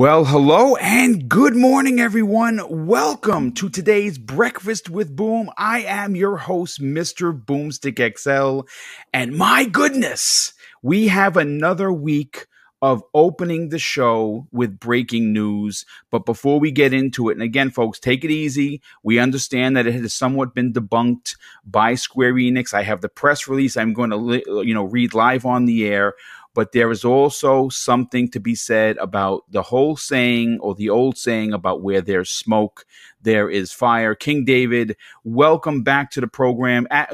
Well, hello and good morning, everyone. Welcome to today's Breakfast with Boom. I am your host, Mr. Boomstick XL. And my goodness, we have another week of opening the show with breaking news. But before we get into it, and again, folks, take it easy. We understand that it has somewhat been debunked by Square Enix. I have the press release I'm going to, you know, read live on the air but there is also something to be said about the whole saying or the old saying about where there's smoke, there is fire. King David, welcome back to the program. Uh,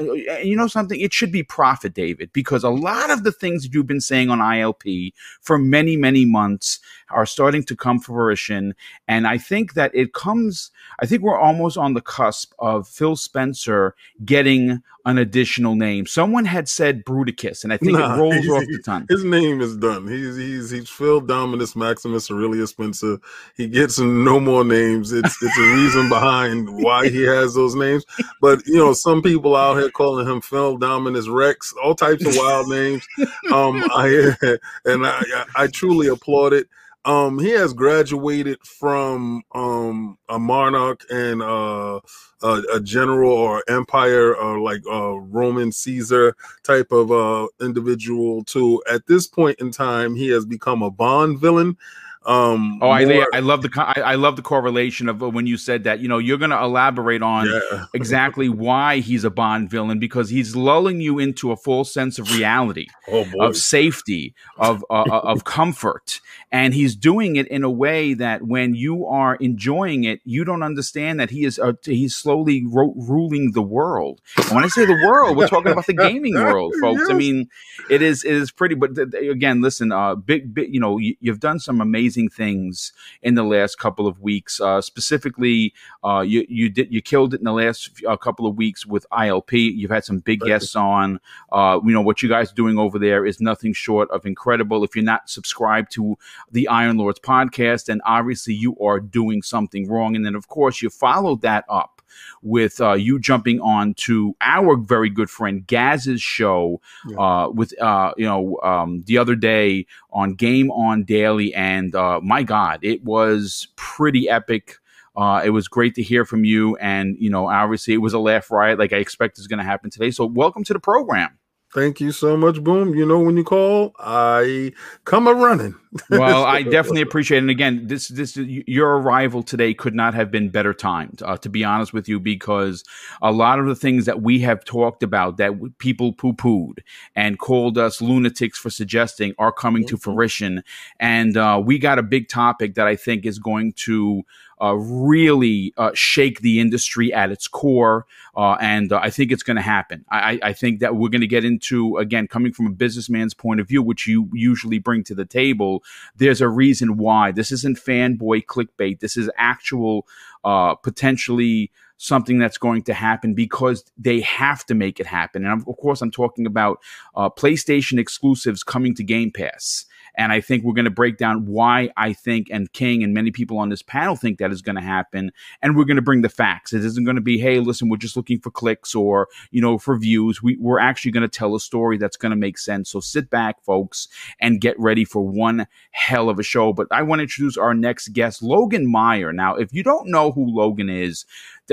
you know something? It should be Prophet David because a lot of the things that you've been saying on ILP for many, many months are starting to come fruition. And I think that it comes, I think we're almost on the cusp of Phil Spencer getting an additional name. Someone had said Bruticus, and I think nah, it rolls off the tongue. His name is done. He's he's he's Phil Dominus Maximus Aurelius Spencer. He gets no more names. It's it's a reason behind why he has those names. But you know, some people out here calling him Phil Dominus Rex, all types of wild names. Um, I and I I truly applaud it. Um, he has graduated from um, a monarch and uh, a, a, general or empire or like a Roman Caesar type of uh, individual to at this point in time he has become a Bond villain um, oh, more, I, I love the I, I, love the correlation of when you said that. You know, you're going to elaborate on yeah. exactly why he's a Bond villain because he's lulling you into a full sense of reality, oh, of safety, of uh, uh, of comfort, and he's doing it in a way that when you are enjoying it, you don't understand that he is uh, he's slowly ro- ruling the world. And when I say the world, we're talking about the gaming world, folks. Yes. I mean, it is it is pretty. But th- again, listen, uh, big, big, you know, you, you've done some amazing amazing things in the last couple of weeks. Uh, specifically, uh, you you did you killed it in the last uh, couple of weeks with ILP. You've had some big guests on. Uh, you know what you guys are doing over there is nothing short of incredible. If you're not subscribed to the Iron Lords podcast, then obviously you are doing something wrong. And then of course you followed that up with uh, you jumping on to our very good friend Gaz's show yeah. uh, with uh, you know um, the other day on Game On Daily, and uh, my God, it was pretty epic. Uh, it was great to hear from you, and you know, obviously, it was a laugh riot, like I expect is going to happen today. So, welcome to the program. Thank you so much, Boom. You know when you call, I come a running. well, I definitely appreciate it. And again, this this your arrival today could not have been better timed. Uh, to be honest with you, because a lot of the things that we have talked about that people poo pooed and called us lunatics for suggesting are coming mm-hmm. to fruition, and uh, we got a big topic that I think is going to really uh, shake the industry at its core. Uh, and uh, I think it's going to happen. I, I, think that we're going to get into, again, coming from a businessman's point of view, which you usually bring to the table, there's a reason why. This isn't fanboy clickbait. This is actual, uh, potentially something that's going to happen because they have to make it happen. And of course, I'm talking about uh, PlayStation exclusives coming to Game Pass. And I think we're going to break down why I think, and King and many people on this panel think that is going to happen. And we're going to bring the facts. It isn't going to be, hey, listen, we're just looking for clicks or, you know, for views. We, we're actually going to tell a story that's going to make sense. So sit back, folks, and get ready for one hell of a show. But I want to introduce our next guest, Logan Meyer. Now, if you don't know who Logan is,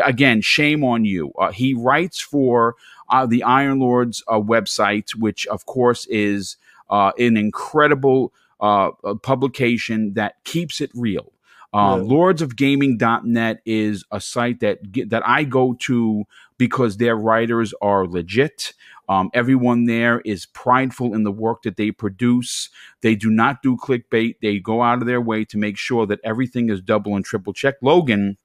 again, shame on you. Uh, he writes for uh, the Iron Lords uh, website, which of course is uh, an incredible uh, publication that keeps it real. Um, yeah. Lordsofgaming.net is a site that that I go to because their writers are legit. Um, everyone there is prideful in the work that they produce. They do not do clickbait. They go out of their way to make sure that everything is double and triple checked. Logan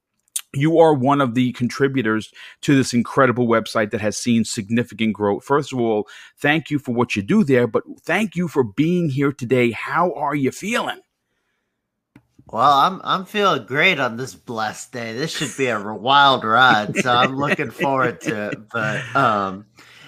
you are one of the contributors to this incredible website that has seen significant growth. First of all, thank you for what you do there, but thank you for being here today. How are you feeling? Well, I'm I'm feeling great on this blessed day. This should be a wild ride, so I'm looking forward to it. But um,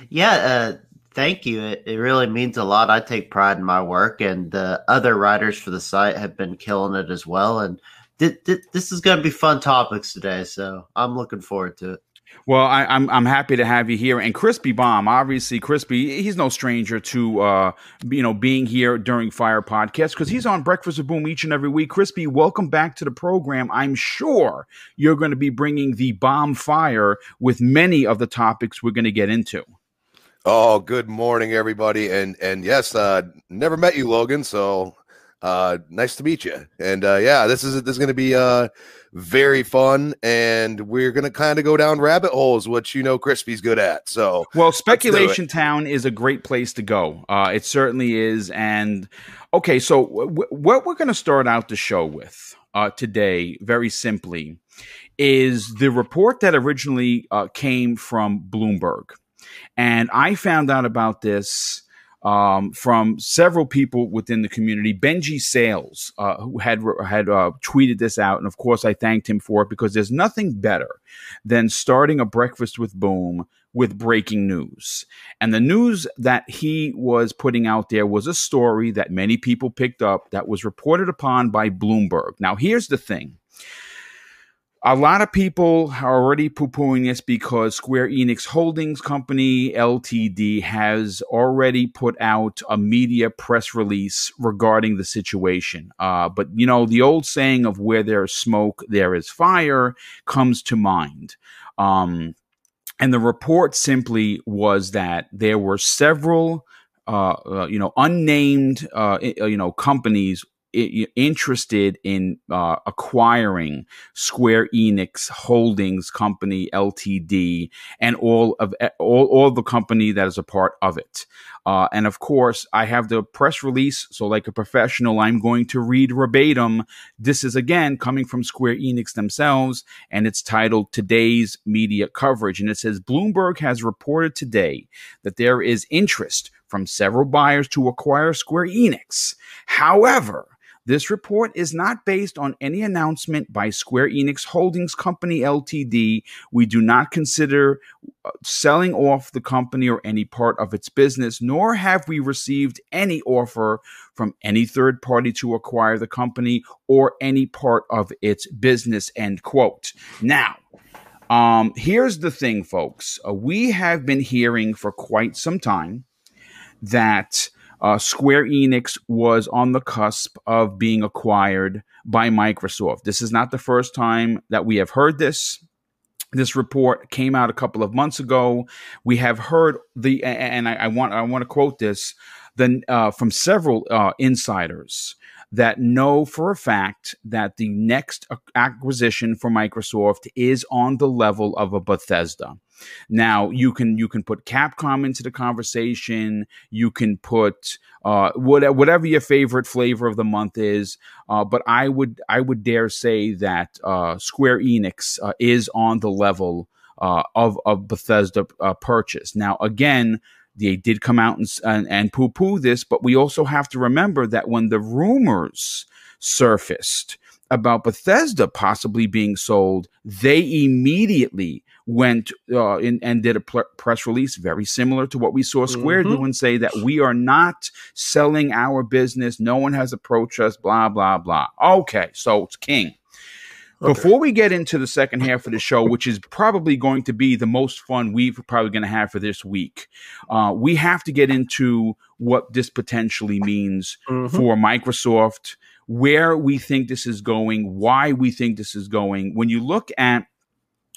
yeah, uh, thank you. It, it really means a lot. I take pride in my work, and the other writers for the site have been killing it as well. And this is going to be fun topics today, so I'm looking forward to it. Well, I, am I'm, I'm happy to have you here, and Crispy Bomb. Obviously, Crispy, he's no stranger to uh, you know being here during Fire Podcast because he's on Breakfast with Boom each and every week. Crispy, welcome back to the program. I'm sure you're going to be bringing the bomb fire with many of the topics we're going to get into. Oh, good morning, everybody, and and yes, uh, never met you, Logan. So uh, nice to meet you. And uh, yeah, this is this is going to be uh, very fun, and we're going to kind of go down rabbit holes, which you know Crispy's good at. So well, Speculation Town is a great place to go. Uh, it certainly is. And okay, so w- what we're going to start out the show with uh, today, very simply, is the report that originally uh, came from Bloomberg. And I found out about this um, from several people within the community. Benji Sales, uh, who had had uh, tweeted this out, and of course I thanked him for it because there's nothing better than starting a breakfast with Boom with breaking news. And the news that he was putting out there was a story that many people picked up that was reported upon by Bloomberg. Now, here's the thing a lot of people are already poo pooing this because Square Enix Holdings Company LTD has already put out a media press release regarding the situation. Uh, but, you know, the old saying of where there's smoke, there is fire comes to mind. Um, and the report simply was that there were several. Uh, uh, you know, unnamed, uh, you know, companies interested in uh, acquiring Square Enix Holdings Company Ltd. and all of all, all the company that is a part of it. Uh, and of course, I have the press release. So, like a professional, I'm going to read verbatim. This is again coming from Square Enix themselves, and it's titled Today's Media Coverage. And it says Bloomberg has reported today that there is interest from several buyers to acquire Square Enix. However, this report is not based on any announcement by Square Enix Holdings Company Ltd. We do not consider uh, selling off the company or any part of its business, nor have we received any offer from any third party to acquire the company or any part of its business. End quote. Now, um, here's the thing, folks. Uh, we have been hearing for quite some time that uh, Square Enix was on the cusp of being acquired by Microsoft. This is not the first time that we have heard this. This report came out a couple of months ago. We have heard the, and I, I want I want to quote this, then uh, from several uh, insiders that know for a fact that the next acquisition for Microsoft is on the level of a Bethesda. Now you can you can put Capcom into the conversation. You can put uh, whatever, whatever your favorite flavor of the month is. Uh, but I would I would dare say that uh, Square Enix uh, is on the level uh, of of Bethesda uh, purchase. Now again. They did come out and, and, and poo poo this, but we also have to remember that when the rumors surfaced about Bethesda possibly being sold, they immediately went uh, in, and did a pl- press release very similar to what we saw Square mm-hmm. do and say that we are not selling our business. No one has approached us, blah, blah, blah. Okay, so it's King. Okay. Before we get into the second half of the show, which is probably going to be the most fun we're probably going to have for this week, uh, we have to get into what this potentially means mm-hmm. for Microsoft, where we think this is going, why we think this is going. When you look at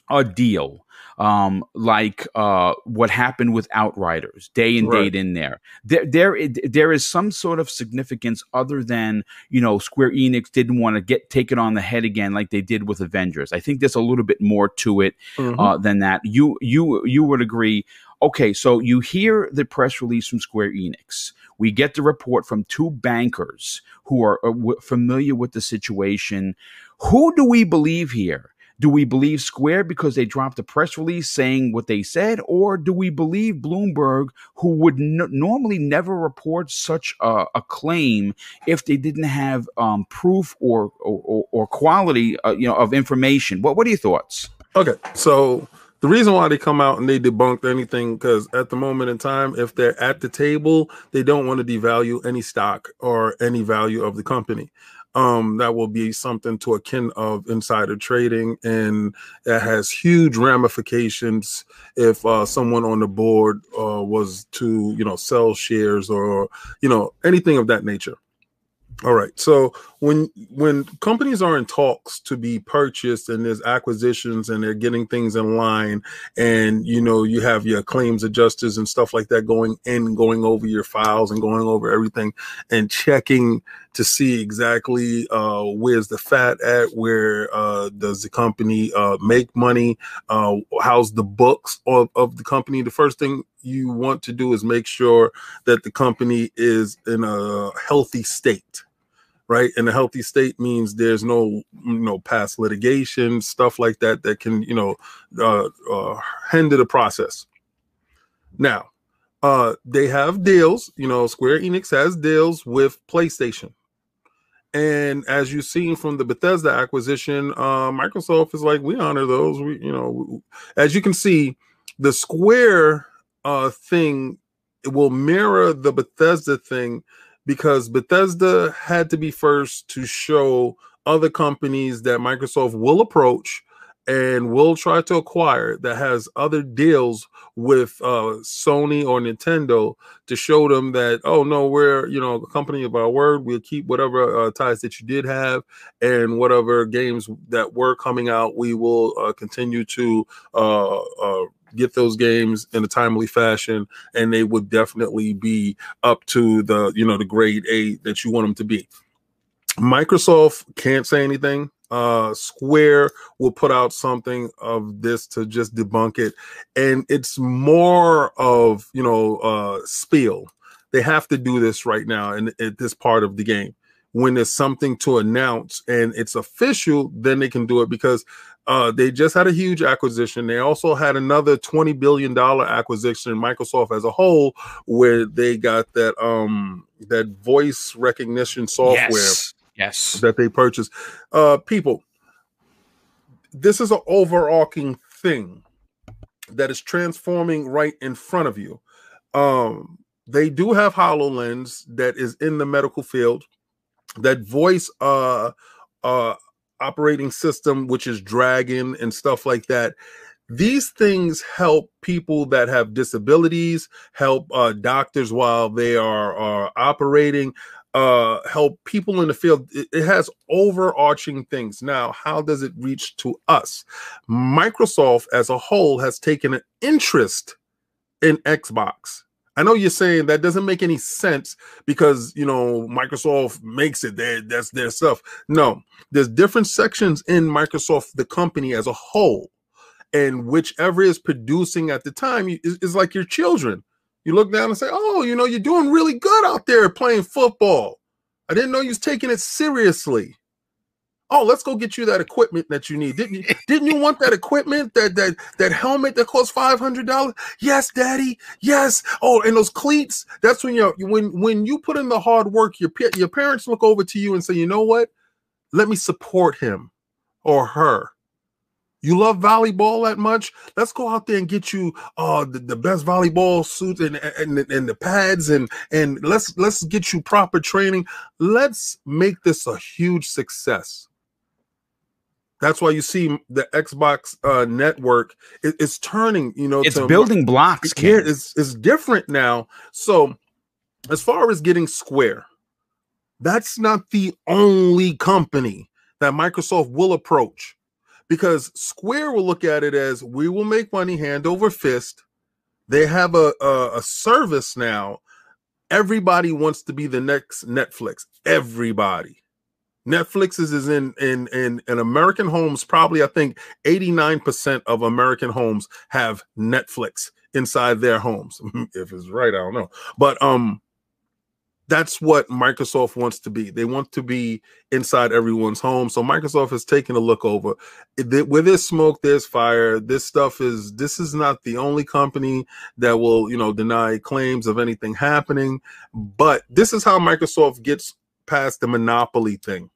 a deal um, like uh, what happened with Outriders, day and right. date in there. There, there, there is some sort of significance other than you know Square Enix didn't want to get take it on the head again like they did with Avengers. I think there's a little bit more to it mm-hmm. uh, than that. You, you, you would agree. Okay, so you hear the press release from Square Enix. We get the report from two bankers who are, are w- familiar with the situation. Who do we believe here? Do we believe Square because they dropped a press release saying what they said, or do we believe Bloomberg, who would n- normally never report such a, a, claim if they didn't have um, proof or or, or quality, uh, you know, of information? What What are your thoughts? Okay, so the reason why they come out and they debunked anything because at the moment in time if they're at the table they don't want to devalue any stock or any value of the company um, that will be something to akin of insider trading, and that has huge ramifications if uh, someone on the board uh, was to, you know, sell shares or you know anything of that nature. All right. So when when companies are in talks to be purchased and there's acquisitions and they're getting things in line and you know you have your claims adjusters and stuff like that going in going over your files and going over everything and checking to see exactly uh, where's the fat at where uh, does the company uh, make money uh, how's the books of, of the company the first thing you want to do is make sure that the company is in a healthy state right? And a healthy state means there's no you know past litigation stuff like that that can you know uh, uh hinder the process. Now uh they have deals you know square enix has deals with playstation. And as you've seen from the bethesda acquisition uh microsoft is like we honor those. We you know as you can see the square uh thing will mirror the bethesda thing because Bethesda had to be first to show other companies that Microsoft will approach and will try to acquire that has other deals with uh, Sony or Nintendo to show them that oh no we're you know a company of our word. We'll keep whatever uh, ties that you did have and whatever games that were coming out we will uh, continue to uh, uh, get those games in a timely fashion, and they would definitely be up to the you know the grade A that you want them to be. Microsoft can't say anything. Uh, Square will put out something of this to just debunk it, and it's more of you know uh, spiel. They have to do this right now, and at this part of the game when there's something to announce and it's official, then they can do it because uh, they just had a huge acquisition. They also had another twenty billion dollar acquisition Microsoft as a whole, where they got that um that voice recognition software. Yes. yes. That they purchased. Uh, people, this is an overarching thing that is transforming right in front of you. Um, they do have HoloLens that is in the medical field. That voice uh uh operating system, which is Dragon and stuff like that. These things help people that have disabilities, help uh, doctors while they are, are operating, uh, help people in the field. It, it has overarching things. Now, how does it reach to us? Microsoft as a whole has taken an interest in Xbox I know you're saying that doesn't make any sense because you know Microsoft makes it there. That's their stuff. No, there's different sections in Microsoft, the company as a whole, and whichever is producing at the time is like your children. You look down and say, "Oh, you know, you're doing really good out there playing football." I didn't know you was taking it seriously oh let's go get you that equipment that you need didn't you didn't you want that equipment that that that helmet that costs five hundred dollars yes daddy yes oh and those cleats that's when you when when you put in the hard work your your parents look over to you and say you know what let me support him or her you love volleyball that much? Let's go out there and get you uh the, the best volleyball suits and, and and the pads and and let's let's get you proper training. Let's make this a huge success. That's why you see the Xbox uh, network is, is turning. You know, it's to, building blocks. Here, it's it's different now. So, as far as getting Square, that's not the only company that Microsoft will approach, because Square will look at it as we will make money hand over fist. They have a, a, a service now. Everybody wants to be the next Netflix. Everybody Netflix is, is in, in in in American homes. Probably, I think eighty nine percent of American homes have Netflix inside their homes. if it's right, I don't know, but um, that's what Microsoft wants to be. They want to be inside everyone's home. So Microsoft has taken a look over. Where there's smoke, there's fire. This stuff is. This is not the only company that will, you know, deny claims of anything happening. But this is how Microsoft gets past the monopoly thing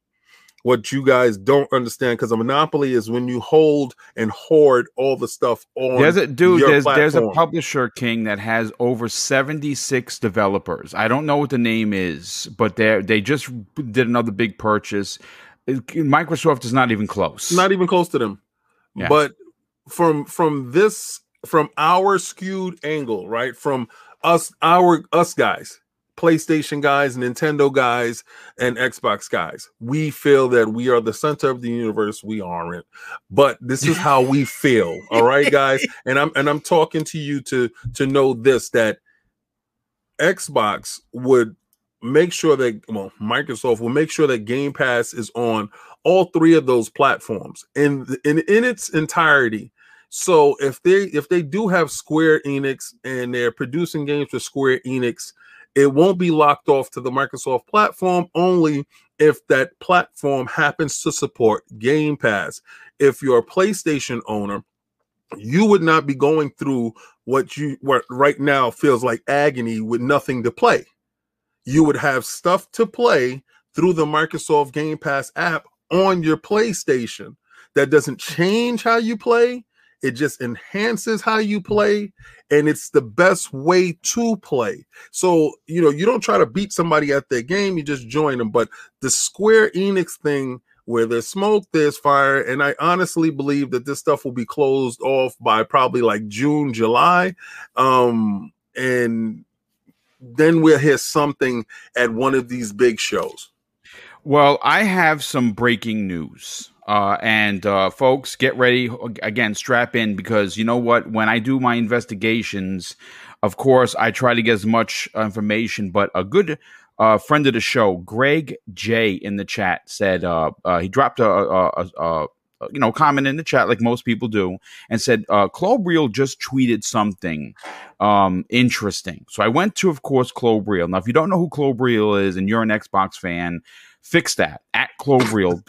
what you guys don't understand because a monopoly is when you hold and hoard all the stuff on. There's a dude. There's there's a publisher king that has over 76 developers. I don't know what the name is, but they they just did another big purchase. Microsoft is not even close. not even close to them. Yeah. But from from this from our skewed angle, right? From us our us guys, PlayStation guys, Nintendo guys, and Xbox guys. We feel that we are the center of the universe. We aren't. But this is how we feel. All right, guys. And I'm and I'm talking to you to to know this that Xbox would make sure that well Microsoft will make sure that Game Pass is on all three of those platforms in in in its entirety. So if they if they do have Square Enix and they're producing games for Square Enix, it won't be locked off to the Microsoft platform only if that platform happens to support Game Pass. If you're a PlayStation owner, you would not be going through what you what right now feels like agony with nothing to play. You would have stuff to play through the Microsoft Game Pass app on your PlayStation. That doesn't change how you play, it just enhances how you play, and it's the best way to play. So, you know, you don't try to beat somebody at their game, you just join them. But the Square Enix thing, where there's smoke, there's fire, and I honestly believe that this stuff will be closed off by probably like June, July. Um, and then we'll hear something at one of these big shows. Well, I have some breaking news. Uh, and uh, folks, get ready. Again, strap in because you know what? When I do my investigations, of course, I try to get as much information. But a good uh, friend of the show, Greg J, in the chat said uh, uh, he dropped a, a, a, a you know comment in the chat like most people do and said uh, Real just tweeted something um, interesting. So I went to, of course, Real. Now, if you don't know who Real is and you're an Xbox fan, fix that at Klobrille,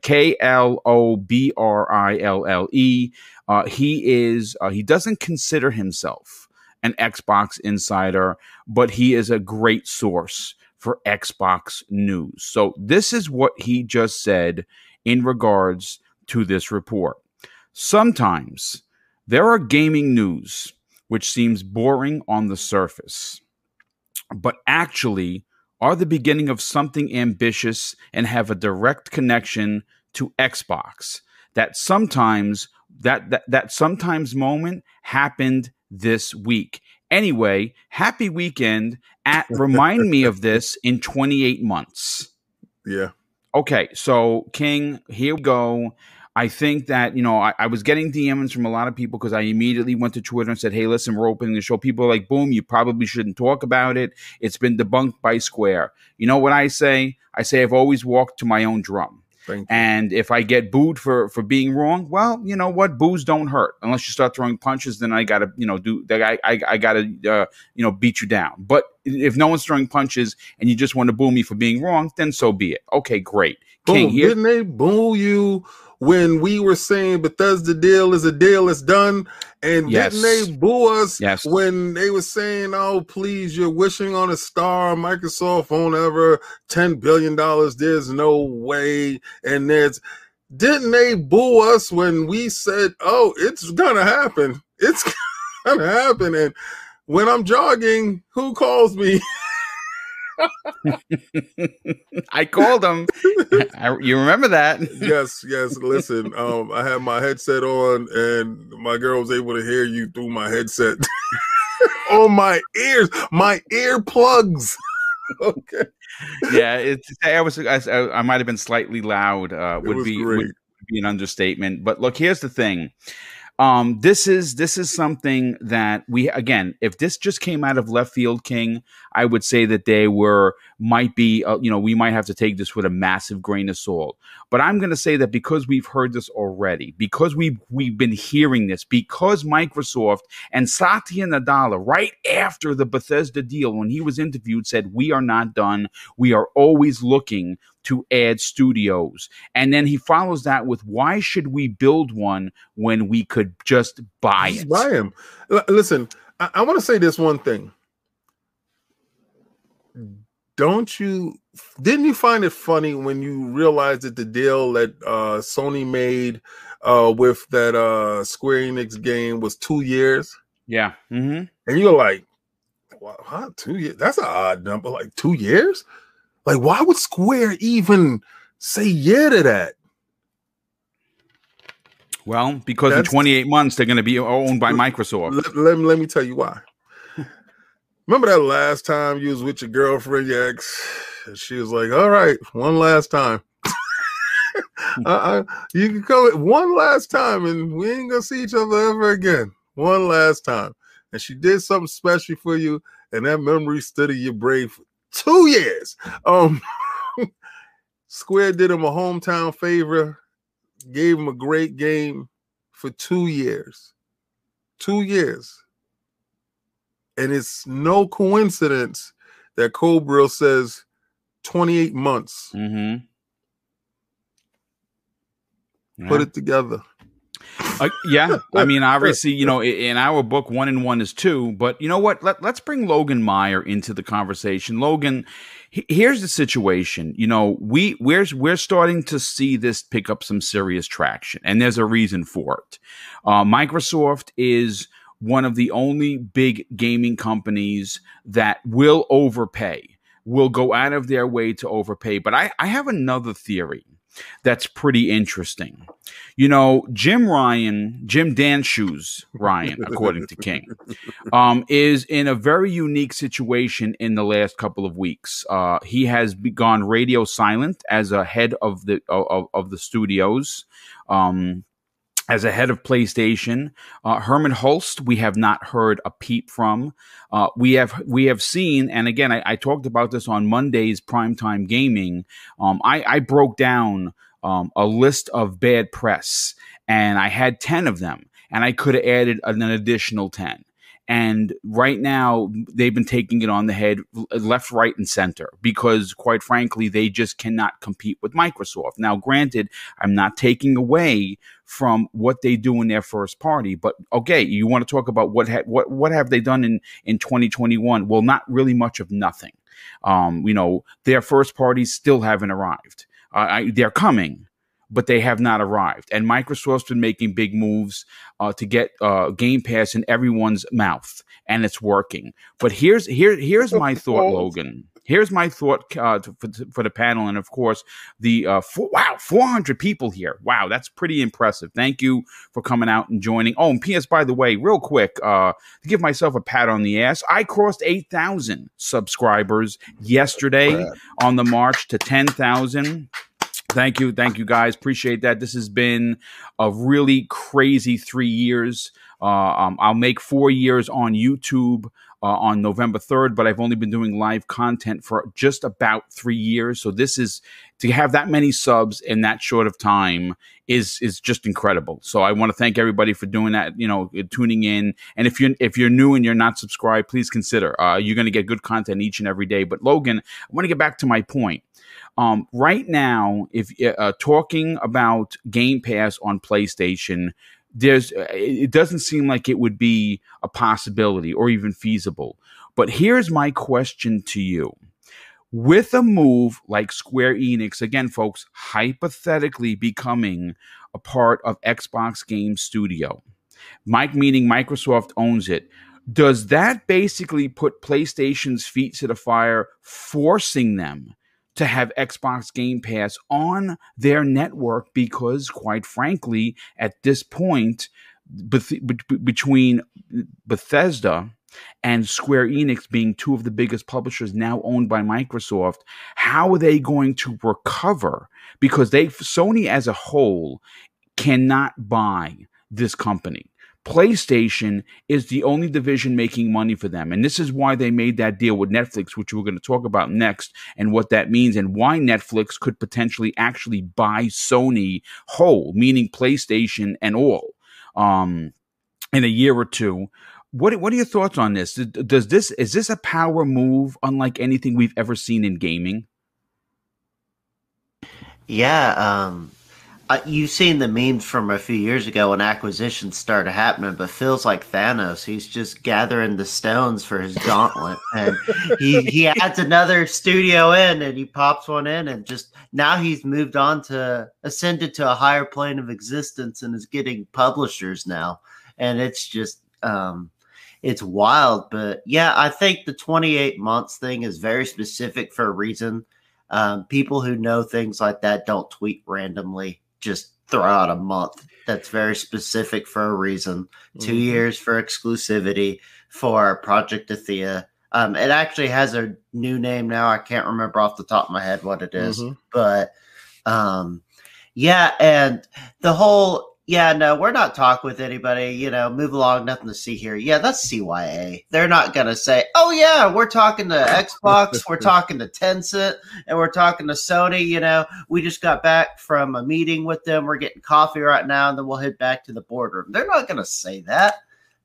K L O B R I L L E. Uh, he is uh, he doesn't consider himself an Xbox insider, but he is a great source for Xbox news. So this is what he just said in regards to this report. Sometimes there are gaming news which seems boring on the surface, but actually are the beginning of something ambitious and have a direct connection to Xbox. That sometimes that that, that sometimes moment happened this week. Anyway, happy weekend at remind me of this in 28 months. Yeah. Okay, so King, here we go. I think that, you know, I, I was getting DMs from a lot of people because I immediately went to Twitter and said, hey, listen, we're opening the show. People are like, boom, you probably shouldn't talk about it. It's been debunked by Square. You know what I say? I say I've always walked to my own drum. And if I get booed for for being wrong, well, you know what? Boos don't hurt unless you start throwing punches. Then I gotta, you know, do. I I, I gotta, uh, you know, beat you down. But if no one's throwing punches and you just want to boo me for being wrong, then so be it. Okay, great. Boom. here, Didn't they boo you when we were saying Bethesda deal is a deal, it's done? And Yes. didn't they boo us Yes. when they were saying, oh, please, you're wishing on a star. Microsoft won't ever $10 billion. There's no way. And there's, didn't they boo us when we said, oh, it's to happen? It's to happen. And when I'm jogging, who calls me? I called him. I, you remember that? yes, yes. Listen, um, I had my headset on, and my girl was able to hear you through my headset on my ears, my ear plugs. okay, yeah, it's. I was. I, I might have been slightly loud. Uh, would be great. would be an understatement. But look, here's the thing. Um, this is this is something that we again, if this just came out of left field, King, I would say that they were might be, uh, you know, we might have to take this with a massive grain of salt. But I'm going to say that because we've heard this already, because we've we've been hearing this, because Microsoft and Satya Nadella, right after the Bethesda deal, when he was interviewed, said we are not done. We are always looking to add studios. And then he follows that with why should we build one when we could just buy Just it? buy him. L- listen, I, I want to say this one thing. Don't you didn't you find it funny when you realized that the deal that uh, Sony made uh, with that uh, Square Enix game was two years? Yeah. Mm-hmm. And you're like, what, huh? two years? That's an odd number. Like two years? Like, why would Square even say yeah to that? Well, because That's, in 28 months they're going to be owned by Microsoft. Let, let, let me tell you why. Remember that last time you was with your girlfriend, your ex? She was like, "All right, one last time." uh, you can come one last time, and we ain't gonna see each other ever again. One last time, and she did something special for you, and that memory stood in your brain for two years. Um, Square did him a hometown favor, gave him a great game for two years. Two years. And it's no coincidence that Cobra says 28 months. Mm-hmm. Yeah. Put it together. Uh, yeah, I mean, obviously, you know, in our book, one and one is two. But you know what? Let, let's bring Logan Meyer into the conversation. Logan, here's the situation. You know, we we're we're starting to see this pick up some serious traction, and there's a reason for it. Uh, Microsoft is one of the only big gaming companies that will overpay, will go out of their way to overpay. But I, I have another theory that's pretty interesting. You know, Jim Ryan, Jim Dan Shoes Ryan, according to King, um, is in a very unique situation in the last couple of weeks. Uh, he has gone radio silent as a head of the of, of the studios. Um, as a head of PlayStation. Uh, Hermen Hulst, we have not heard a peep from. Uh, we have we have seen, and again, I, I talked about this on Monday's primetime gaming. Um, I, I, broke down um, a list of bad press, and I had ten of them, and I could have added an additional ten. And right now, they've been taking it on the head, left, right, and center, because quite frankly, they just cannot compete with Microsoft. Now, granted, I'm not taking away from what they do in their first party, but okay, you want to talk about what ha- what what have they done in in 2021? Well, not really much of nothing. Um, you know, their first parties still haven't arrived. Uh, I, they're coming, but they have not arrived. And Microsoft's been making big moves uh, to get uh, Game Pass in everyone's mouth, and it's working. But here's here here's my thought, Logan. Here's my thought uh, to, for, for, the panel, and of course the uh, four, wow, 400 people here. Wow, that's pretty impressive. Thank you for coming out and joining. Oh, and P.S. By the way, real quick, uh, to give myself a pat on the ass, I crossed 8,000 subscribers yesterday on the march to 10,000. Thank you. Thank you, guys. Appreciate that. This has been a really crazy three years. Uh, um, I'll make four years on YouTube uh, on November 3rd, but I've only been doing live content for just about three years. So this is to have that many subs in that short of time is is just incredible. So I want to thank everybody for doing that. You know, tuning in. And if you're if you're new and you're not subscribed, please consider. Uh, you're going to get good content each and every day. But Logan, I want to get back to my point. Um, right now, if uh, talking about Game Pass on PlayStation, there's uh, it doesn't seem like it would be a possibility or even feasible. But here's my question to you. With a move like Square Enix, again, folks, hypothetically becoming a part of Xbox Game Studio, Mike meaning Microsoft owns it. Does that basically put PlayStation's feet to the fire, forcing them to have Xbox Game Pass on their network because, quite frankly, at this point, Beth- between Bethesda and Square Enix being two of the biggest publishers now owned by Microsoft, how are they going to recover? Because they Sony as a whole cannot buy this company. PlayStation is the only division making money for them. And this is why they made that deal with Netflix, which we're going to talk about next, and what that means, and why Netflix could potentially actually buy Sony whole, meaning PlayStation and all, um, in a year or two. What what are your thoughts on this? Does this is this a power move unlike anything we've ever seen in gaming? Yeah, um, uh, you've seen the memes from a few years ago when acquisitions started happening, but feels like Thanos. He's just gathering the stones for his gauntlet, and he he adds another studio in, and he pops one in, and just now he's moved on to ascended to a higher plane of existence and is getting publishers now, and it's just um, it's wild. But yeah, I think the 28 months thing is very specific for a reason. Um, people who know things like that don't tweet randomly just throw out a month that's very specific for a reason. Mm-hmm. Two years for exclusivity for Project Athia. Um, it actually has a new name now. I can't remember off the top of my head what it is, mm-hmm. but um, yeah, and the whole yeah, no, we're not talking with anybody. You know, move along, nothing to see here. Yeah, that's CYA. They're not going to say, oh, yeah, we're talking to Xbox, we're talking to Tencent, and we're talking to Sony. You know, we just got back from a meeting with them. We're getting coffee right now, and then we'll head back to the boardroom. They're not going to say that.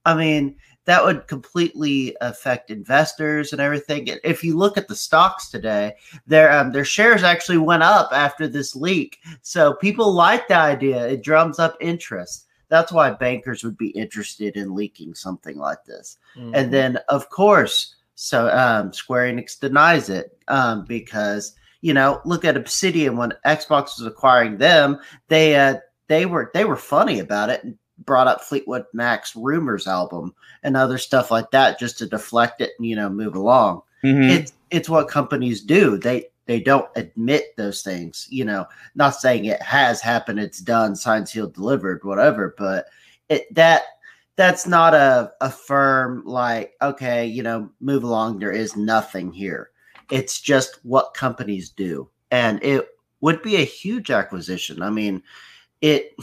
I mean, that would completely affect investors and everything. If you look at the stocks today, their um, their shares actually went up after this leak. So people like the idea; it drums up interest. That's why bankers would be interested in leaking something like this. Mm-hmm. And then, of course, so um, Square Enix denies it um, because you know, look at Obsidian when Xbox was acquiring them. They uh, they were they were funny about it brought up Fleetwood Mac's Rumors album and other stuff like that just to deflect it and you know move along. Mm-hmm. It's it's what companies do. They they don't admit those things. You know, not saying it has happened, it's done, signed, sealed, delivered, whatever. But it that that's not a a firm like okay, you know, move along. There is nothing here. It's just what companies do, and it would be a huge acquisition. I mean, it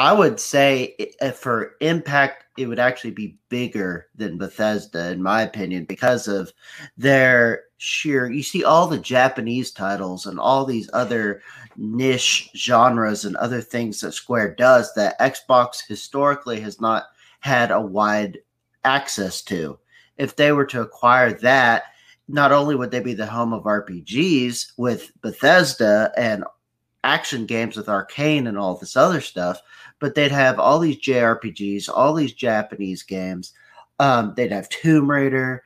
I would say uh, for impact, it would actually be bigger than Bethesda, in my opinion, because of their sheer. You see all the Japanese titles and all these other niche genres and other things that Square does that Xbox historically has not had a wide access to. If they were to acquire that, not only would they be the home of RPGs with Bethesda and action games with Arcane and all this other stuff, but they'd have all these JRPGs, all these Japanese games. Um, they'd have Tomb Raider,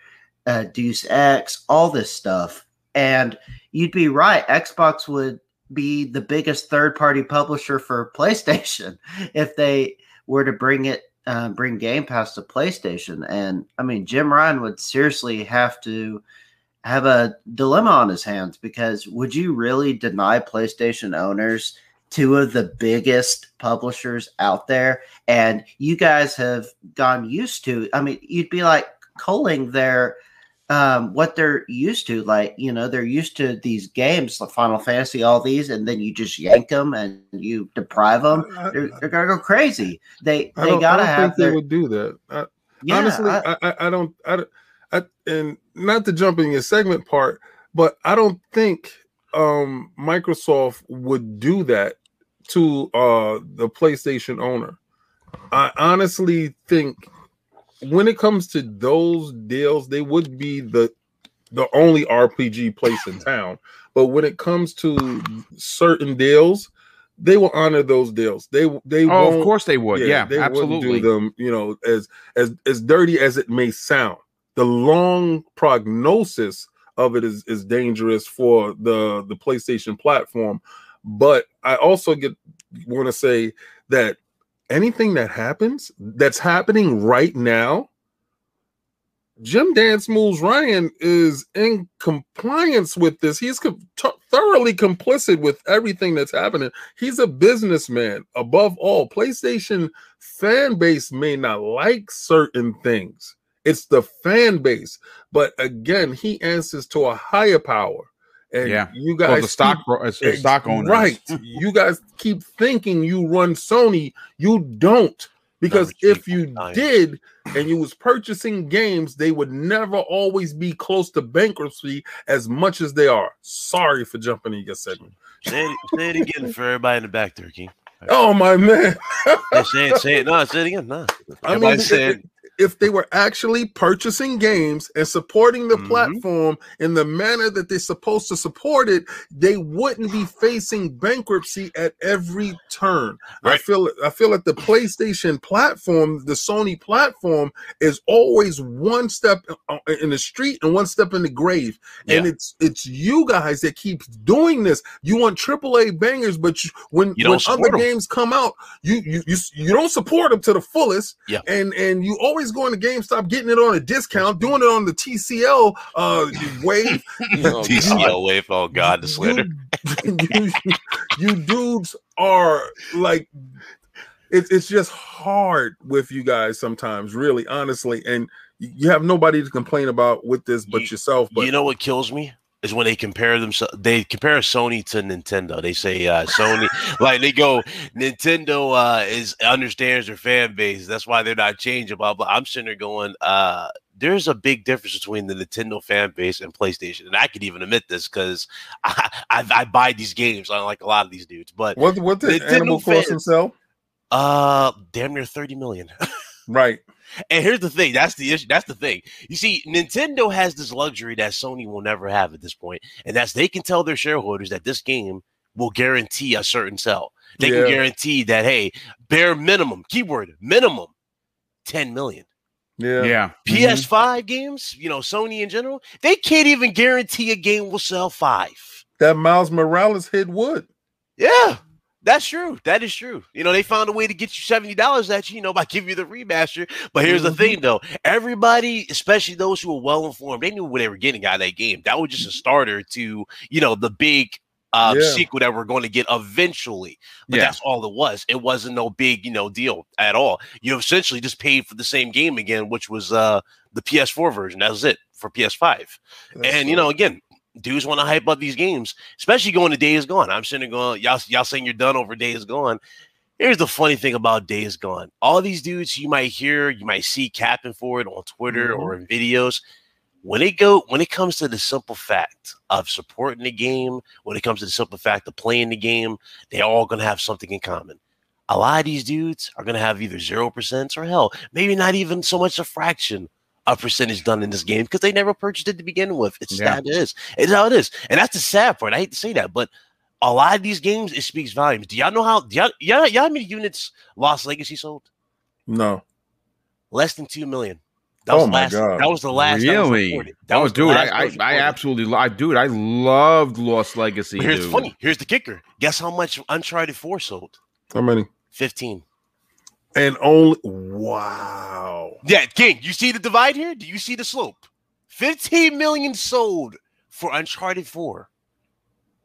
uh, Deus Ex, all this stuff. And you'd be right. Xbox would be the biggest third party publisher for PlayStation if they were to bring it, uh, bring Game Pass to PlayStation. And I mean, Jim Ryan would seriously have to have a dilemma on his hands because would you really deny PlayStation owners two of the biggest publishers out there and you guys have gone used to i mean you'd be like culling their um, what they're used to like you know they're used to these games like final fantasy all these and then you just yank them and you deprive them they're, they're gonna go crazy. They they gotta have their, they would do that. I, yeah, honestly I, I, I don't I, I and not to jump in your segment part but i don't think um microsoft would do that to uh the PlayStation owner. I honestly think when it comes to those deals, they would be the the only RPG place in town. But when it comes to certain deals, they will honor those deals. They they oh, of course they would. Yeah, yeah they absolutely. do them. You know, as as as dirty as it may sound, the long prognosis of it is is dangerous for the the PlayStation platform. But I also get want to say that anything that happens that's happening right now, Jim Dance Moves Ryan is in compliance with this. He's com- t- thoroughly complicit with everything that's happening. He's a businessman. Above all, PlayStation fan base may not like certain things. It's the fan base. But again, he answers to a higher power. And yeah. you guys, well, the stock, keep, stock owner, right? you guys keep thinking you run Sony. You don't, because if you did and you was purchasing games, they would never always be close to bankruptcy as much as they are. Sorry for jumping in your segment. Say it, say it again for everybody in the back there, King. Oh my man! say it, say it. No, say it again. No, I mean, it, if they were actually purchasing games and supporting the Mhm. platform in the manner that they're supposed to support it, they wouldn't be facing bankruptcy at every turn. I feel I feel like the PlayStation platform, the Sony platform, is always one step uh, in the street and one step in the grave. And it's it's you guys that keep doing this. You want AAA bangers, but you, when You when other 'em. games come out, you you you, you don't support them to the fullest. Yeah. And and you always going to GameStop getting it on a discount, doing it on the TCL uh wave. You know, TCL wave. Oh God, the slander. you, you, you dudes are like it, it's just hard with you guys sometimes, really, honestly, and you have nobody to complain about with this but You- yourself. But you know what kills me is when they compare themselves. They compare Sony to Nintendo. They say uh, Sony, like they go, Nintendo uh, is understands their fan base. That's why they're not changing. Blah blah. I'm sitting there going, uh, there's a big difference between the Nintendo fan base and PlayStation, and I could even admit this because I, I I buy these games. I like a lot of these dudes, but what what did Nintendo Animal Crossing sell? uh, damn near thirty million. Right. And here's the thing. That's the issue. That's the thing. You see, Nintendo has this luxury that Sony will never have at this point, and that's they can tell their shareholders that this game will guarantee a certain sell. They Yeah. can guarantee that hey, bare minimum, keyword minimum, ten million. Yeah. Yeah. Mm-hmm. PS5 games, you know, Sony in general, they can't even guarantee a game will sell five. That Miles Morales hit wood. Yeah, that's true. That is true. You know, they found a way to get you seventy dollars at you, you know, by giving you the remaster. But here's Mhm. the thing, though: everybody, especially those who were well informed, they knew what they were getting out of that game. That was just a starter to, you know, the big uh, Yeah. sequel that we're going to get eventually. But Yeah. that's all it was. It wasn't no big, you know, deal at all. You essentially just paid for the same game again, which was uh the PS4 version. That was it for PS5 and you know, again, dudes want to hype up these games, especially going to Days Gone. I'm sitting there going, y'all, y'all saying you're done over Days Gone. Here's the funny thing about Days Gone. All these dudes you might hear, you might see capping for it on Twitter Mhm. or in videos. When it go, when it comes to the simple fact of supporting the game, when it comes to the simple fact of playing the game, they're all gonna have something in common. A lot of these dudes are gonna have either zero percent or hell, maybe not even so much a fraction of percentage done in this game because they never purchased it to begin with. It's Yeah. how it is. It's how it is, and that's the sad part. I hate to say that, but a lot of these games it speaks volumes. Do y'all know how? Do y'all, y'all, y'all how many units Lost Legacy sold? no. Less than two million. That Oh my last, God. That was the last. that was Really? reported. That oh, was dude, I, I, I absolutely, lo- I, dude, I loved Lost Legacy. But here's dude. funny. Here's the kicker. Guess how much Uncharted Four sold? How many? Fifteen. And only wow. Yeah, King. You see the divide here? Do you see the slope? Fifteen million sold for Uncharted Four.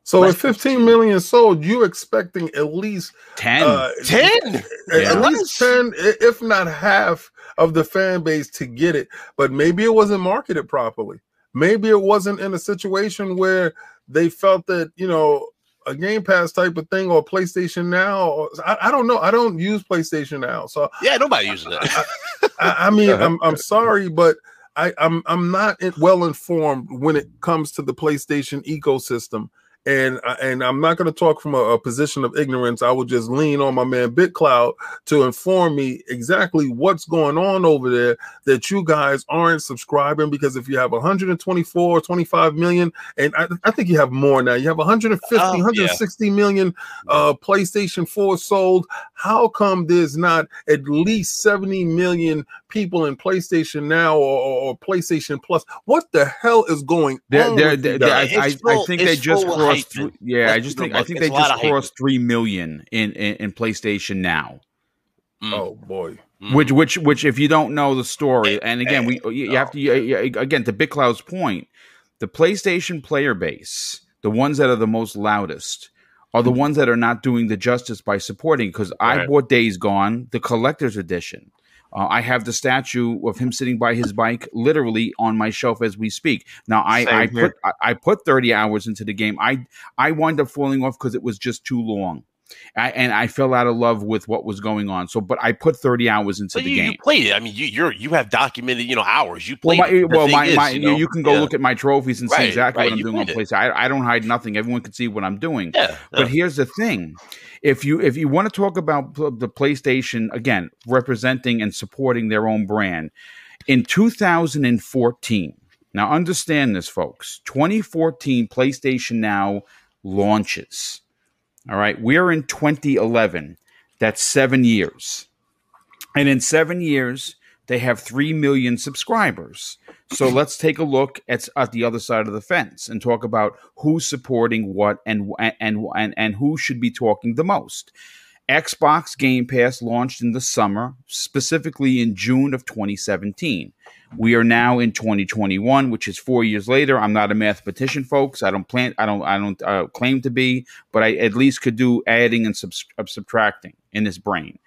So Less if 15 million sold, you expecting at least Ten. uh, Ten. at Yeah. least 10 if not half of the fan base to get it but maybe it wasn't marketed properly maybe it wasn't in a situation where they felt that you know a game pass type of thing or playstation now or, I, I don't know. I don't use playstation now so Yeah, nobody uses it. I, I mean I'm, I'm sorry but I, I'm I'm not well informed when it comes to the PlayStation ecosystem, and I- and I'm not going to talk from a, a position of ignorance. I will just lean on my man BitCloud to inform me exactly what's going on over there that you guys aren't subscribing because if you have 124 or 25 million, and I, I think you have more now, you have 150, Oh, yeah. 160 million uh, PlayStation 4 sold. How come there's not at least 70 million people in PlayStation Now or, or, or PlayStation Plus? What the hell is going They're, on? they're, with they're, guys? I, I, I think they just crossed. Hype, Three, yeah, I Let's just think I think it's they just of hype. crossed three million in, in in PlayStation Now. Mm. oh boy. Mm. Which which which if you don't know the story, and again we you, you have to you, you- again to Big Cloud's point, the PlayStation player base, the ones that are the most loudest, are the ones that are not doing the justice by supporting. Because I bought Days Gone, the collector's edition. Uh, I have the statue of him sitting by his bike, literally on my shelf as we speak. Now I, I put I, I put thirty hours into the game. I I wind up falling off because it was just too long. I, and I fell out of love with what was going on. So, but I put 30 hours into But the you, game. you played it. I mean, you you're you have documented, you know, hours. You Well, played. my, it. Well, my, is, my, you, you, can go yeah. look at my trophies and see exactly right, what I'm doing on. PlayStation. I, I don't hide nothing. Everyone can see what I'm doing. Yeah, But yeah. here's the thing: if you if you want to talk about the PlayStation again, representing and supporting their own brand, in 2014. Now, understand this, folks. 2014 PlayStation Now launches. All right, we're in 2011. That's seven years, and in seven years, they have three million subscribers. So let's take a look at, at the other side of the fence and talk about who's supporting what and and and and who should be talking the most. Xbox Game Pass launched in the summer, specifically in June of 2017. We are now in 2021, which is four years later. I'm not a mathematician, folks. I don't plan. I don't. I don't uh, claim to be, but I at least could do adding and subs- uh, subtracting in this brain.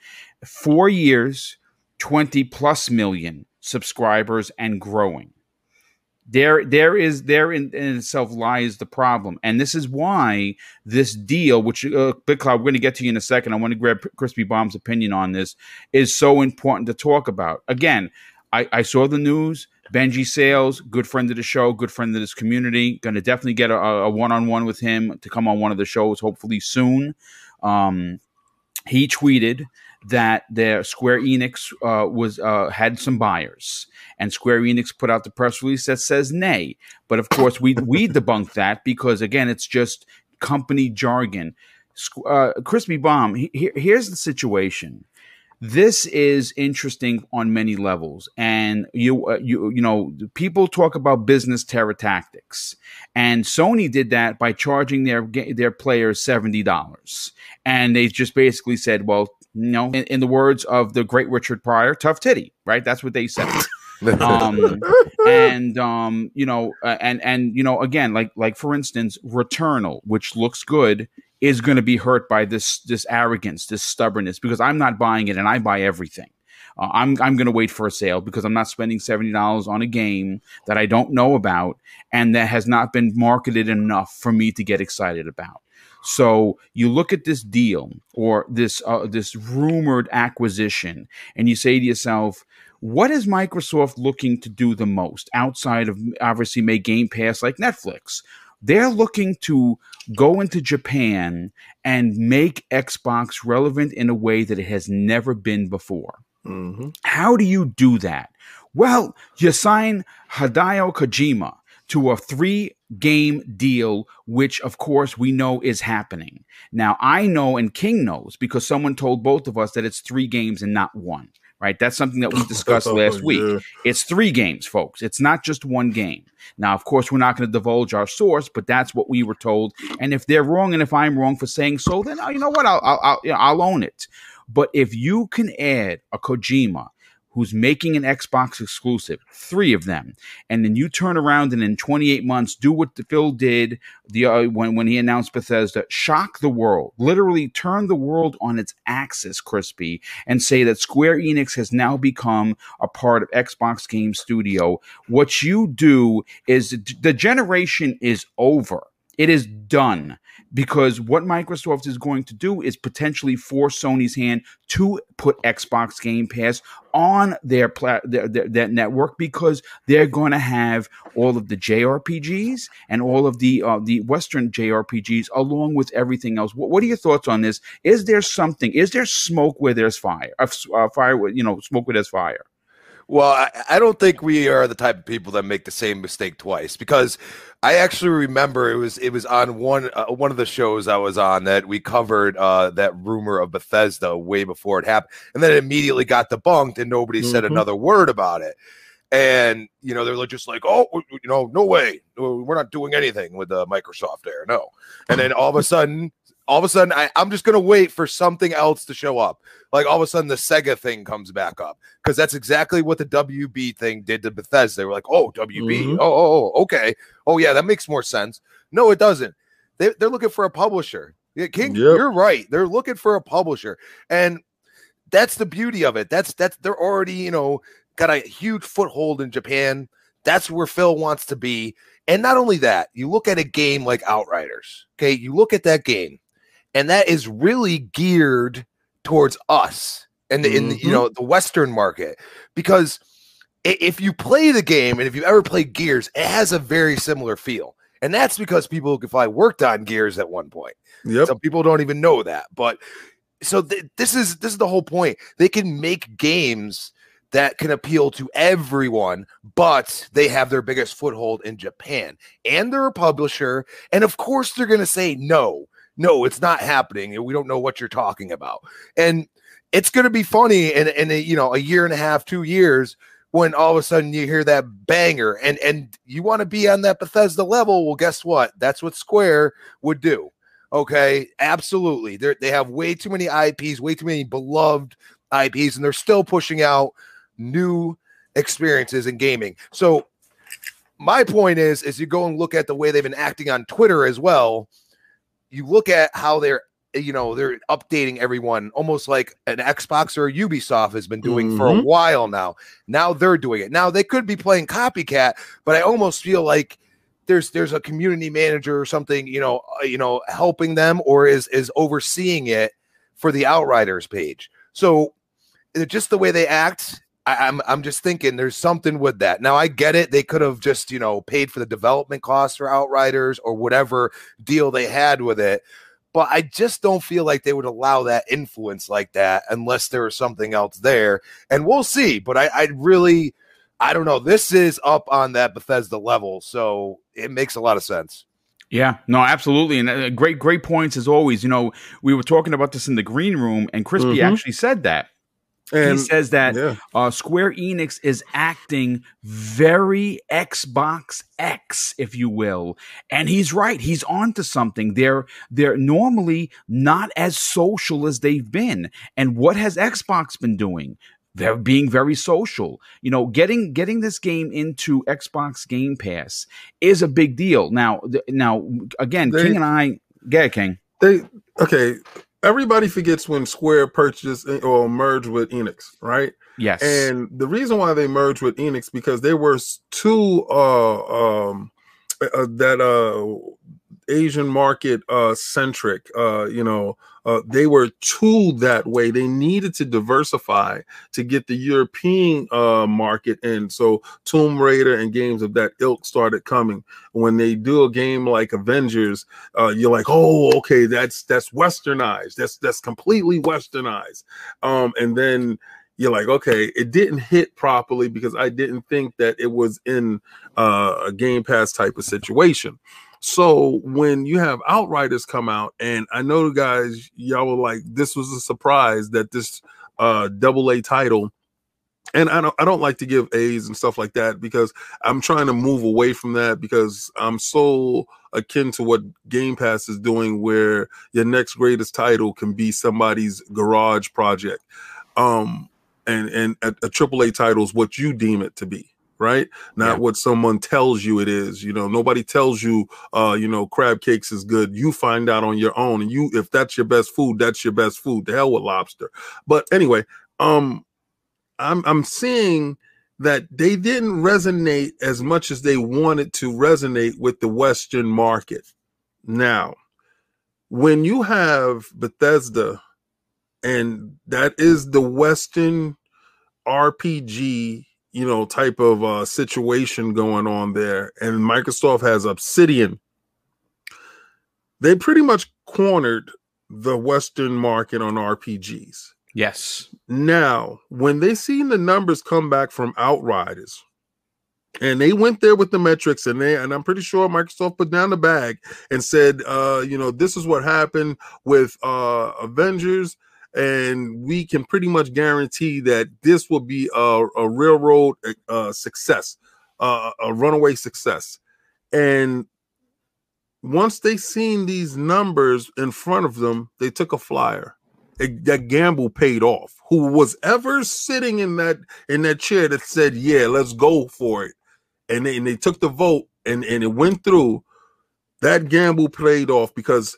Four years, 20 plus million subscribers and growing there there is there in, in itself lies the problem. And this is why this deal which uh, big cloud we're going to get to you in a second. I want to grab crispy bomb's opinion on this is so important to talk about. Again i, I saw the news. Benji sales good friend of the show good friend of this community. Going to definitely get a, a one-on-one with him to come on one of the shows hopefully soon. Um, he tweeted that their Square Enix uh, was uh, had some buyers, and Square Enix put out the press release that says nay. But of course, we we debunked that because again, it's just company jargon. Uh, Crispy Bomb. he- he- here's the situation. This is interesting on many levels, and you uh, you you know people talk about business terror tactics, and Sony did that by charging their their players seventy dollars, and they just basically said, well, you know, in, in the words of the great Richard Pryor, tough titty, right? That's what they said. um, and um, you know, uh, and and you know, again, like like for instance, Returnal, which looks good, is going to be hurt by this this arrogance, this stubbornness, because I'm not buying it, and I buy everything. Uh, I'm I'm going to wait for a sale because I'm not spending seventy dollars on a game that I don't know about and that has not been marketed enough for me to get excited about. So you look at this deal or this uh, this rumored acquisition, and you say to yourself, "What is Microsoft looking to do the most outside of obviously make Game Pass like Netflix?" They're looking to go into Japan and make Xbox relevant in a way that it has never been before. hmm How do you do that? Well, you sign Hideo Kojima to a three game deal, which of course we know is happening. Now, I know and King knows because someone told both of us that it's three games and not one, right? That's something that we discussed last week. It's three games, folks. It's not just one game. Now, of course, we're not going to divulge our source, but that's what we were told. And if they're wrong, and if I'm wrong for saying so, then uh, you know what? I'll I'll, I'll, you know, I'll own it. But if you can add a Kojima who's making an Xbox exclusive, three of them, and then you turn around and in 28 months do what Phil did the uh, when when he announced Bethesda, shock the world, literally turn the world on its axis, crispy, and say that Square Enix has now become a part of Xbox Game Studio. What you do is the generation is over. It is done because what Microsoft is going to do is potentially force Sony's hand to put Xbox Game Pass on their, pla- their, their, their network because they're going to have all of the JRPGs and all of the uh, the Western JRPGs along with everything else. What, what are your thoughts on this? Is there something? Is there smoke where there's fire? Uh, uh, fire, you know, smoke where there's fire. Well, I, I don't think we are the type of people that make the same mistake twice because I actually remember it was it was on one uh, one of the shows I was on that we covered uh, that rumor of Bethesda way before it happened, and then it immediately got debunked, and nobody said Mhm. another word about it. And you know they're just like, oh, you know, no way, we're not doing anything with uh, Microsoft there, no. And then all of a sudden, all of a sudden, I, I'm just gonna wait for something else to show up. Like all of a sudden, the Sega thing comes back up because that's exactly what the WB thing did to Bethesda. They were like, "Oh, WB, Mhm. oh, oh, oh, okay, oh yeah, that makes more sense." No, it doesn't. They, they're looking for a publisher. Yeah, King, Yep. you're right. They're looking for a publisher, and that's the beauty of it. That's that's they're already you know got a huge foothold in Japan. That's where Phil wants to be. And not only that, you look at a game like Outriders. Okay, you look at that game, and that is really geared towards us and in the, you Mhm. know the Western market because if you play the game and if you ever played Gears, it has a very similar feel, and that's because people who probably worked on Gears at one point. Yep. Some people don't even know that, but so th- this is this is the whole point. They can make games that can appeal to everyone, but they have their biggest foothold in Japan, and they're a publisher, and of course they're going to say no, no, it's not happening, we don't know what you're talking about, and it's going to be funny in in a, you know a year and a half, two years. When all of a sudden you hear that banger and and you want to be on that Bethesda level, well, guess what? That's what Square would do. Okay, absolutely. They they have way too many IPs, way too many beloved IPs, and they're still pushing out new experiences in gaming. So my point is, is you go and look at the way they've been acting on Twitter as well. You look at how they're, you know, they're updating everyone almost like an Xbox or Ubisoft has been doing for a Mhm. while now. Now they're doing it. Now they could be playing copycat, but I almost feel like there's there's a community manager or something, you know, uh, you know, helping them or is is overseeing it for the Outriders page. So just the way they act, I, I'm I'm just thinking there's something with that. Now I get it; they could have just you know paid for the development costs for Outriders or whatever deal they had with it, but I just don't feel like they would allow that influence like that unless there was something else there. And we'll see. But I, I really, I don't know. This is up on that Bethesda level, so it makes a lot of sense. Yeah, no, absolutely, and uh, great, great points as always. You know, we were talking about this in the green room, and Crispy Mhm. actually said that. And he says that yeah, uh, Square Enix is acting very Xbox X, if you will, and he's right. He's onto something. They're they're normally not as social as they've been. And what has Xbox been doing? They're being very social. You know, getting getting this game into Xbox Game Pass is a big deal. Now, now again, They- King and I, get King. they okay. Everybody forgets when Square purchased or merged with Enix, right? Yes, And the reason why they merged with Enix because there were two uh um uh, that uh Asian market uh centric uh you know uh they were too that way. They needed to diversify to get the European uh market in so Tomb Raider and games of that ilk started coming. When they do a game like Avengers uh you're like oh okay that's that's westernized. That's that's completely westernized. Um and then you're like, okay, it didn't hit properly because I didn't think that it was in uh, a Game Pass type of situation. So when you have Outriders come out, and I know guys, y'all were like, this was a surprise that this uh, double A title. And I don't, I don't like to give A's and stuff like that because I'm trying to move away from that because I'm so akin to what Game Pass is doing, where your next greatest title can be somebody's garage project. Um, and and a, a AAA title is what you deem it to be, right? Not Yeah. what someone tells you it is. You know, nobody tells you, uh, you know, crab cakes is good. You find out on your own, and you if that's your best food, that's your best food. The hell with lobster. But anyway, um, I'm I'm seeing that they didn't resonate as much as they wanted to resonate with the Western market. Now, when you have Bethesda and that is the western rpg you know type of uh situation going on there. And microsoft has obsidian. They pretty much cornered the western market on rpgs yes, now when they seen the numbers come back from outriders and they went there with the metrics and they and i'm pretty sure microsoft put down the bag and said uh you know this is what happened with uh avengers and we can pretty much guarantee that this will be a, a railroad uh, success, uh, a runaway success. And once they seen these numbers in front of them, they took a flyer. It, that gamble paid off. Who was ever sitting in that in that chair that said, "Yeah, let's go for it," and they, and they took the vote and and it went through. That gamble played off because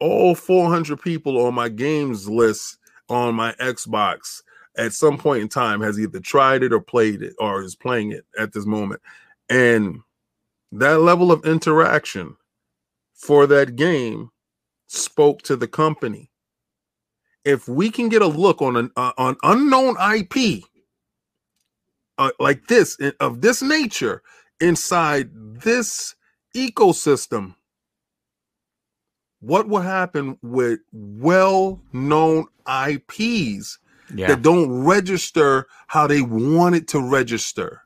all 400 people on my games list on my Xbox at some point in time has either tried it or played it or is playing it at this moment. And that level of interaction for that game spoke to the company. If we can get a look on an uh, on unknown IP uh, like this of this nature inside this ecosystem, what will happen with well-known IPs Yeah. that don't register how they want it to register?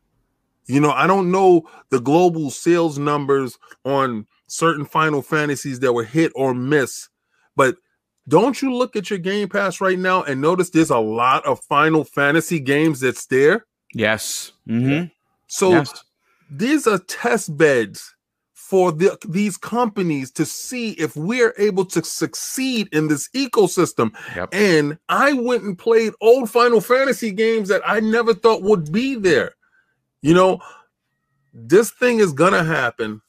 You know, I don't know the global sales numbers on certain Final Fantasies that were hit or miss, but don't you look at your Game Pass right now and notice there's a lot of Final Fantasy games that's there? Yes. hmm So yes. these are test beds for the, these companies to see if we're able to succeed in this ecosystem. Yep. And I went and played old Final Fantasy games that I never thought would be there. You know, this thing is going to happen.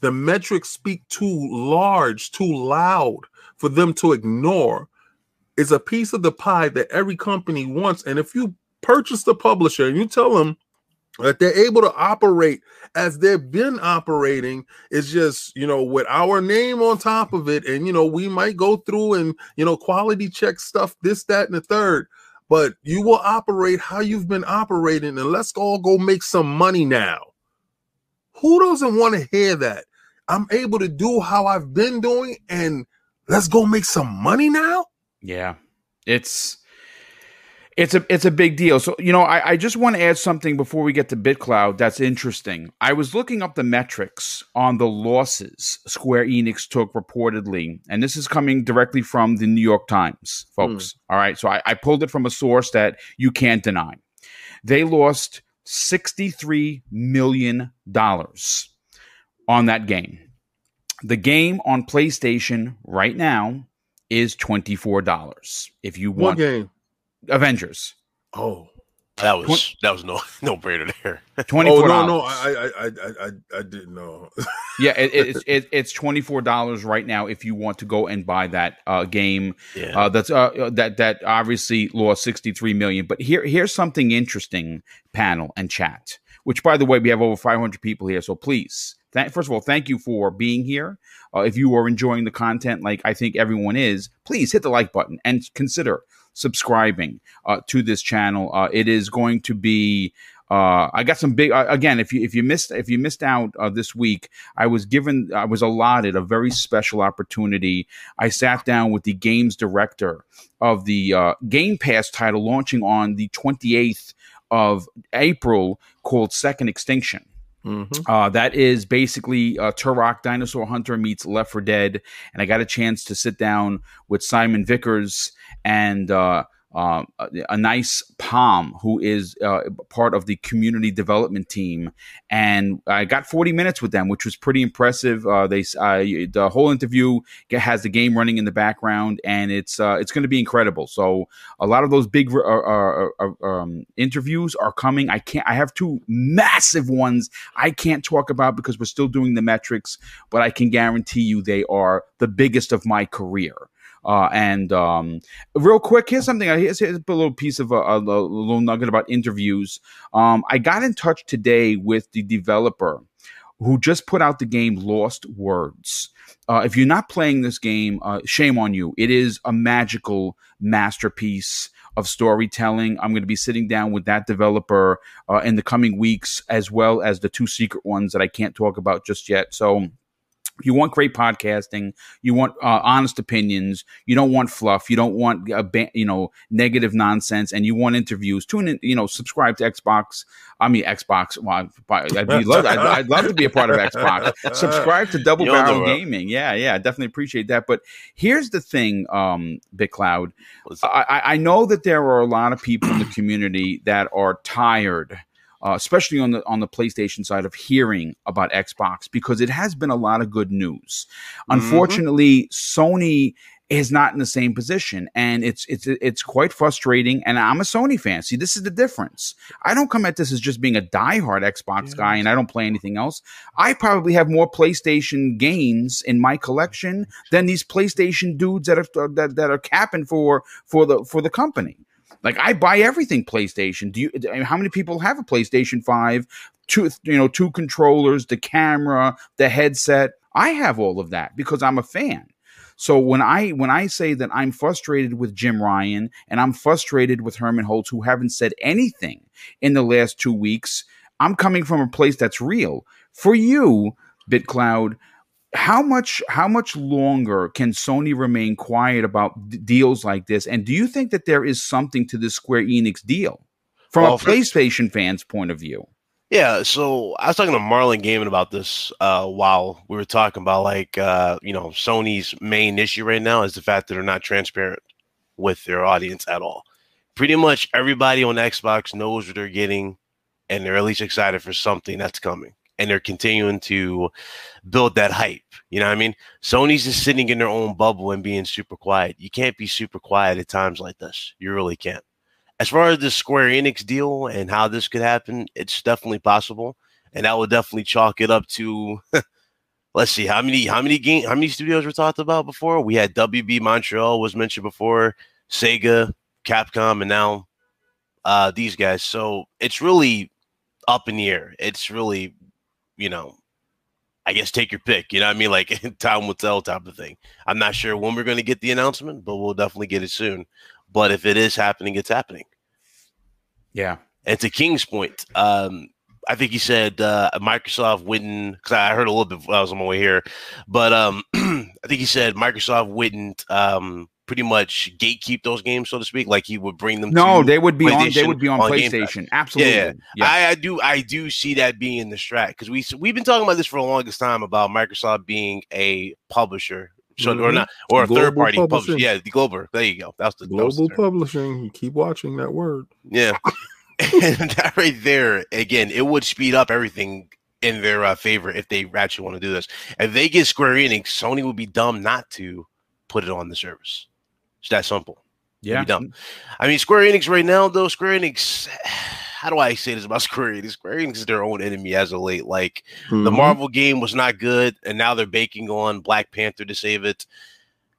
The metrics speak too large, too loud for them to ignore. It's a piece of the pie that every company wants. And if you purchase the publisher and you tell them that they're able to operate as they've been operating it's just you know with our name on top of it and you know we might go through and you know quality check stuff this that and the third. But you will operate how you've been operating and let's all go make some money now. Who doesn't want to hear that? I'm able to do how i've been doing and let's go make some money now? Yeah, it's it's a it's a big deal. So you know, I, I just want to add something before we get to BitCloud. That's interesting. I was looking up the metrics on the losses Square Enix took reportedly, and this is coming directly from the New York Times, folks. Hmm. All right, so I, I pulled it from a source that you can't deny. They lost sixty three million dollars on that game. The game on PlayStation right now is $24 if you what want game Avengers. oh That was that was no no brainer there. $24. oh no no I I I I, I, I didn't know yeah, it, it's it, it's $24 right now if you want to go and buy that uh, game Yeah. uh, that's uh, that that obviously lost 63 million. But here here's something interesting panel and chat. Which by the way, we have over 500 people here, so please Th- first of all, thank you for being here. Uh, if you are enjoying the content, like I think everyone is, please hit the like button and consider subscribing uh, to this channel. Uh, it is going to be. Uh, I got some big uh, again. If you if you missed if you missed out uh, this week, I was given I was allotted a very special opportunity. I sat down with the games director of the uh, Game Pass title launching on the 28th of April called Second Extinction. Mhm. Uh, that is basically uh, Turok Dinosaur Hunter meets Left 4 Dead, and I got a chance to sit down with Simon Vickers and uh, uh, a, nice Palm, who is uh, part of the community development team, and I got 40 minutes with them, which was pretty impressive. Uh, they the whole interview has the game running in the background, and it's uh, it's going to be incredible. So a lot of those big uh, uh, um, interviews are coming. I can't. I have two massive ones I can't talk about because we're still doing the metrics, but I can guarantee you they are the biggest of my career. Uh, and um, real quick, here's something. Here's, here's a little piece of a, a, a little nugget about interviews. Um, I got in touch today with the developer who just put out the game Lost Words. Uh, if you're not playing this game, uh, shame on you. It is a magical masterpiece of storytelling. I'm going to be sitting down with that developer uh, in the coming weeks, as well as the two secret ones that I can't talk about just yet. So, you want great podcasting. You want uh, honest opinions. You don't want fluff. You don't want uh, ba- you know negative nonsense, and you want interviews. Tune in. You know, subscribe to Xbox. I mean Xbox. Well, I'd, be love, I'd, I'd love to be a part of Xbox. Subscribe to Double You'll Barrel. Gaming. Yeah, yeah, I definitely appreciate that. But here's the thing, um, BitCloud. I- I know that there are a lot of people in the community that are tired, uh, especially on the on the PlayStation side, of hearing about Xbox because it has been a lot of good news. Unfortunately, Sony is not in the same position, and it's it's it's quite frustrating. And I'm a Sony fan. See, this is the difference. I don't come at this as just being a diehard Xbox guy, and I don't play anything else. I probably have more PlayStation games in my collection than these PlayStation dudes that are that, that are capping for for the for the company. Like I buy everything PlayStation. Do you? I mean, How many people have a PlayStation Five? Two, you know, two controllers, the camera, the headset. I have all of that because I'm a fan. So when I when I say that I'm frustrated with Jim Ryan and I'm frustrated with Hermen Hulst, who haven't said anything in the last two weeks, I'm coming from a place that's real. For you, BitCloud, how much how much longer can Sony remain quiet about d- deals like this? And do you think that there is something to this Square Enix deal from Well, a for- PlayStation fan's point of view? Yeah, so I was talking to Marlon Gaiman about this uh, while we were talking about like uh, you know Sony's main issue right now is the fact that they're not transparent with their audience at all. Pretty much everybody on Xbox knows what they're getting, and they're at least excited for something that's coming, and they're continuing to build that hype. You know what I mean? Sony's just sitting in their own bubble and being super quiet. You can't be super quiet at times like this. You really can't as far as the Square Enix deal and how this could happen, it's definitely possible, and that would definitely chalk it up to. let's see how many how many game how many studios were talked about before. We had WB Montreal was mentioned before, Sega, Capcom, and now uh, these guys. So it's really up in the air. It's really, you know, I guess take your pick. You know what I mean? Like time will tell type of thing. I'm not sure when we're going to get the announcement, but we'll definitely get it soon. But if it is happening, it's happening. Yeah. And to King's point, um, I think he said uh, Microsoft wouldn't because I heard a little bit while I was on my way here, but um, I think he said Microsoft wouldn't um, pretty much gatekeep those games, so to speak. Like he would bring them. No, to they would be on. They PlayStation would be on, on PlayStation. Absolutely. Yeah, Yeah. I, I do. I do see that being the strat because we we've been talking about this for the longest time about Microsoft being a publisher, so or Mhm. not or a Global third party publisher. Yeah, the global. There you go. That's the that was the Global publishing. You keep watching that word. Yeah. and that right there, again, it would speed up everything in their uh, favor if they actually want to do this. If they get Square Enix, Sony would be dumb not to put it on the service. It's that simple. yeah. dumb. I mean, Square Enix right now, though, Square Enix, how do I say this about Square Enix? Square Enix is their own enemy as of late. Like, the Mhm. Marvel game was not good, and now they're baking on Black Panther to save it.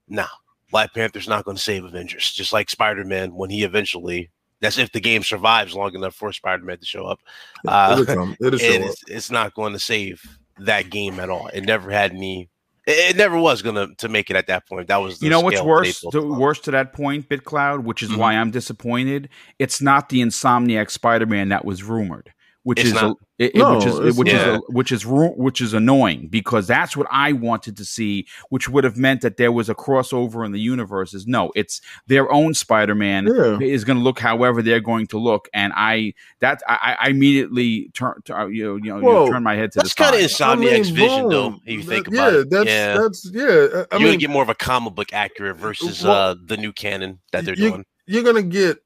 No, Black Panther's not going to save Avengers, just like Spider Man when he eventually. That's if the game survives long enough for Spider Man to show up. Uh, It'll come. It'll show and up. it's, it's not going to save that game at all. It never had any. It, it never was going to make it at that point. That was the You know what's worse? To, worse to that point, BitCloud, which is Mhm. why I'm disappointed. It's not the Insomniac Spider-Man that was rumored, which It's is not. a, it, it- which is it's which is a, which is ru- which is annoying because that's what I wanted to see, which would have meant that there was a crossover in the universes. No, it's their own Spider-Man Yeah. is going to look however they're going to look, and I that I, I immediately turn to, you know you know you turn my head to That's the kind of Insomniac's vision, though. If you That- think about yeah, it, that's yeah, that's yeah. I you're mean, gonna get more of a comic book accurate versus Well, uh the new canon that they're you- doing. you're gonna get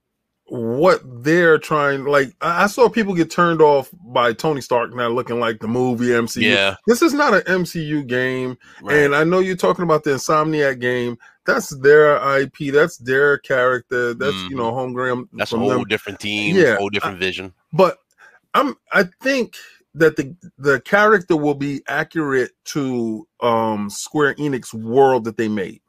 what they're trying. Like I I saw people get turned off by Tony Stark now looking like the movie MCU. Yeah, This is not an MCU game, right. and I know you're talking about the Insomniac game. That's their IP. That's their character. That's you Mhm. know homegrown that's a whole them. different team, Yeah, whole different vision. But I'm I think that the the character will be accurate to um Square Enix world that they made.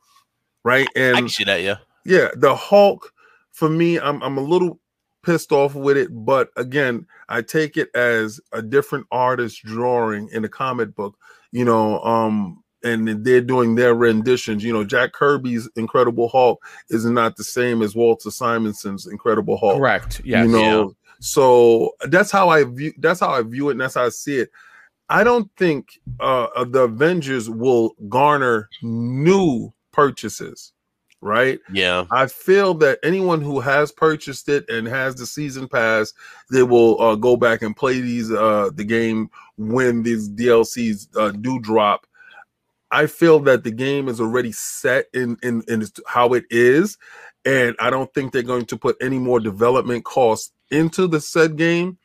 Right? I And can see that. Yeah, yeah, the Hulk for me, I'm I'm a little pissed off with it, but again, I take it as a different artist drawing in a comic book, you know, um and they're doing their renditions. You know, Jack Kirby's Incredible Hulk is not the same as Walter Simonson's Incredible Hulk. Correct. Yes. You know, so that's how I view that's how I view it, and that's how I see it. I don't think uh the Avengers will garner new purchases, right? yeah. I feel that anyone who has purchased it and has the season pass, they will uh, go back and play these uh, the game when these DLCs uh, do drop. I feel that the game is already set in in in how it is, and I don't think they're going to put any more development costs into the said game.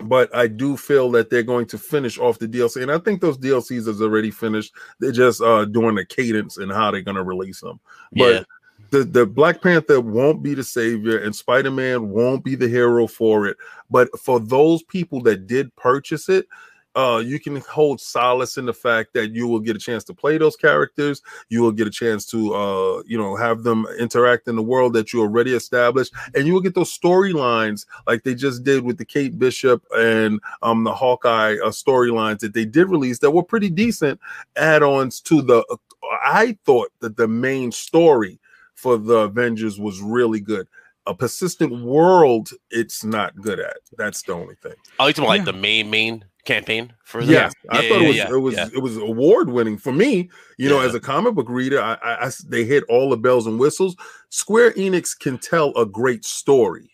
But I do feel that they're going to finish off the DLC, and I think those DLCs is already finished. They're just uh, doing the cadence and how they're going to release them but yeah. the, the Black Panther won't be the savior and Spider-Man won't be the hero for it. But for those people that did purchase it, uh, you can hold solace in the fact that you will get a chance to play those characters. You will get a chance to, uh, you know, have them interact in the world that you already established, and you will get those storylines like they just did with the Kate Bishop and um, the Hawkeye uh, storylines that they did release that were pretty decent add-ons to the. Uh, I thought that the main story for the Avengers was really good a persistent world it's not good at that's the only thing I like to like the main main campaign for yeah, them. I thought it was it was it was award winning for me. You know, as a comic book reader, I, I, I, they hit all the bells and whistles. Square Enix can tell a great story.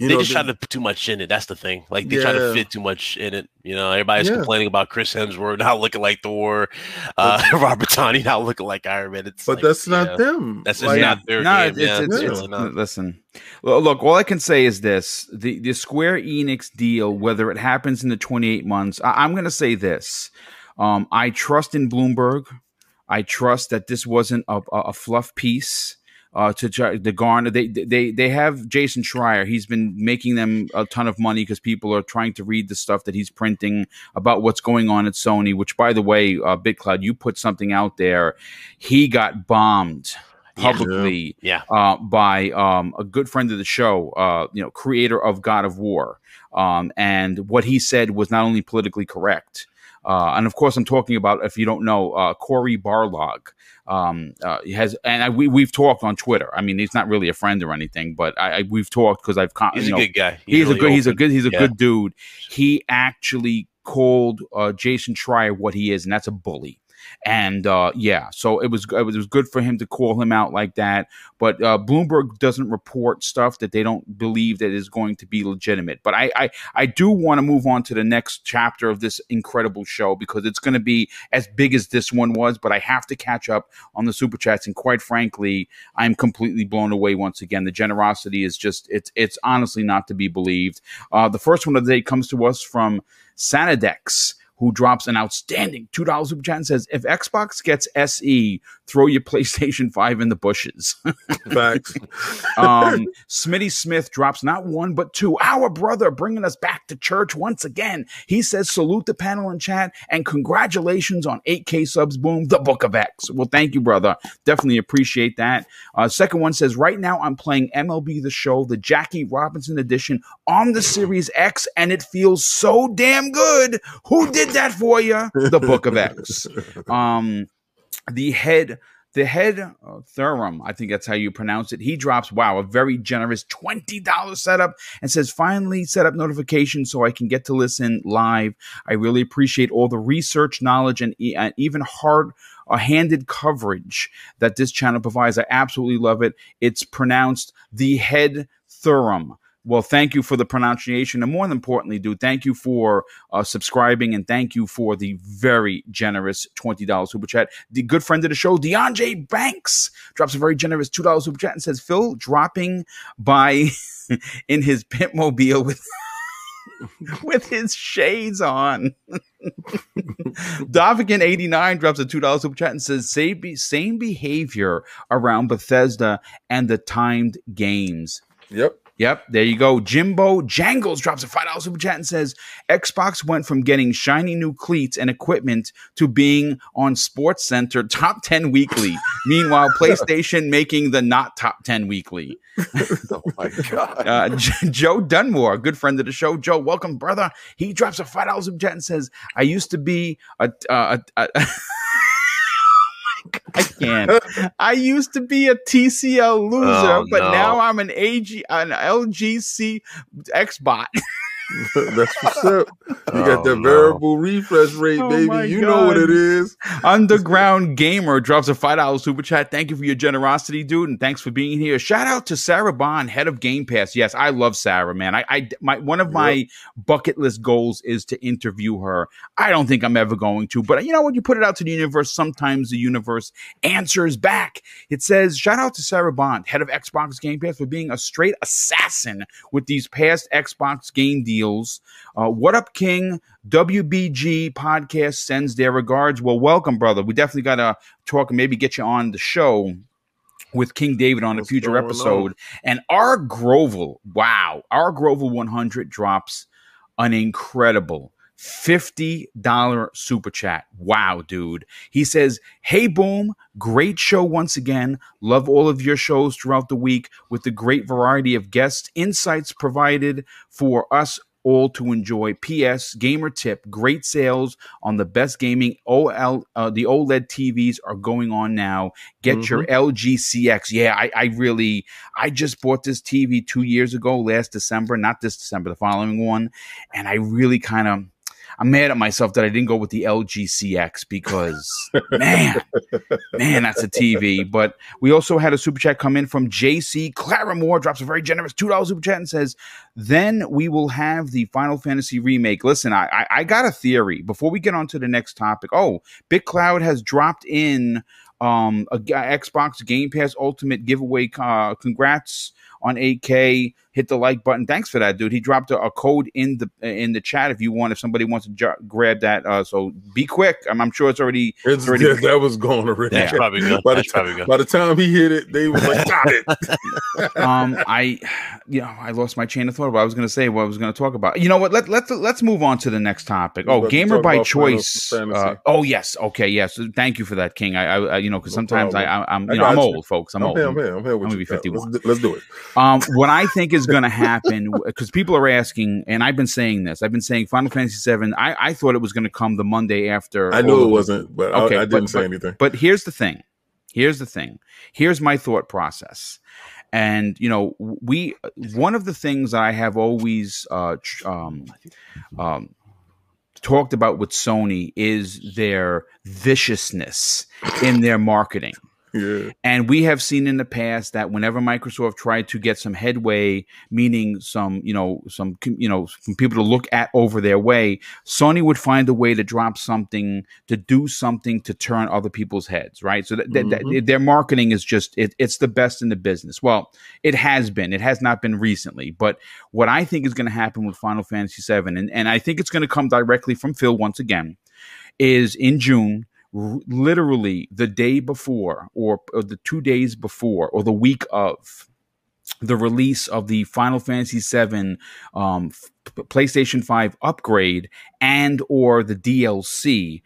You they know, just the- try to put too much in it. That's the thing. Like they try to fit too much in it. You know, everybody's Yeah. complaining about Chris Hemsworth not looking like Thor, uh, Robert Downey not looking like Iron Man. It's but like, that's not yeah, them. That's just Like, not their no, game. it's, yeah, it's, Yeah. it's, not. listen. Lo- Look, all I can say is this: the the Square Enix deal, whether it happens in the 28 months, I, I'm going to say this: um, I trust in Bloomberg. I trust that this wasn't a, a, a fluff piece. Uh, to try to garner, they they they have Jason Schreier. He's been making them a ton of money because people are trying to read the stuff that he's printing about what's going on at Sony. Which, by the way, uh, BitCloud, you put something out there. He got bombed publicly Yeah. uh, by um, a good friend of the show, uh, you know, creator of God of War. Um, and what he said was not only politically correct, uh, and of course, I'm talking about, if you don't know, uh, Cory Barlog. Um, uh, has, and I, we, we've talked on Twitter. I mean, he's not really a friend or anything, but I, I we've talked because I've, con- He's you a good guy. he's really a good he's a good he's a Yeah. good dude he actually called uh jason schreier what he is and that's a bully and uh yeah so it was it was, good for him to call him out like that. But uh bloomberg doesn't report stuff that they don't believe that is going to be legitimate. But i i, I do want to move on to the next chapter of this incredible show because it's going to be as big as this one was but i have to catch up on the super chats. And quite frankly i'm completely blown away once again. The generosity is just it's it's honestly not to be believed. Uh, the first one of the day comes to us from Sanadex, who drops an outstanding $2 super chat and says, If Xbox gets SE, throw your PlayStation 5 in the bushes. Facts. um, Smitty Smith drops not one, but two. Our brother bringing us back to church once again. He says, Salute the panel in chat and congratulations on 8K subs. Boom, the Book of X. Well, thank you, brother. Definitely appreciate that. Uh, second one says, Right now I'm playing MLB The Show, the Jackie Robinson edition on the Series X, and it feels so damn good. Who did that for you? The Book of X. Um, the head the head uh, Thurum, I think that's how you pronounce it. He drops, wow, a very generous $20 setup and says, finally set up notifications so I can get to listen live. I really appreciate all the research, knowledge, and, e- and even hard uh, handed coverage that this channel provides. I absolutely love it. It's pronounced the head Thurum. Well, thank you for the pronunciation. And more importantly, dude, thank you for uh, subscribing and thank you for the very generous $20 super chat. The good friend of the show, DeAndre Banks, drops a very generous $2 super chat and says, Phil dropping by in his Pitmobile with. with his shades on. Davigan89 drops a $2 super chat and says, same, be- same behavior around Bethesda and the timed games. Yep. Yep, there you go. Jimbo Jangles drops a $5 super chat and says Xbox went from getting shiny new cleats and equipment to being on Sports Center top 10 weekly. Meanwhile, PlayStation making the not top 10 weekly. oh my god. Uh, J- Joe Dunmore, good friend of the show. Joe, welcome, brother. He drops a $5 super chat and says, I used to be a. Uh, a, a I can't. I used to be a TCL loser, Oh, but no. now I'm an AG, an LGC Xbot. That's what's up. You got Oh, that no. variable refresh rate, Oh baby. my You know what it is. Underground Gamer drops a five dollars super chat. Thank you for your generosity, dude, and thanks for being here. Shout out to Sarah Bond, head of Game Pass. Yes, I love Sarah, man. I, I my one of my bucket list goals is to interview her. I don't think I'm ever going to, but you know when you put it out to the universe, sometimes the universe answers back. It says, "Shout out to Sarah Bond, head of Xbox Game Pass, for being a straight assassin with these past Xbox game deals." Uh, what up, King? WBG podcast sends their regards. Well, welcome, brother. We definitely got to talk and maybe get you on the show with King David on a future episode. And our Grovel, wow, our Grovel 100 drops an incredible $50 super chat. Wow, dude. He says, Hey, Boom, great show once again. Love all of your shows throughout the week with the great variety of guests, insights provided for us all to enjoy. P.S. Gamer tip: Great sales on the best gaming OL. Uh, the OLED TVs are going on now. Get mm-hmm. your LG CX. Yeah, I, I really, I just bought this TV two years ago, last December, not this December, the following one, and I really kind of I'm mad at myself that I didn't go with the LG CX because man, man, that's a TV. But we also had a super chat come in from JC Claramore, drops a very generous two dollars super chat and says, "Then we will have the Final Fantasy remake." Listen, I, I I got a theory before we get on to the next topic. Oh, Big Cloud has dropped in um a, a Xbox Game Pass Ultimate giveaway. Uh, congrats on 8K hit the like button. Thanks for that, dude. He dropped a, a code in the in the chat if you want, if somebody wants to j- grab that. Uh, so be quick. I'm, I'm sure it's already. It's, already yeah, that was gone already. That's yeah. probably good. By, That's the, probably good. by the time he hit it, they were like, got it. um, I, you know, I lost my chain of thought. But I was going to say what I was going to talk about. You know what? Let let's let's move on to the next topic. Oh, gamer by choice. Uh, oh yes. Okay. Yes. Thank you for that, King. I, I you know, because no sometimes I, I, am you know, I'm you. old, folks. I'm, I'm old. Here, I'm here. I'm here. I'm gonna be 51. Let's, let's do it. Um, what I think is going to happen because people are asking, and I've been saying this. I've been saying Final Fantasy VII. I, I thought it was going to come the Monday after. I knew it wasn't, but okay, I, I didn't but, say but, anything. But here's the thing. Here's the thing. Here's my thought process. And you know, we one of the things I have always uh, um, um, talked about with Sony is their viciousness in their marketing. Yeah. And we have seen in the past that whenever Microsoft tried to get some headway, meaning some, you know, some, you know, some people to look at over their way, Sony would find a way to drop something, to do something to turn other people's heads, right? So that, mm-hmm. their marketing is just, it, it's the best in the business. Well, it has been. It has not been recently. But what I think is going to happen with Final Fantasy VII, and, and I think it's going to come directly from Phil once again, is in June literally the day before or, or the two days before or the week of the release of the Final Fantasy VII um, PlayStation 5 upgrade and or the DLC,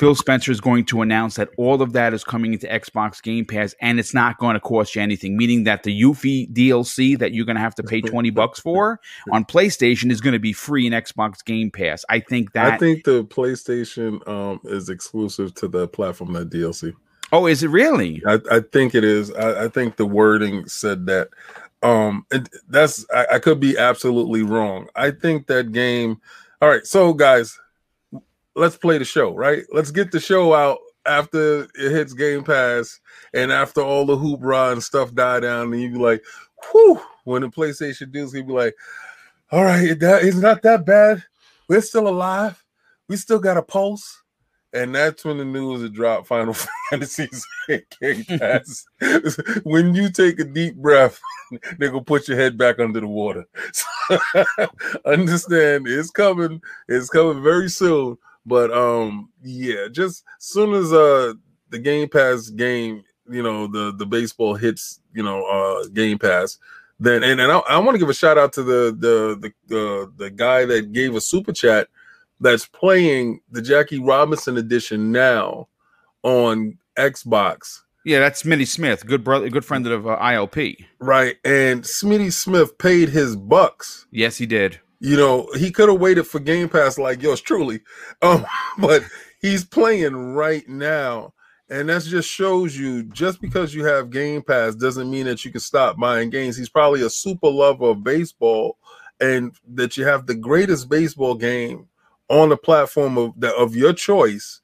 Phil Spencer is going to announce that all of that is coming into Xbox Game Pass and it's not going to cost you anything, meaning that the Yuffie DLC that you're going to have to pay 20 bucks for on PlayStation is going to be free in Xbox Game Pass. I think that I think the PlayStation um, is exclusive to the platform that DLC. Oh, is it really? I, I think it is. I, I, think the wording said that. Um, it, that's I, I could be absolutely wrong. I think that game. All right, so guys, let's play the show, right? Let's get the show out after it hits Game Pass and after all the hoopla and stuff die down, and you be like, whew, when the PlayStation deals, you be like, all right, that it's not that bad. We're still alive. We still got a pulse. And that's when the news would drop Final Fantasies Game Pass. when you take a deep breath, they're gonna put your head back under the water. Understand it's coming, it's coming very soon. But um, yeah, just as soon as uh the Game Pass game, you know, the the baseball hits, you know, uh Game Pass, then and, and I, I want to give a shout out to the the the uh, the guy that gave a super chat that's playing the Jackie Robinson edition now on Xbox. Yeah, that's Smitty Smith, good brother, good friend of uh, ILP. Right, and Smitty Smith paid his bucks. Yes, he did. You know, he could have waited for Game Pass like yours truly, um, but he's playing right now. And that just shows you just because you have Game Pass doesn't mean that you can stop buying games. He's probably a super lover of baseball, and that you have the greatest baseball game on the platform of the, of your choice.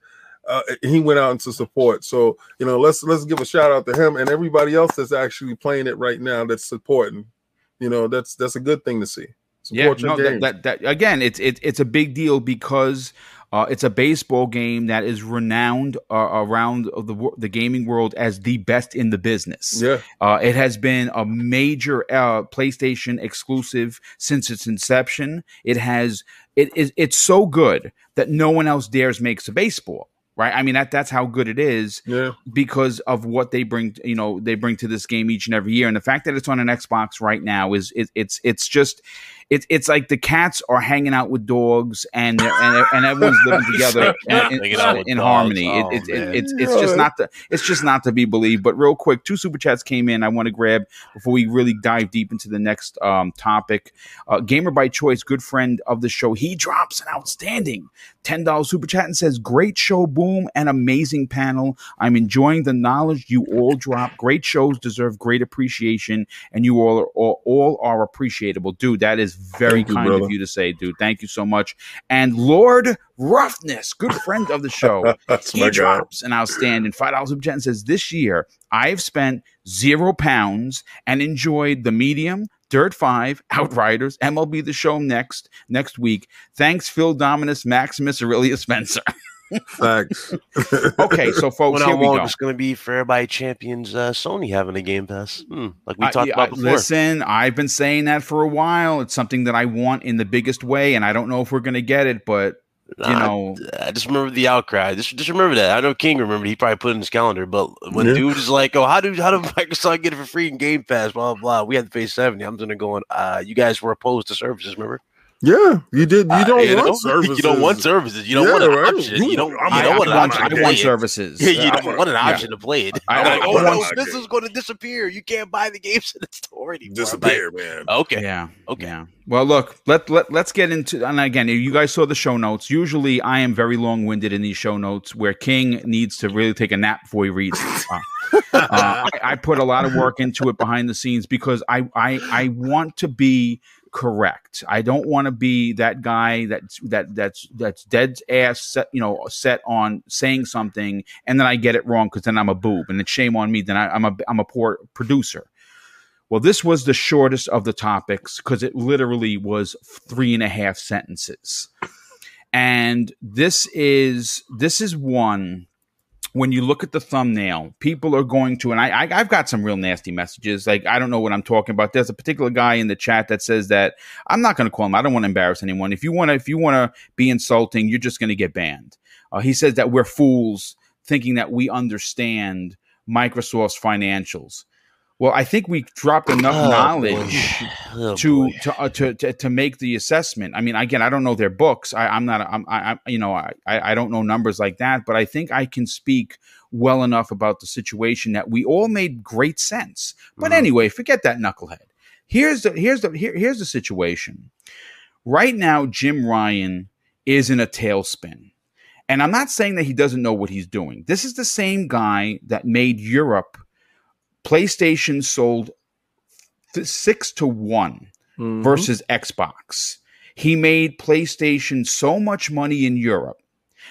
Uh, he went out into support. So you know, let's let's give a shout out to him and everybody else that's actually playing it right now that's supporting. You know, that's that's a good thing to see. Support yeah, no, that, that, that, again, it's it, it's a big deal because uh, it's a baseball game that is renowned uh, around the the gaming world as the best in the business. Yeah, uh, it has been a major uh, PlayStation exclusive since its inception. It has it is it's so good that no one else dares makes a baseball right? I mean that that's how good it is. Yeah. Because of what they bring, you know, they bring to this game each and every year, and the fact that it's on an Xbox right now is it, it's it's just it's it's like the cats are hanging out with dogs and and, and everyone's living together in, in, Hanging out with in harmony. Oh, it, it, it, it's it's just not to it's just not to be believed. But real quick, two super chats came in. I want to grab before we really dive deep into the next um, topic. Uh, Gamer by choice, good friend of the show, he drops an outstanding ten dollars super chat and says, "Great show, boom, and amazing panel. I'm enjoying the knowledge you all drop. Great shows deserve great appreciation, and you all are all, all are appreciable, dude. That is very Thank kind brother. of you to say, dude. Thank you so much. And Lord Roughness, good friend of the show, he drops an outstanding five dollars chat and says, "This year I've spent zero pounds and enjoyed the medium." Dirt Five, Outriders, MLB The Show next next week. Thanks, Phil Dominus, Maximus Aurelius Spencer. Facts. Okay, so folks, Wonder here we go. it's going to be for everybody champions uh, Sony having a Game Pass. Hmm, like we I- talked I- about before. listen, I've been saying that for a while. It's something that I want in the biggest way, and I don't know if we're going to get it, but you Nah, know, I just remember the outcry. Just, just remember that. I know King remembered. He probably put it in his calendar. But when Yeah. dude is like, "Oh, how do how do Microsoft get it for free in Game Pass?" Blah blah. blah. We had to pay seventy. I'm gonna go on. Uh, you guys were opposed to services. Remember? Yeah, you did. You Uh, don't want know? services. You don't want services. You don't Yeah, want an right. option. You don't. You I'm don't I want an want, option. I to want play it. services. Yeah, you don't want an option to play it. I- They're I- like, I oh want- no, this is going to disappear. You can't buy the games in the store anymore. I'm disappear, man. okay. Yeah. Okay. Yeah. Well, look, let, let let's get into and again, you guys saw the show notes. Usually, I am very long winded in these show notes, where King needs to really take a nap before he reads. Uh, uh, I, I put a lot of work into it behind the scenes because I I I want to be correct. I don't want to be that guy that's that that's that's dead ass set you know set on saying something and then I get it wrong because then I'm a boob and it's shame on me. Then I, I'm a I'm a poor producer. Well, this was the shortest of the topics because it literally was three and a half sentences. And this is this is one when you look at the thumbnail, people are going to, and I, I I've got some real nasty messages. Like I don't know what I'm talking about. There's a particular guy in the chat that says that I'm not going to call him. I don't want to embarrass anyone. If you want to, if you want to be insulting, you're just going to get banned. Uh, he says that we're fools thinking that we understand Microsoft's financials. Well, I think we dropped enough Oh, knowledge. Oh, to to, uh, to to to make the assessment. I mean, again, I don't know their books. I, I'm not. I'm. I, I you know. I I don't know numbers like that. But I think I can speak well enough about the situation that we all made great sense. But Mhm. anyway, forget that knucklehead. Here's the here's the here, here's the situation. Right now, Jim Ryan is in a tailspin. And I'm not saying that he doesn't know what he's doing. This is the same guy that made Europe PlayStation sold th- six to one Mhm. versus Xbox. He made PlayStation so much money in Europe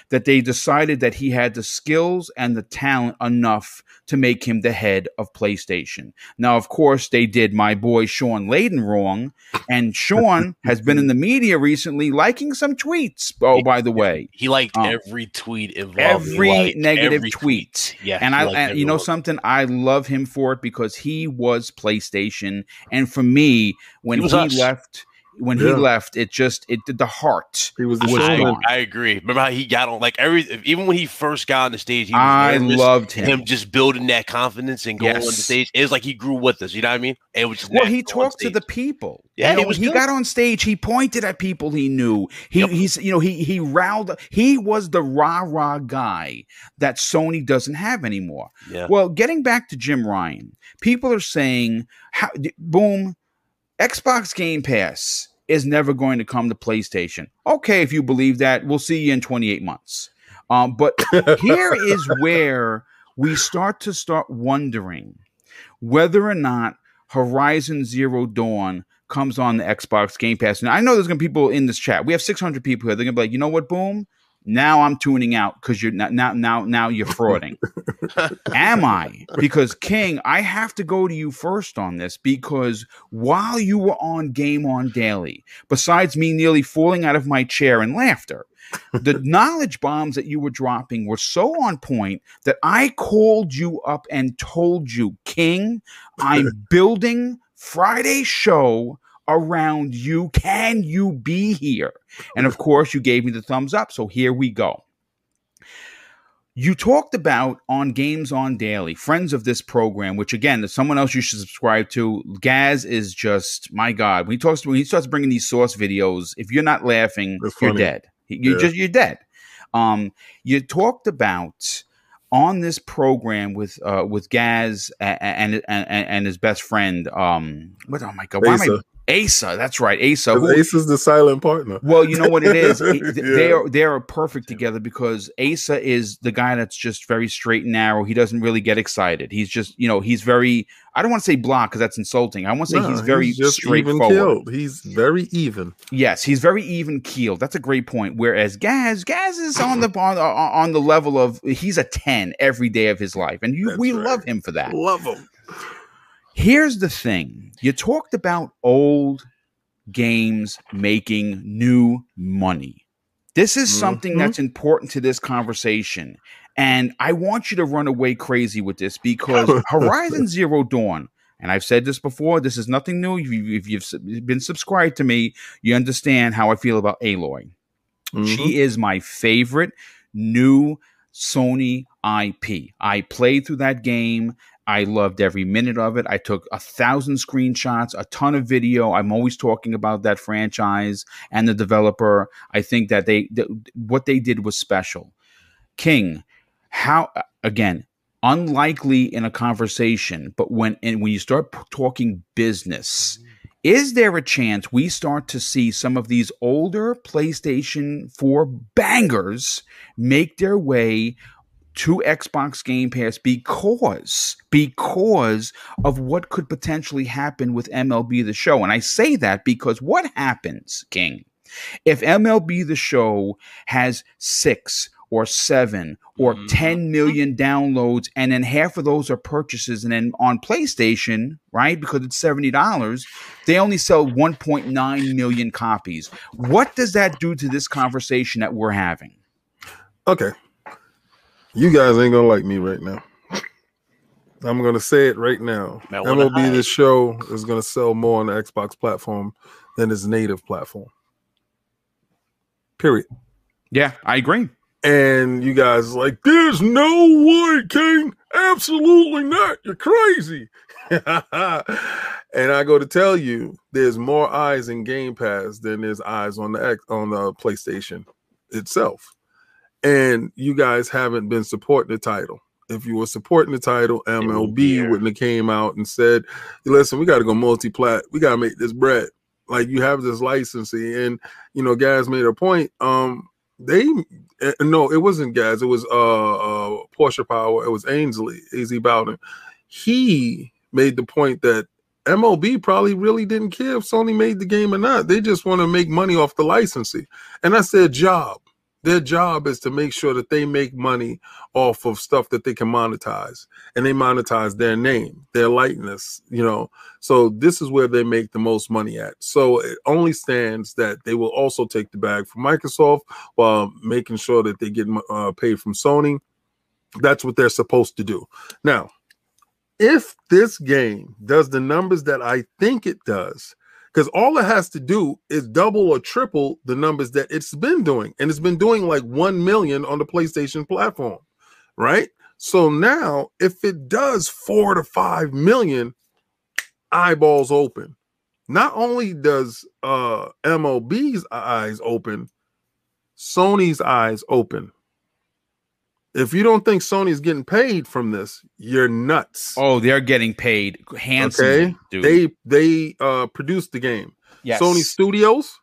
that they decided that he had the skills and the talent enough to make him the head of PlayStation. Now, of course, they did my boy Shawn Layden wrong, and Shawn has been in the media recently liking some tweets. Oh, by the way, He liked Um, every tweet involved. every negative every tweet. Yeah, and I, and you know something, I love him for it because he was PlayStation, and for me, when He he, left, when Yeah. he left, it just it did the heart. He was the was I. I agree. Remember how he got on like every even when he first got on the stage, he was I nervous. loved him. him just building that confidence and going on the stage. It was like he grew with us. You know what I mean? And it was just Well, he talked to the people. Yeah, you he know, was he good. got on stage. He pointed at people he knew. He Yep. he's you know he he riled. He was the rah rah guy that Sony doesn't have anymore. Yeah. Well, getting back to Jim Ryan, people are saying, how, boom, Xbox Game Pass is never going to come to PlayStation. Okay, if you believe that, we'll see you in 28 months. Um, but here is where we start to start wondering whether or not Horizon Zero Dawn comes on the Xbox Game Pass. And I know there's gonna be people in this chat. We have 600 people here. They're gonna be like, you know what, boom. Now I'm tuning out because you're not, now now now you're frauding. Am I? Because King, I have to go to you first on this because while you were on Game On Daily, besides me nearly falling out of my chair in laughter, the knowledge bombs that you were dropping were so on point that I called you up and told you, King, I'm building Friday show around you. Can you be here? And of course, you gave me the thumbs up. So here we go. You talked about on Games on Daily, friends of this program, which again is someone else you should subscribe to. Gaz is just my God. When he talks, when he starts bringing these source videos, if you're not laughing, you're dead. You're Yeah. just you're dead. Um, you talked about on this program with uh with Gaz and and and, and his best friend. Um, what? Oh my God, why am I? Asa. Asa, that's right, Asa. who- Ace is the silent partner. well, you know what it is. It- Yeah. They are they are perfect together because Asa is the guy that's just very straight and narrow. He doesn't really get excited. He's just you know he's very. I don't want to say block because that's insulting. I want to say No, he's very just straightforward. keeled. He's very even. Yes, he's very even keeled. That's a great point. Whereas Gaz, Gaz is on the on, on the level of he's a ten every day of his life, and you we right. love him for that. Love him. Here's the thing you talked about old games making new money. This is something Mhm. that's important to this conversation. And I want you to run away crazy with this because Horizon Zero Dawn, and I've said this before, this is nothing new. If, you, if you've been subscribed to me, you understand how I feel about Aloy. Mhm. She is my favorite new Sony IP. I played through that game. I loved every minute of it. I took a thousand screenshots, a ton of video. I'm always talking about that franchise and the developer. I think that they th- what they did was special. King, how again, unlikely in a conversation, but when and when you start p- talking business, is there a chance we start to see some of these older PlayStation 4 bangers make their way to Xbox Game Pass because because of what could potentially happen with MLB the show and I say that because what happens King if MLB the show has 6 or 7 or Mhm. 10 million downloads and then half of those are purchases and then on PlayStation right because it's $70 they only sell 1.9 million copies what does that do to this conversation that we're having Okay. You guys ain't gonna like me right now. I'm gonna say it right now. MLB hide. this show is gonna sell more on the Xbox platform than its native platform. Period. yeah I agree And you guys are like, there's no way, King. Absolutely not. You're crazy. and I go to tell you, there's more eyes in Game Pass than there's eyes on the X on the PlayStation itself. And you guys haven't been supporting the title. If you were supporting the title, MLB wouldn't have came out and said, "Listen, we got to go multi-plat. We got to make this bread. Like you have this licensing." And you know, guys made a point. Um, they uh, no, it wasn't guys. It was uh, uh Porsche Power. It was Ainsley, Az Bowden. He made the point that MLB probably really didn't care if Sony made the game or not. They just want to make money off the licensing, and that's their job. Their job is to make sure that they make money off of stuff that they can monetize, and they monetize their name, their likeness. You know, so this is where they make the most money at. So it only stands that they will also take the bag from Microsoft while making sure that they get uh, paid from Sony. That's what they're supposed to do. Now, if this game does the numbers that I think it does, because all it has to do is double or triple the numbers that it's been doing, and it's been doing like 1 million on the PlayStation platform, right? So now, if it does four to five million, eyeballs open. Not only does uh MLB's eyes open, Sony's eyes open. If you don't think Sony's getting paid from this, you're nuts. Oh, they're getting paid handsomely, Okay. dude. They they uh produced the game. yes. Sony Studios.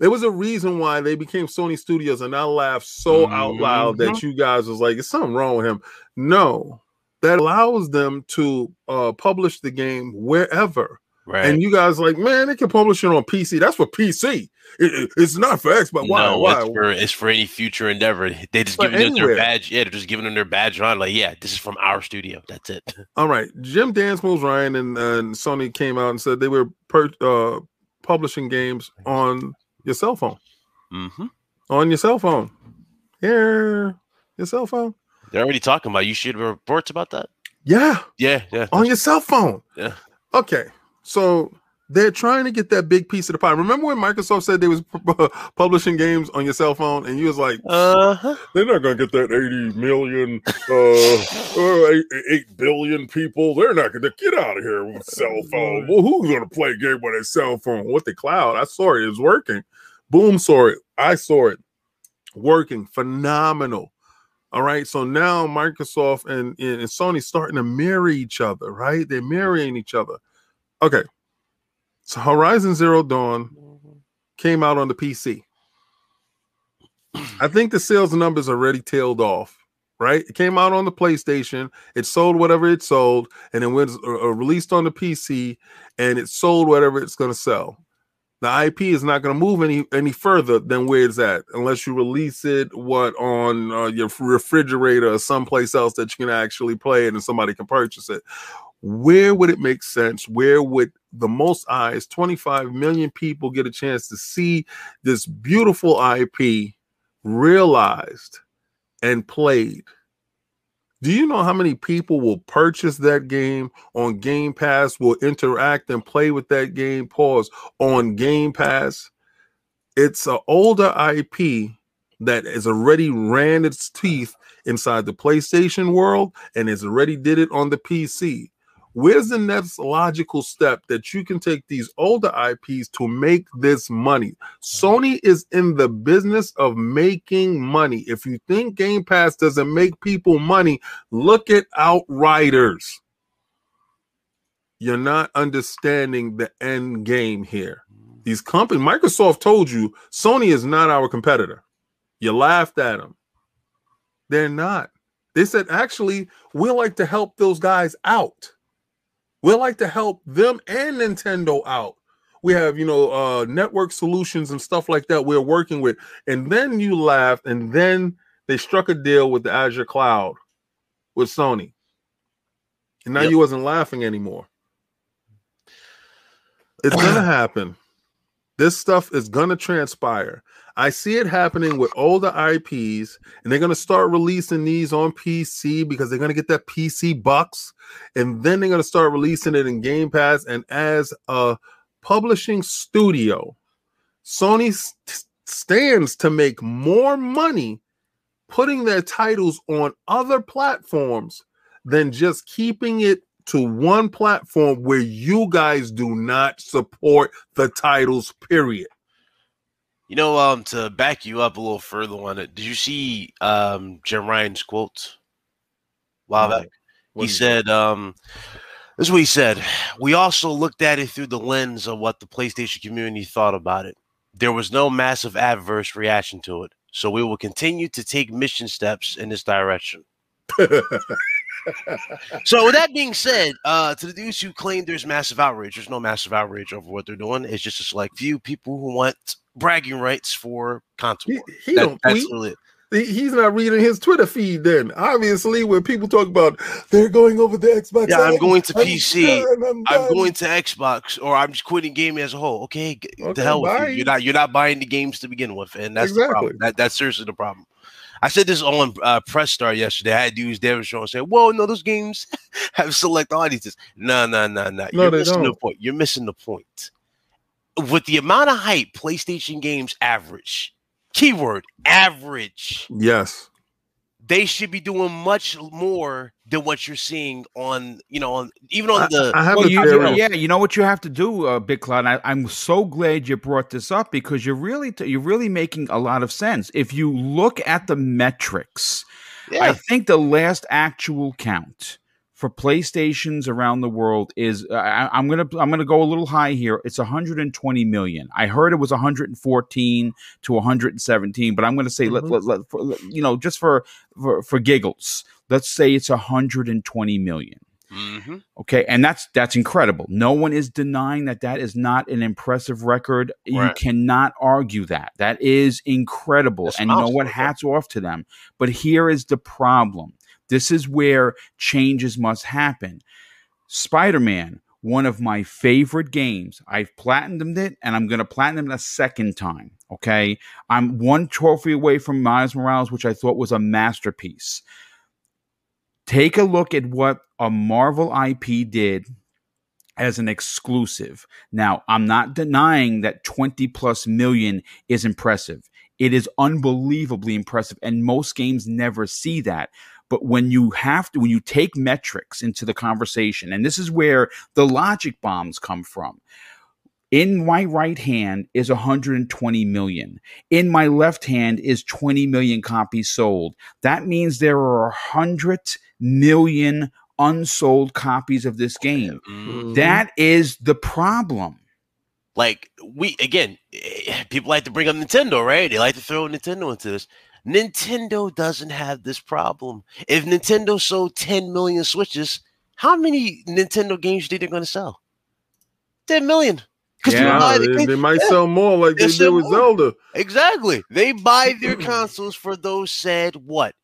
There was a reason why they became Sony Studios, and I laughed so out loud Mm-hmm. that you guys was like, "Is something wrong with him?" No, that allows them to uh, publish the game wherever. Right. And you guys like, man, they can publish it on PC. That's for PC. It- it- it's not for Xbox. Why? no, Why? It's, for, it's for any future endeavor. They just giving them their badge. Yeah, they're just giving them their badge on. Like, yeah, this is from our studio. That's it. All right, Jim Dance Moves Ryan and, and Sony came out and said they were per, uh, publishing games on your cell phone. hmm On your cell phone. Here, your cell phone. They're already talking about. You should reports about that. Yeah, Yeah, yeah. on your cell phone. Yeah. Okay, so They're trying to get that big piece of the pie. Remember when Microsoft said they was pu- publishing games on your cell phone, and you was like, Uh-huh. "They're not going to get that eighty million, uh, uh, eight, eight billion people. They're not going to get out of here with cell phone. Well, who's going to play a game with a cell phone with the cloud? I saw it. It was working. Boom, saw it. I saw it working. Phenomenal. All right. So now Microsoft and, and, and Sony starting to marry each other, right? They're marrying each other. Okay. So Horizon Zero Dawn came out on the PC. I think the sales numbers already tailed off, right? It came out on the PlayStation, it sold whatever it sold, and it was uh, uh, released on the PC, and it sold whatever it's going to sell. The IP is not going to move any any further than where it's at, unless you release it what on uh, your refrigerator or someplace else that you can actually play it and somebody can purchase it. Where would it make sense? Where would the most eyes, 25 million people, get a chance to see this beautiful IP realized and played? Do you know how many people will purchase that game on Game Pass, will interact and play with that game, pause, on Game Pass? It's an older IP that has already ran its teeth inside the PlayStation world and has already did it on the PC. Where's the next logical step that you can take these older IPs to make this money? Sony is in the business of making money. If you think Game Pass doesn't make people money, look at Outriders. You're not understanding the end game here. These companies, Microsoft told you Sony is not our competitor. You laughed at them. They're not. They said, actually, we like to help those guys out. We like to help them and Nintendo out. We have, you know, uh, network solutions and stuff like that we're working with. And then you laughed, and then they struck a deal with the Azure Cloud with Sony. And now Yep. you wasn't laughing anymore. It's gonna happen. This stuff is gonna transpire. I see it happening with older IPs, and they're gonna start releasing these on PC because they're gonna get that PC bucks, and then they're gonna start releasing it in Game Pass. And as a publishing studio, Sony s- stands to make more money putting their titles on other platforms than just keeping it to one platform where you guys do not support the titles, period. You know, um, to back you up a little further on it, did you see um Jim Ryan's quotes? Wow, No. back. He said, um, this is what he said. We also looked at it through the lens of what the PlayStation community thought about it. There was no massive adverse reaction to it. So we will continue to take mission steps in this direction. So with that being said, uh, to the dudes who claim there's massive outrage, there's no massive outrage over what they're doing. It's just a select few people who want bragging rights for console. he, he That- don't that's tweet. really it. He's not reading his Twitter feed. Then obviously, when people talk about they're going over the Xbox, Yeah, I'm going to I'm PC. done, I'm, I'm done. going to Xbox or I'm just quitting gaming as a whole. Okay, Okay, the hell with bye. you. You're not you're not buying the games to begin with, and that's the Exactly. problem. That, that's seriously the problem. I said this on uh, Press Star yesterday. I had dudes there was and saying, "Whoa, no, those games have select audiences." No, no, no, no. No, You're missing the don't. point. You're missing the point. With the amount of hype PlayStation games average, keyword average, Yes, they should be doing much more than what you're seeing on, you know, on even on the I have Well, a you, theory. yeah, you know what you have to do, uh, BitCloud. I, I'm so glad you brought this up because you're really t- you're really making a lot of sense. If you look at the metrics, I think the last actual count for PlayStations around the world is uh, I, I'm gonna I'm gonna go a little high here. It's 120 million. I heard it was 114 to 117, but I'm gonna say let, Mhm. let, let, for, let- you know just for, for for giggles, let's say it's 120 million. hmm Okay, and that's that's incredible. No one is denying that that is not an impressive record. You cannot argue that. That is incredible. That's and you know what? Hats off to them. But here is the problem. This is where changes must happen. Spider-Man, one of my favorite games. I've platinumed it and I'm going to platinum it a second time. Okay. I'm one trophy away from Miles Morales, which I thought was a masterpiece. Take a look at what a Marvel IP did as an exclusive. Now, I'm not denying that 20 plus million is impressive. It is unbelievably impressive, and most games never see that. But when you have to, when you take metrics into the conversation, and this is where the logic bombs come from. In my right hand is 120 million. In my left hand is 20 million copies sold. That means there are 100 million unsold copies of this game. Mm. That is the problem. like we again eh, people like to bring up nintendo right they like to throw nintendo into this nintendo doesn't have this problem if nintendo sold 10 million switches how many nintendo games do you think they're going to sell 10 million Yeah, they, they, they might yeah. sell more like They'll they did with more. Zelda. exactly they buy their consoles for those said what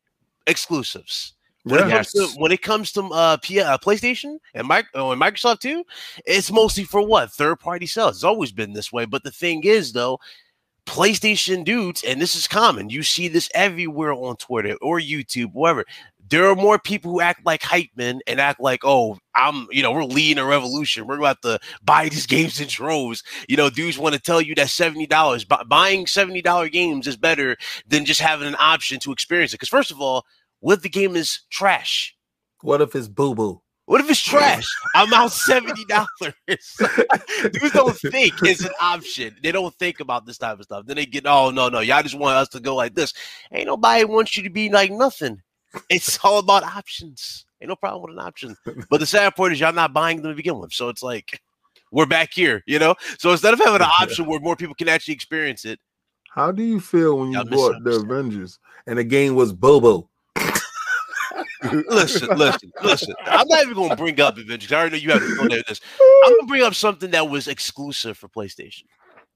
exclusives when, it Yeah. comes to, when it comes to uh, P- uh, PlayStation and, Mic- oh, and Microsoft too, it's mostly for what third party sales. It's always been this way. But the thing is, though, PlayStation dudes, and this is common. You see this everywhere on Twitter or YouTube, wherever. There are more people who act like hype men and act like, oh, I'm, you know, we're leading a revolution. We're about to buy these games in droves. You know, dudes want to tell you that $70, bu- buying $70 games is better than just having an option to experience it. Because, first of all, what if the game is trash? What if it's boo boo? What if it's trash? I'm out seventy dollars. Dudes don't think it's an option. They don't think about this type of stuff. Then they get, oh no, no, y'all just want us to go like this. Ain't nobody wants you to be like nothing. It's all about options. Ain't no problem with an option. But the sad part is y'all not buying them to begin with. So it's like we're back here, you know. So instead of having an option where more people can actually experience it, How do you feel when you bought the. Avengers and the game was Bobo? Listen, listen, listen. I'm not even going to bring up Avengers. I already know you have to go there this. I'm going to bring up something that was exclusive for PlayStation.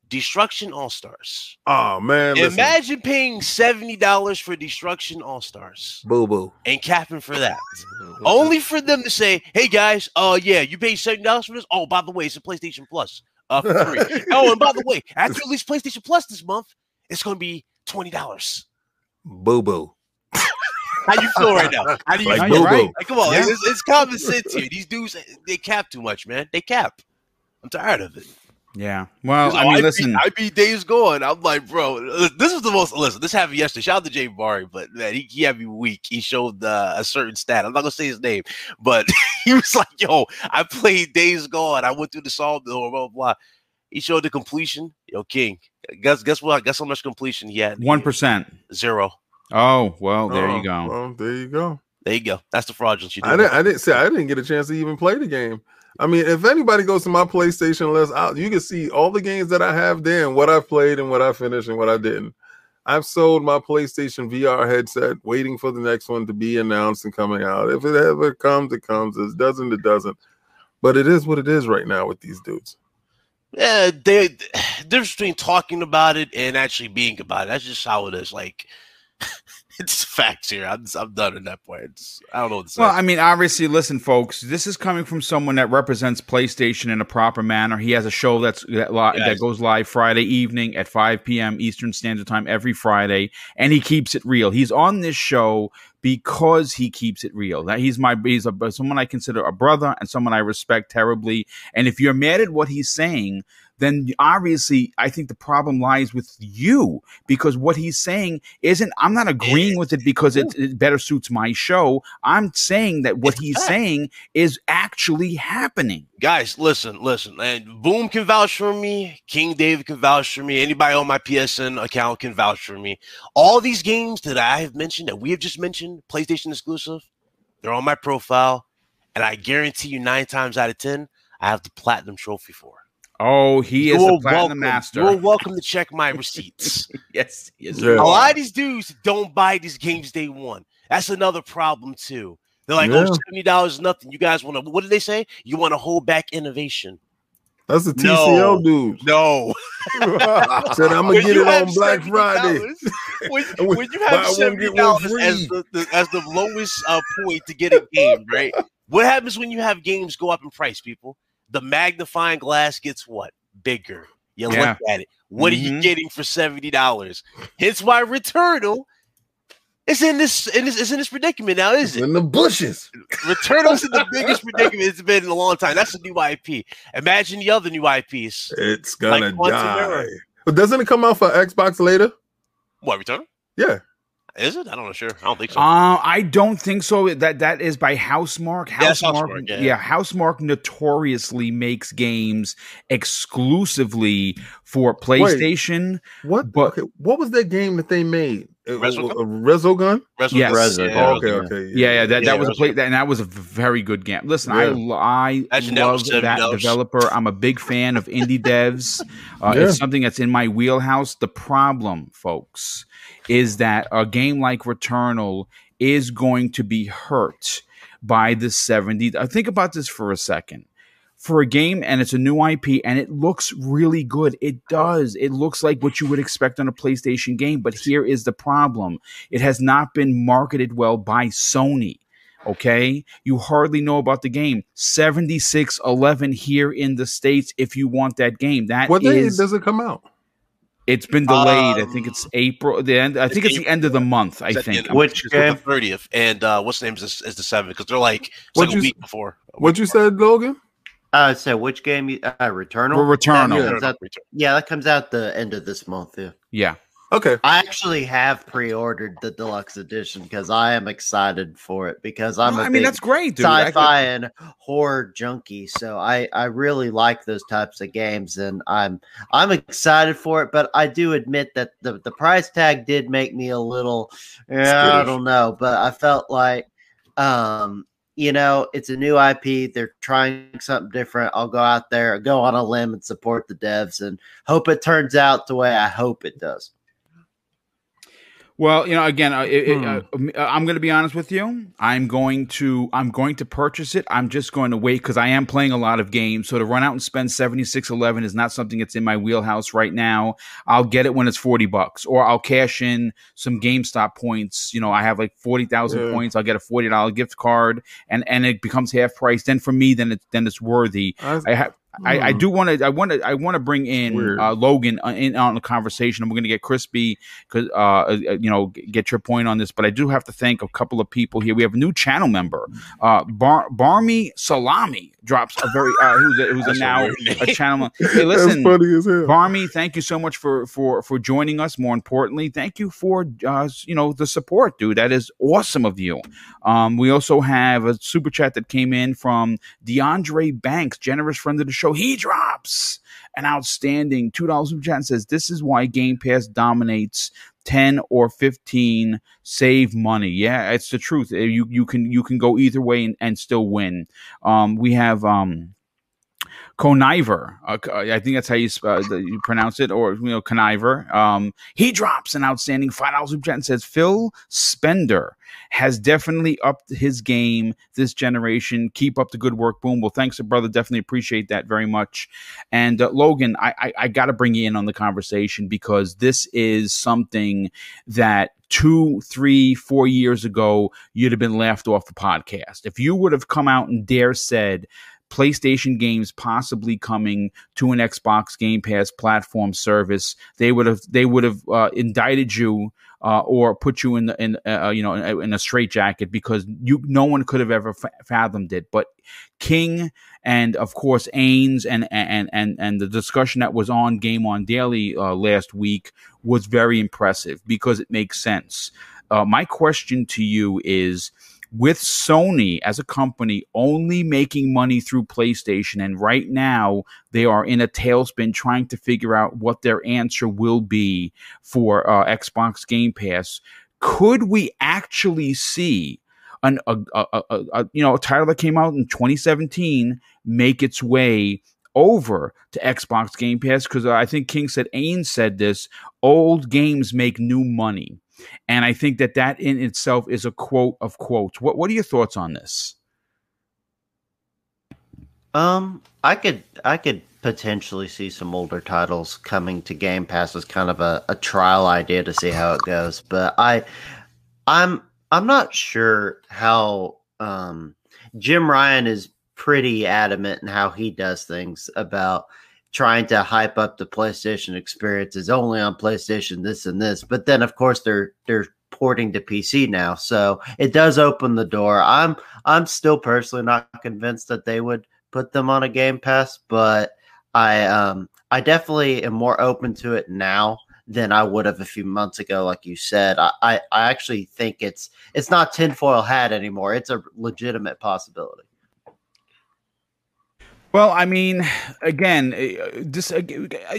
Destruction All Stars. Oh man, listen. Imagine paying seventy dollars for Destruction All Stars Boo boo. and capping for that, only for them to say, "Hey guys, uh, yeah, you paid seventy dollars for this. Oh, by the way, it's a PlayStation Plus, uh, for free. oh, and by the way, after you release PlayStation Plus this month, it's going to be twenty dollars. Boo boo. How do you feel right now? How do you Like feel? right. Like, come on, Yeah. it's, it's common sense here. These dudes, they cap too much, man. They cap. I'm tired of it. Yeah. Well, I mean, beat- listen. I beat Days Gone. I'm like, bro, this is the most. Listen, this happened yesterday. Shout out to Jay Barry, but man, he, he had me weak. He showed uh, a certain stat. I'm not gonna say his name, but he was like, "Yo, I played Days Gone. I went through the sawmill, blah blah blah." He showed the completion. Yo, King, guess guess what? Guess how much completion he had? One percent. Zero. Oh well, there Oh, you go. Well, there you go. There you go. That's the fraudulence you do. I didn't. I didn't say I didn't get a chance to even play the game. I mean, if anybody goes to my PlayStation list, I'll, you can see all the games that I have there and what I played and what I finished and what I didn't. I've sold my PlayStation VR headset, waiting for the next one to be announced and coming out. If it ever comes, it comes. If it doesn't, it doesn't. But it is what it is right now with these dudes. Yeah, they the difference between talking about it and actually being about it. That's just how it is. Like it's facts here. I'm I'm done at that point. It's, I don't know what to say. Well, I mean, obviously, listen, folks. This is coming from someone that represents PlayStation in a proper manner. He has a show that's that, li- Yes. that goes live Friday evening at 5 p.m. Eastern Standard Time every Friday, and he keeps it real. He's on this show because he keeps it real. That he's my he's a, someone I consider a brother and someone I respect terribly. And if you're mad at what he's saying, then obviously I think the problem lies with you because what he's saying isn't. I'm not agreeing with it because it, it better suits my show. I'm saying that what he's saying is actually happening. guys, listen, listen. And Boom can vouch for me. King David can vouch for me. Anybody on my PSN account can vouch for me. All these games that I have mentioned, that we have just mentioned, PlayStation exclusive, they're on my profile, and I guarantee you, nine times out of ten, I have the platinum trophy for. Oh, he is You're the platinum welcome. master. You're welcome to check my receipts. yes, yes. Yeah. A lot of these dudes don't buy these games day one. That's another problem too. They're like, Yeah. oh, seventy dollars is nothing. You guys want to? What did they say? You want to hold back innovation? That's the No. TCL dudes. No. Said I'm gonna When get it on Black Friday. when, When- when you have one, seventy get one dollars free. as the, the as the lowest uh, point to get a game, right? What happens when you have games go up in price, people? The magnifying glass gets what bigger. You Yeah. look at it. What are you Mhm. getting for seventy dollars? Hence why Returnal It's in this, in this, it's in this predicament now, is it? in the bushes. Returnal's in the biggest predicament it's been in a long time. That's a new IP. Imagine the other new IPs. It's gonna Like die. But doesn't it come out for Xbox later? What Returnal? Yeah. Is it? I don't know. Sure, I don't think so. Uh, I don't think so. That that is by Housemarque. that's Housemarque, Housemarque, yeah. yeah. Housemarque notoriously makes games exclusively for PlayStation. What? But- okay, what was that game that they made? Resogun? Resogun? Resogun- yes. Resogun. yeah, Oh, okay, okay. Yeah, yeah, that, Yeah, that was a play, that, and that was a very good game. Listen, I Yeah. lo- I Imagine love was that developer. I'm a big fan of indie devs. Uh, Yeah. It's something that's in my wheelhouse. The problem, folks, is that a game like Returnal is going to be hurt by the 70. Uh, Think about this for a second. For a game, and it's a new IP, and it looks really good. It does. It looks like what you would expect on a PlayStation game. But here is the problem it has not been marketed well by Sony. Okay. You hardly know about the game. 7611 here in the States if you want that game. That What day does it come out? It's been delayed. I think Um, it's April. The end. I think it's the end of the month. I It's at the think. Which it's game? The thirtieth, and uh, what's the name is, is the seventh because they're like it's What'd like a you- week before. What you said, Logan? Uh, so which game? You, uh, Returnal. For Returnal. That Yeah. out- yeah, that comes out the end of this month. Yeah. Yeah. Okay. I actually have pre-ordered the deluxe edition because I am excited for it because I'm a I mean, that's great, dude. Sci-fi and horror junkie. So I I really like those types of games, and I'm I'm excited for it. But I do admit that the the price tag did make me a little. Yeah, I don't know, but I felt like, um, you know, it's a new IP. They're trying something different. I'll go out there, go on a limb, and support the devs, and hope it turns out the way I hope it does. Well, you know, again, uh, it, it, Hmm. uh, I'm going to be honest with you. I'm going to I'm going to purchase it. I'm just going to wait because I am playing a lot of games. So to run out and spend seventy six eleven is not something that's in my wheelhouse right now. I'll get it when it's forty bucks, or I'll cash in some GameStop points. You know, I have like forty thousand Yeah. points. I'll get a forty dollar gift card, and and it becomes half price. Then for me, then it's then it's worthy. I, I have. I, I Hmm. do want to. I want to. I want to bring in uh, Logan uh, in on the conversation, and we're going to get Crispy because uh, uh, you know get your point on this. But I do have to thank a couple of people here. We have a new channel member, uh, Bar- Barmy Salami drops a very uh, who's a, who's a now a channel. Hey, That's listen, funny as hell. Barmy, thank you so much for for for joining us. More importantly, thank you for uh, you know the support, dude. That is awesome of you. Um, we also have a super chat that came in from DeAndre Banks, generous friend of the show. He drops an outstanding two dollars super chat and says, "This is why Game Pass dominates." 10 or 15 save money. Yeah it's the truth. You you can you can go either way and, and still win. Um we have um Conniver, uh, I think that's how you, uh, you pronounce it, or you know, conniver. Um, he drops an outstanding five dollars super chat and says Phil Spender has definitely upped his game this generation. Keep up the good work. Boom. Well, thanks, brother. Definitely appreciate that very much. And uh, Logan, I, I, I got to bring you in on the conversation because this is something that two, three, four years ago you'd have been laughed off the podcast if you would have come out and dare said PlayStation games possibly coming to an Xbox Game Pass platform service, they would have they would have uh, indicted you uh, or put you in the in uh, you know in, in a straitjacket because you no one could have ever fa- fathomed it. But King and of course Ains and and and and the discussion that was on Game On Daily uh, last week was very impressive because it makes sense. Uh, my question to you is with Sony as a company only making money through PlayStation, and right now they are in a tailspin trying to figure out what their answer will be for uh, Xbox Game Pass. Could we actually see an a, a, a, a you know a title that came out in 2017 make its way over to Xbox Game Pass? Because I think King said, Ain said this: old games make new money. And I think that that in itself is a quote of quotes. What What are your thoughts on this? Um, I could I could potentially see some older titles coming to Game Pass as kind of a, a trial idea to see how it goes. But I I'm I'm not sure how um Jim Ryan is pretty adamant in how he does things about trying to hype up the PlayStation experience is only on PlayStation this and this. But then of course they're they're porting to PC now. So it does open the door. I'm I'm still personally not convinced that they would put them on a Game Pass, but I um I definitely am more open to it now than I would have a few months ago. Like you said, I, I, I actually think it's it's not tinfoil hat anymore. It's a legitimate possibility. Well, I mean, again, uh, this uh,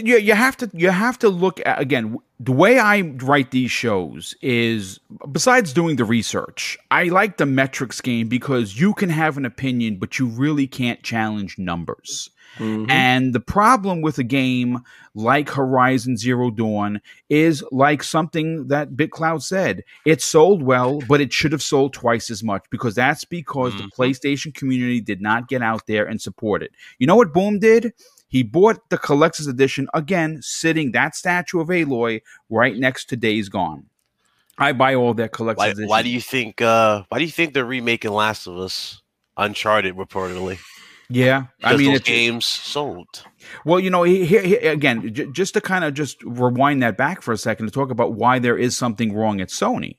you, you have to you have to look at again the way I write these shows is besides doing the research, I like the metrics game because you can have an opinion, but you really can't challenge numbers. Mm-hmm. And the problem with a game like Horizon Zero Dawn is like something that BitCloud said. It sold well, but it should have sold twice as much because that's because mm-hmm. the PlayStation community did not get out there and support it. You know what Boom did? He bought the collector's edition again, sitting that statue of Aloy right next to Days Gone. I buy all their collector's why, why do you think? Uh, why do you think they're remaking Last of Us, Uncharted, reportedly? Yeah, I mean, games sold. Well, you know, here, here again, j- just to kind of just rewind that back for a second to talk about why there is something wrong at Sony.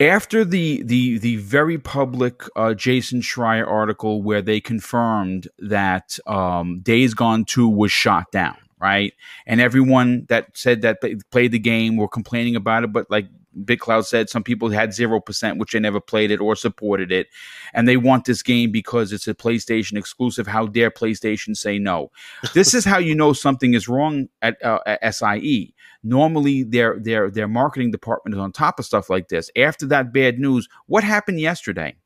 After the the the very public uh, Jason Schreier article where they confirmed that um, Days Gone Two was shot down, right, and everyone that said that they played the game were complaining about it, but like BitCloud said some people had 0%, which they never played it or supported it. And they want this game because it's a PlayStation exclusive. How dare PlayStation say no? this is how you know something is wrong at, uh, at SIE. Normally, their, their, their marketing department is on top of stuff like this. After that bad news, what happened yesterday?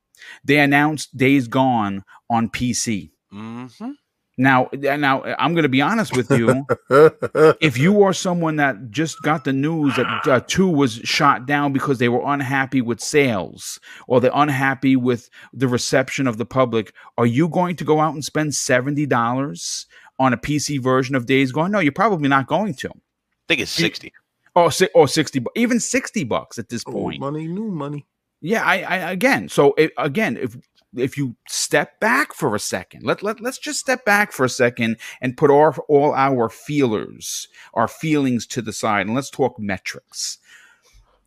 They announced Days Gone on PC. Mm-hmm. Now, now I'm going to be honest with you. if you are someone that just got the news that uh, two was shot down because they were unhappy with sales or they're unhappy with the reception of the public, are you going to go out and spend seventy dollars on a PC version of Days Gone? No, you're probably not going to. I think it's sixty. Or, or sixty, even sixty bucks at this point. Old money, new money. Yeah, I, I again. So it, again, if if you step back for a second, let, let, let's just step back for a second and put our, all our feelers, our feelings to the side, and let's talk metrics.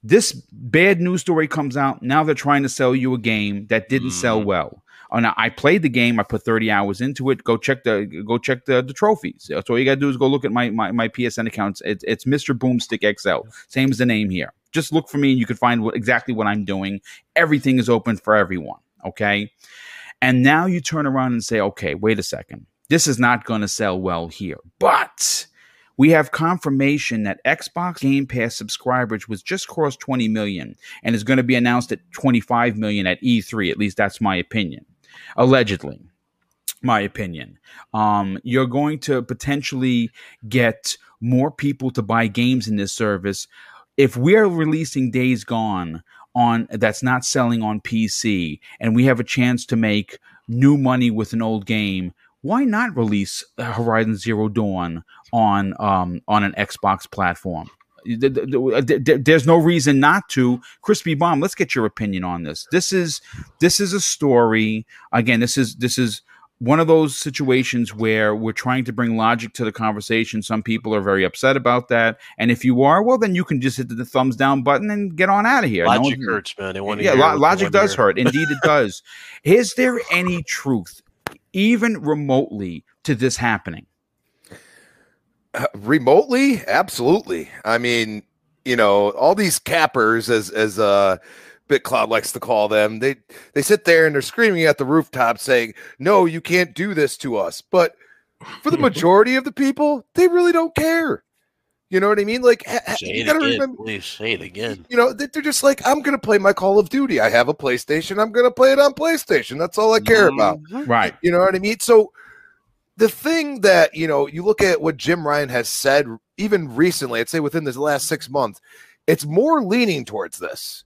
This bad news story comes out. Now they're trying to sell you a game that didn't mm. sell mm-hmm. well. Oh, now I played the game. I put 30 hours into it. Go check the go check the, the trophies. So all you gotta do is go look at my my, my PSN accounts. It's, it's Mr. Boomstick XL. Same as the name here. Just look for me and you can find what, exactly what I'm doing. Everything is open for everyone. Okay. And now you turn around and say, okay, wait a second. This is not going to sell well here. But we have confirmation that Xbox Game Pass subscribers was just crossed 20 million and is going to be announced at 25 million at E3. At least that's my opinion. Allegedly. My opinion. Um, you're going to potentially get more people to buy games in this service. If we're releasing Days Gone on that's not selling on PC and we have a chance to make new money with an old game, why not release Horizon Zero Dawn on um, on an Xbox platform? There's no reason not to. Crispy Bomb, let's get your opinion on this. This is this is a story. Again, this is this is one of those situations where we're trying to bring logic to the conversation. Some people are very upset about that, and if you are, well, then you can just hit the thumbs down button and get on out of here. Logic no hurts, man. yeah, lo- logic does hurt. Indeed, it does. Is there any truth, even remotely, to this happening? Uh, remotely, absolutely. I mean, you know, all these cappers, as as uh BitCloud likes to call them. They they sit there and they're screaming at the rooftop saying, "No, you can't do this to us." But for the majority of the people, they really don't care. You know what I mean? Like, say it again, remember, please say it again. You know, they're just like, I'm going to play my Call of Duty. I have a PlayStation. I'm going to play it on PlayStation. That's all I care about. Mm-hmm. Right. You know what I mean? So, the thing that, you know, you look at what Jim Ryan has said, even recently, I'd say within this last six months, it's more leaning towards this.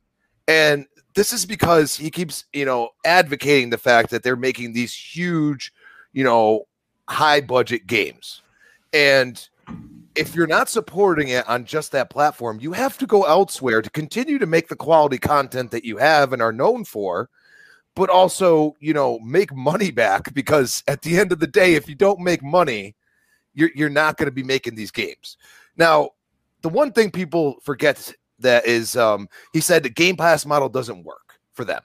And this is because he keeps, you know, advocating the fact that they're making these huge, you know, high budget games. And if you're not supporting it on just that platform, you have to go elsewhere to continue to make the quality content that you have and are known for, but also, you know, make money back because at the end of the day, if you don't make money, you're, you're not going to be making these games. Now, the one thing people forget that is um he said the Game Pass model doesn't work for them.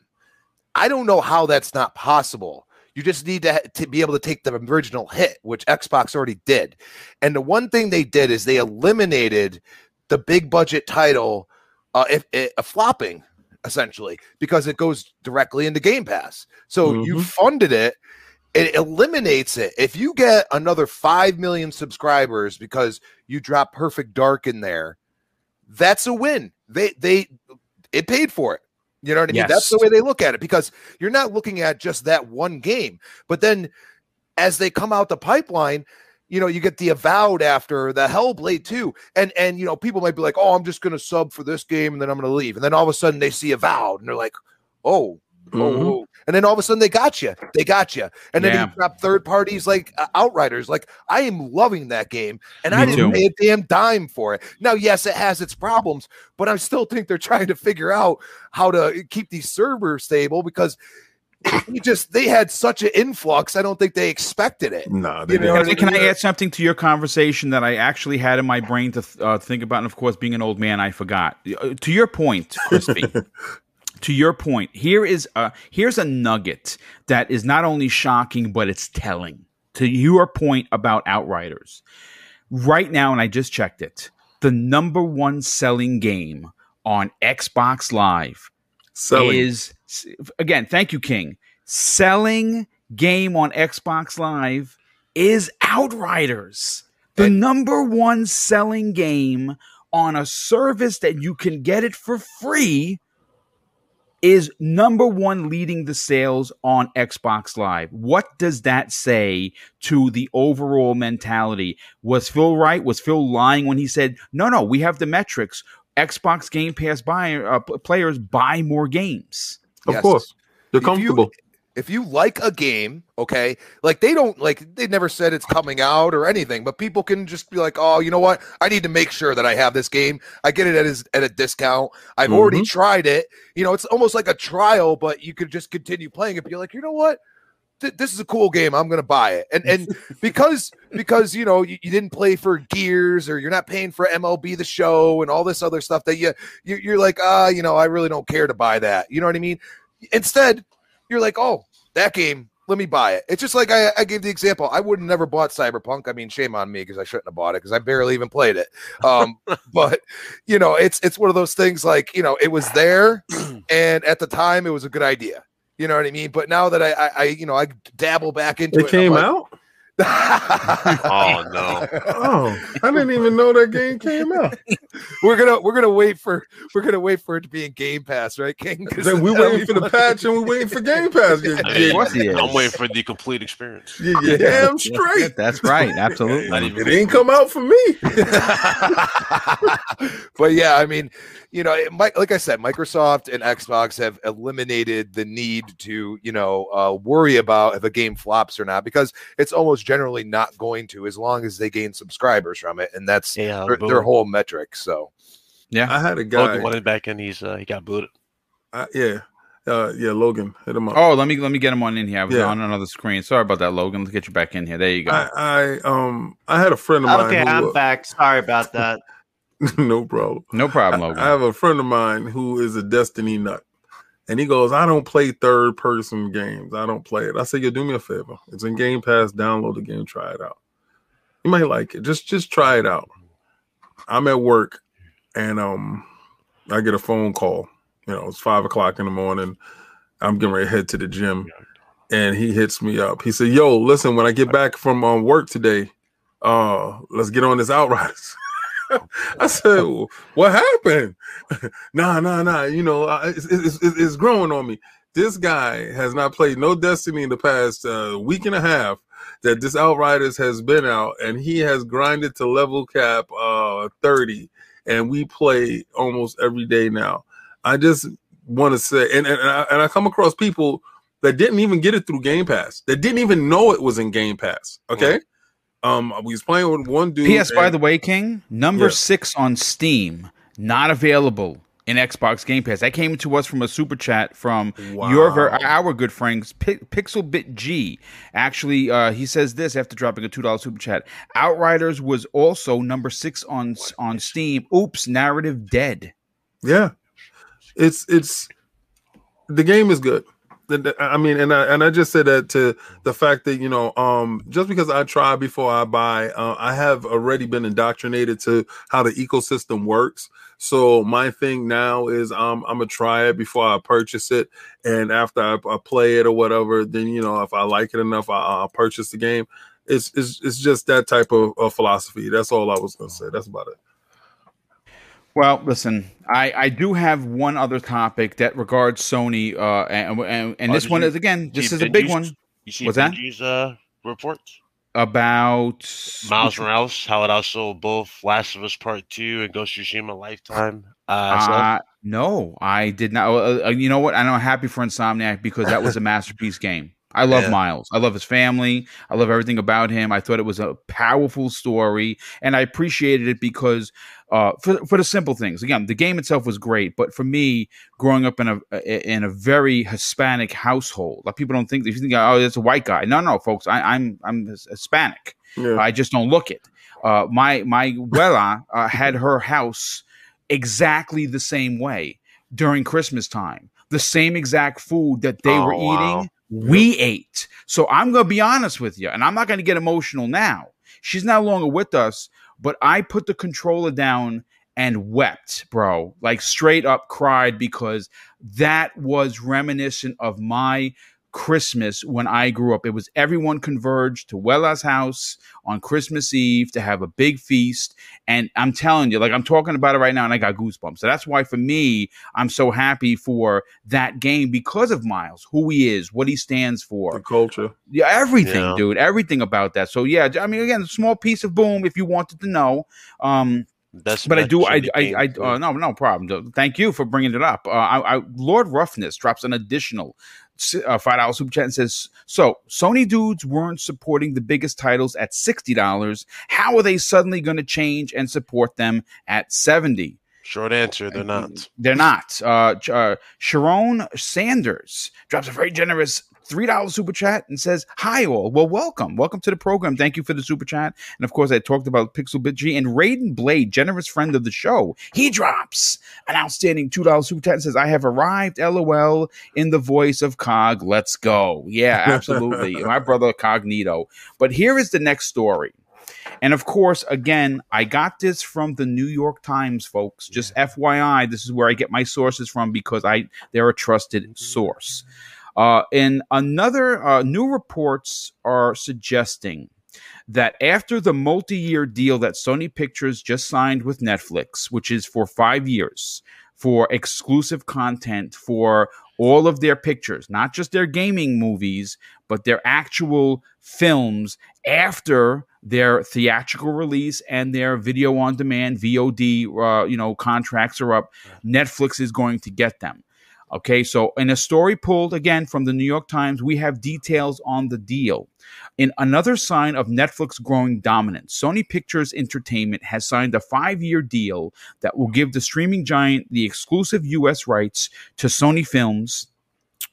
I don't know how that's not possible. You just need to, to be able to take the original hit, which Xbox already did. And the one thing they did is they eliminated the big budget title uh, if, if, uh, flopping essentially because it goes directly into Game Pass. So mm-hmm. you funded it, it eliminates it. If you get another 5 million subscribers because you drop Perfect Dark in there, that's a win. They they it paid for it. You know what I mean? Yes. That's the way they look at it because you're not looking at just that one game. But then as they come out the pipeline, you know, you get the avowed after the Hellblade 2. And and you know, people might be like, Oh, I'm just gonna sub for this game and then I'm gonna leave. And then all of a sudden they see avowed and they're like, Oh, oh mm-hmm. oh, and then all of a sudden they got you. They got you. And then yeah. you drop third parties like uh, Outriders. Like I am loving that game, and Me I didn't too. pay a damn dime for it. Now, yes, it has its problems, but I still think they're trying to figure out how to keep these servers stable because you just they had such an influx. I don't think they expected it. No, you know can, can I add something to your conversation that I actually had in my brain to uh, think about? And of course, being an old man, I forgot. Uh, to your point, Crispy. to your point, here is a here's a nugget that is not only shocking but it's telling. To your point about Outriders, right now, and I just checked it, the number one selling game on Xbox Live selling. is again. Thank you, King. Selling game on Xbox Live is Outriders, the number one selling game on a service that you can get it for free is number one leading the sales on Xbox Live. What does that say to the overall mentality? Was Phil right? Was Phil lying when he said, no, no, we have the metrics. Xbox Game Pass buy, uh, players buy more games? Of yes. course. They're comfortable. If you like a game, okay, like they don't like they never said it's coming out or anything, but people can just be like, oh, you know what? I need to make sure that I have this game. I get it at his, at a discount. I've mm-hmm. already tried it. You know, it's almost like a trial, but you could just continue playing it. Be like, you know what? Th- this is a cool game. I'm gonna buy it. And and because because you know you, you, didn't play for Gears or you're not paying for MLB the Show and all this other stuff that you, you you're like, ah, uh, you know, I really don't care to buy that. You know what I mean? Instead, you're like, oh, that game, let me buy it. It's just like I, I gave the example. I would have never bought Cyberpunk. I mean, shame on me because I shouldn't have bought it because I barely even played it. Um, but you know, it's it's one of those things like you know, it was there, and at the time, it was a good idea. You know what I mean? But now that I, I, I you know, I dabble back into it, it came like, out oh no! Oh, I didn't even know that game came out. we're gonna we're gonna wait for we're gonna wait for it to be in Game Pass, right, King? Then we waiting for the patch and we're waiting for Game Pass. Yeah, yeah. I'm waiting for the complete experience. Yeah, yeah. damn straight. That's right. Absolutely. it ain't come out for me. but yeah, I mean, you know, it might, like I said, Microsoft and Xbox have eliminated the need to, you know, uh, worry about if a game flops or not because it's almost generally not going to as long as they gain subscribers from it, and that's yeah, their, their, whole metric. So, yeah, I had a guy Logan went back and he's uh, he got booted. Uh, yeah, uh, yeah, Logan, hit him up. Oh, let me let me get him on in here. I was yeah. on another screen. Sorry about that, Logan. Let's get you back in here. There you go. I, I um I had a friend of mine. Okay, I'm back. Sorry about that. no problem. No problem, Logan. I, I have a friend of mine who is a Destiny nut. And he goes, I don't play third person games. I don't play it. I said, you do me a favor. It's in Game Pass. Download the game, try it out. You might like it. Just just try it out. I'm at work and um I get a phone call. You know, it's five o'clock in the morning. I'm getting ready to head to the gym. And he hits me up. He said, Yo, listen, when I get back from um, work today, uh, let's get on this Outriders. I said, "What happened?" nah, nah, nah. You know, it's, it's, it's, growing on me. This guy has not played no Destiny in the past uh, week and a half that this Outriders has been out, and he has grinded to level cap uh, thirty, and we play almost every day now. I just want to say, and and, I, and I come across people that didn't even get it through Game Pass, that didn't even know it was in Game Pass. Okay. Um, we was playing with one dude. P.S. And, by the way, King number yeah. six on Steam, not available in Xbox Game Pass. That came to us from a super chat from wow. your our good friends P- Pixelbit G. Actually, uh, he says this after dropping a two dollar super chat. Outriders was also number six on on Steam. Oops, narrative dead. Yeah, it's it's the game is good. I mean, and I and I just said that to the fact that you know, um, just because I try before I buy, uh, I have already been indoctrinated to how the ecosystem works. So my thing now is um, I'm gonna try it before I purchase it, and after I, I play it or whatever, then you know if I like it enough, I, will purchase the game. It's, it's it's just that type of, of philosophy. That's all I was gonna say. That's about it. Well, listen, I, I do have one other topic that regards Sony, uh, and and, and oh, this one you, is again, this is a big one. You see What's that? Uh, reports about Miles Morales, how it also both Last of Us Part Two and Ghost of Tsushima Lifetime. Uh, uh no, I did not. Uh, uh, you know what? I'm happy for Insomniac because that was a masterpiece game. I love yeah. Miles. I love his family. I love everything about him. I thought it was a powerful story, and I appreciated it because uh, for for the simple things. Again, the game itself was great, but for me, growing up in a in a very Hispanic household, like people don't think if you think oh, that's a white guy. No, no, folks, I, am I'm, I'm Hispanic. Yeah. I just don't look it. Uh, my my abuela uh, had her house exactly the same way during Christmas time. The same exact food that they oh, were wow. We ate. So I'm going to be honest with you, and I'm not going to get emotional now. She's no longer with us, but I put the controller down and wept, bro. Like straight up cried because that was reminiscent of my Christmas when I grew up. It was everyone converged to Wella's house on Christmas Eve to have a big feast. And I'm telling you, like I'm talking about it right now and I got goosebumps. So that's why for me, I'm so happy for that game because of Miles, who he is, what he stands for. The culture. Yeah, everything, yeah. dude. Everything about that. So yeah, I mean again, a small piece of boom if you wanted to know. Um that's but I do. I I, I uh, no no problem. Thank you for bringing it up. Uh, I, I, Lord Roughness drops an additional uh, five dollars super chat and says, "So Sony dudes weren't supporting the biggest titles at sixty dollars. How are they suddenly going to change and support them at seventy? Short answer: They're not. They're not. Uh, uh, Sharon Sanders drops a very generous three dollars super chat and says, "Hi all. Well, welcome, welcome to the program. Thank you for the super chat. And of course, I talked about Pixel G and Raiden Blade, generous friend of the show. He drops an outstanding two dollars super chat and says, "I have arrived. LOL in the voice of Cog. Let's go. Yeah, absolutely, my brother Cognito. But here is the next story." And of course, again, I got this from the New York Times, folks. Just yeah. FYI, this is where I get my sources from because I they're a trusted mm-hmm. source. Uh, and another uh, new reports are suggesting that after the multi-year deal that Sony Pictures just signed with Netflix, which is for five years for exclusive content for all of their pictures, not just their gaming movies, but their actual films after their theatrical release and their video on demand VOD, uh, you know, contracts are up. Netflix is going to get them. Okay, so in a story pulled again from the New York Times, we have details on the deal. In another sign of Netflix growing dominance, Sony Pictures Entertainment has signed a five year deal that will give the streaming giant the exclusive U.S. rights to Sony films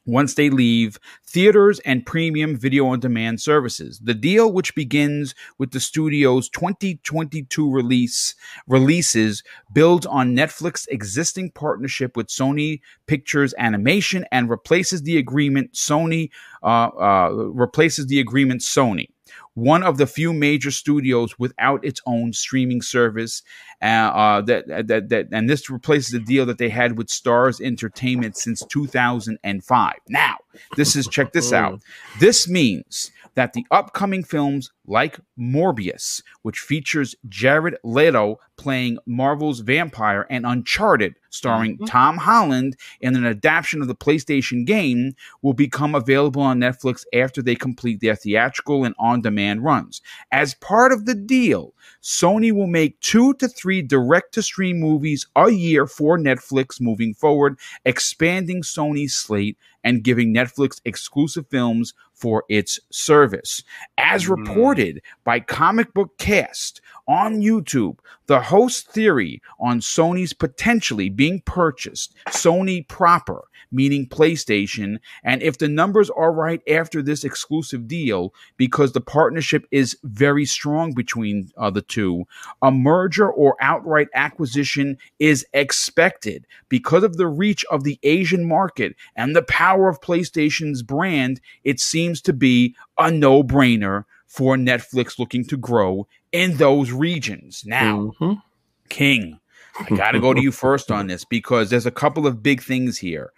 once they leave theaters and premium video on demand services. The deal, which begins with the studio's 2022 release releases, builds on Netflix's existing partnership with Sony Pictures Animation and replaces the agreement Sony uh, uh, replaces the agreement Sony one of the few major studios without its own streaming service. Uh, uh, that, that, that, and this replaces the deal that they had with Starz Entertainment since 2005. Now, this is check this out. This means that the upcoming films like Morbius, which features Jared Leto playing Marvel's vampire, and Uncharted, starring mm-hmm. Tom Holland in an adaptation of the PlayStation game, will become available on Netflix after they complete their theatrical and on demand runs. As part of the deal, Sony will make two to three direct to stream movies a year for Netflix moving forward, expanding Sony's slate and giving Netflix exclusive films for its service. As Mm. reported by Comic Book Cast on YouTube, the host theory on Sony's potentially being purchased, Sony proper, meaning PlayStation, and if the numbers are right after this exclusive deal, because the partnership is very strong between uh, the two, a merger or outright acquisition is expected because of the reach of the Asian market and the power of PlayStation's brand. It seems to be a no brainer for Netflix looking to grow in those regions. Now, Mhm. King, I got to go to you first on this because there's a couple of big things here.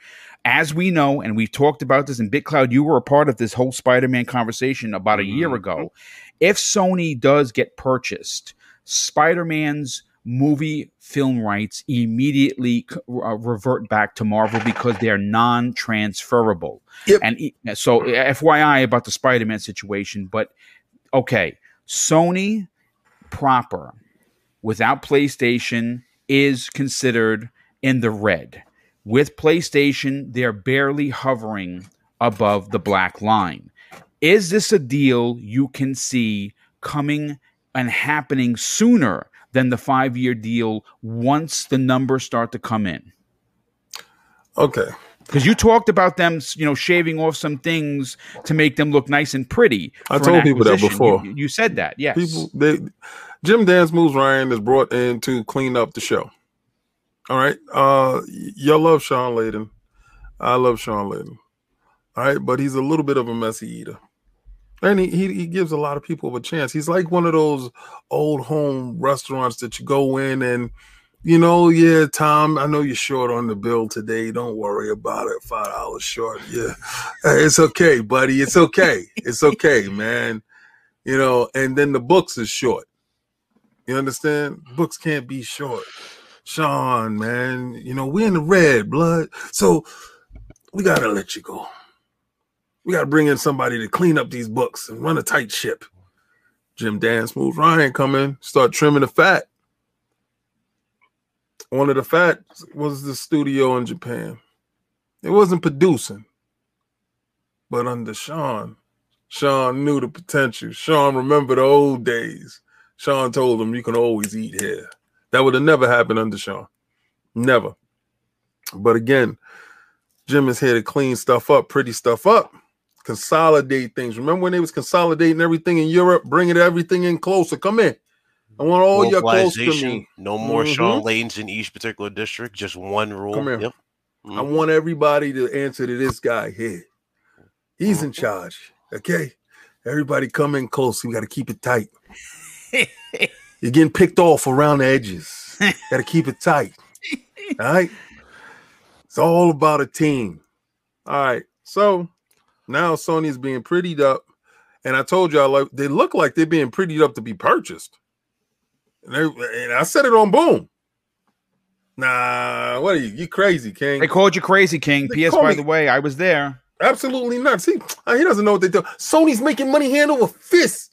As we know, and we've talked about this in BitCloud, you were a part of this whole Spider Man conversation about a year Mhm. ago. If Sony does get purchased, Spider Man's movie film rights immediately uh, revert back to Marvel because they're non transferable. Yep. And so, FYI about the Spider Man situation, but okay, Sony proper without PlayStation is considered in the red. With PlayStation, they're barely hovering above the black line. Is this a deal you can see coming and happening sooner than the five year deal once the numbers start to come in? Okay. Because you talked about them, you know, shaving off some things to make them look nice and pretty. I told people that before. You, you said that, yes. People, they, Jim Dance Moves Ryan is brought in to clean up the show. All right. Uh, y'all love Shawn Layden. I love Shawn Layden. All right, but he's a little bit of a messy eater. And he, he he gives a lot of people a chance. He's like one of those old home restaurants that you go in and you know, yeah, Tom, I know you're short on the bill today. Don't worry about it. Five dollars short. Yeah. It's okay, buddy. It's okay. It's okay, man. You know, and then the books is short. You understand? Books can't be short. Shawn, man, you know, we're in the red blood. So we gotta let you go. We gotta bring in somebody to clean up these books and run a tight ship. Jim Dance Moves Ryan come in, start trimming the fat. One of the facts was the studio in Japan. It wasn't producing, but under Shawn, Shawn knew the potential. Shawn remembered the old days. Shawn told him, "You can always eat here." That would have never happened under Shawn, never. But again, Jim is here to clean stuff up, pretty stuff up, consolidate things. Remember when they was consolidating everything in Europe, bringing everything in closer? Come in. I want all your close to me. No more Mhm. Sean Lanes in each particular district. Just one rule. Come here. Yep. I Mhm. want everybody to answer to this guy here. He's in Mhm. charge. Okay. Everybody come in close. We got to keep it tight. You're getting picked off around the edges. got to keep it tight. All right. It's all about a team. All right. So now Sony's being prettied up. And I told y'all like they look like they're being prettied up to be purchased. And, they, and I said it on boom. Nah, what are you? You crazy, King? They called you crazy, King. They P.S. By me- the way, I was there. Absolutely not. See, uh, he doesn't know what they do. Sony's making money hand over fist.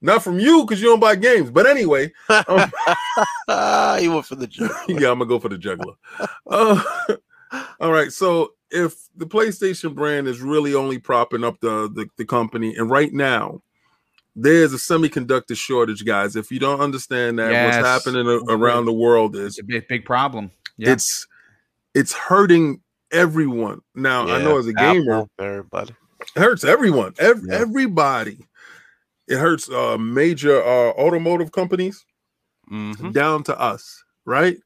Not from you because you don't buy games. But anyway, um, Ah, he went for the joke. yeah, I'm gonna go for the juggler. Uh, all right. So if the PlayStation brand is really only propping up the, the the company, and right now there's a semiconductor shortage, guys. If you don't understand that, Yes. what's happening around the world is It's a big, big problem. Yeah. it's it's hurting everyone. Now I know as a gamer, Apple, everybody. It hurts everyone. Ev- Yeah. Everybody. It hurts uh, major uh, automotive companies Mhm. down to us, right?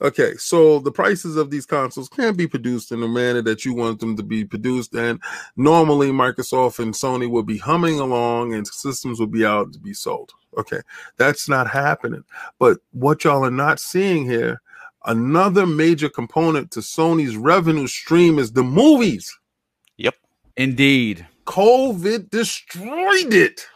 Okay, so the prices of these consoles can be produced in the manner that you want them to be produced, and normally Microsoft and Sony will be humming along, and systems will be out to be sold. Okay, that's not happening. But what y'all are not seeing here, another major component to Sony's revenue stream is the movies. Yep. Indeed. COVID destroyed it.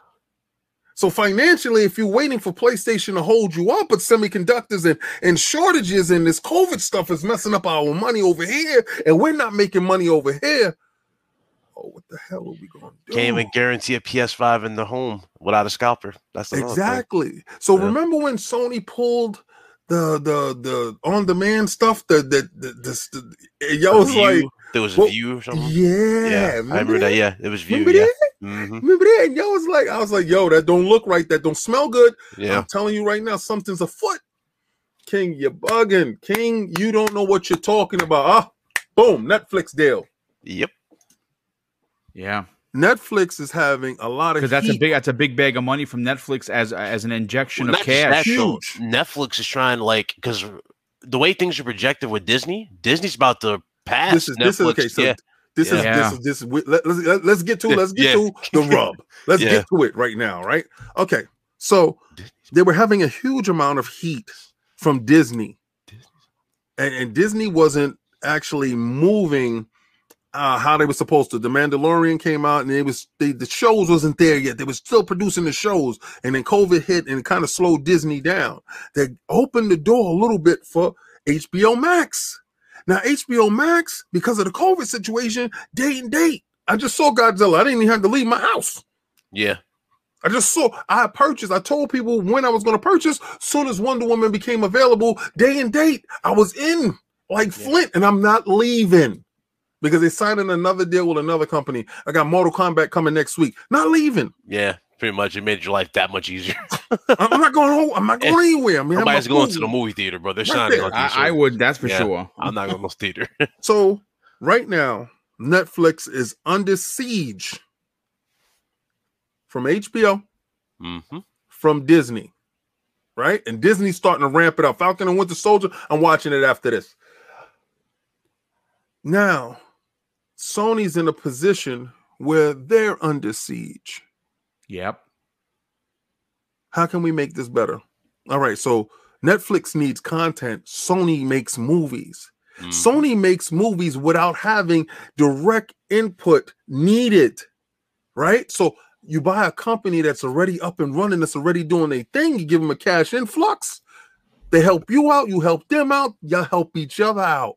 So financially, if you're waiting for PlayStation to hold you up, but semiconductors and, and shortages and this COVID stuff is messing up our money over here, and we're not making money over here. Oh, what the hell are we going to do? Can't even guarantee a PS5 in the home without a scalper. That's the exactly. So Yeah. remember when Sony pulled the the the on demand stuff? The the the, this the, y'all was like, There was well, a view or something. yeah, yeah, I remember that. that? Yeah, it was view. Remember Yeah, that? Mhm. Remember that? And yo was like, I was like, yo, that don't look right. That don't smell good. Yeah. I'm telling you right now, something's afoot. King, you're bugging. King, you don't know what you're talking about. Ah, boom, Netflix deal. Yep. Yeah, Netflix is having a lot of because that's a big that's a big bag of money from Netflix as as an injection Well, of cash. that. Huge. Netflix is trying like because the way things are projected with Disney, Disney's about to pass. This is this is okay. So yeah. this is Yeah. this is this is we- let, us let, let's get to let's get Yeah. to the rub. Let's Yeah. get to it right now, right? Okay. So they were having a huge amount of heat from Disney. And, and Disney wasn't actually moving uh, how they were supposed to. The Mandalorian came out and it was they, the shows wasn't there yet. They were still producing the shows, and then COVID hit and kind of slowed Disney down. They opened the door a little bit for HBO Max. Now HBO Max, because of the COVID situation, day and date. I just saw Godzilla. I didn't even have to leave my house. Yeah. I just saw I purchased. I told people when I was going to purchase. Soon as Wonder Woman became available, day and date, I was in like Yeah. Flint, and I'm not leaving because they signed another deal with another company. I got Mortal Kombat coming next week. Not leaving. Yeah. Pretty much, it made your life that much easier. I'm not going home. I'm not going anywhere. I'm Nobody's going to the movie. movie theater, bro. They're Right signing there. on I, I would, that's for Yeah. sure. I'm not going to the theater. So right now, Netflix is under siege from HBO, hmm from Disney, right? And Disney's starting to ramp it up. Falcon and Winter Soldier, I'm watching it after this. Now, Sony's in a position where they're under siege. Yep. How can we make this better? All right, so Netflix needs content, Sony makes movies. Mhm. Sony makes movies without having direct input needed, right? So you buy a company that's already up and running, that's already doing a thing, you give them a cash influx. They help you out, you help them out, y'all help each other out.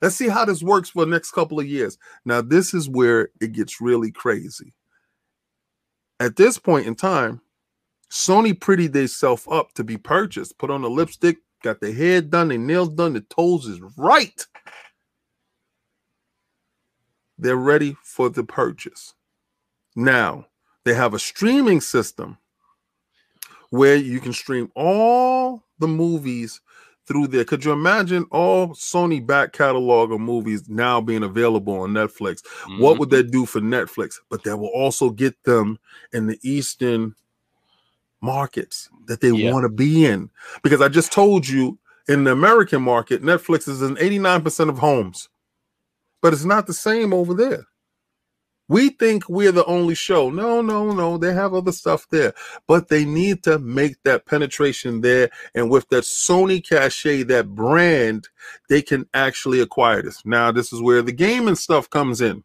Let's see how this works for the next couple of years. Now, this is where it gets really crazy. At this point in time, Sony prettied themselves up to be purchased, put on the lipstick, got their hair done, their nails done, the toes is right. They're ready for the purchase. Now, they have a streaming system where you can stream all the movies through there. Could you imagine all Sony back catalog of movies now being available on Netflix? What would that mm-hmm. do for Netflix? But that will also get them in the Eastern markets that they Yeah. want to be in. Because I just told you in the American market, Netflix is in 89% of homes, but it's not the same over there. We think we're the only show. No, no, no. They have other stuff there, but they need to make that penetration there. And with that Sony cachet, that brand, they can actually acquire this. Now, this is where the gaming stuff comes in.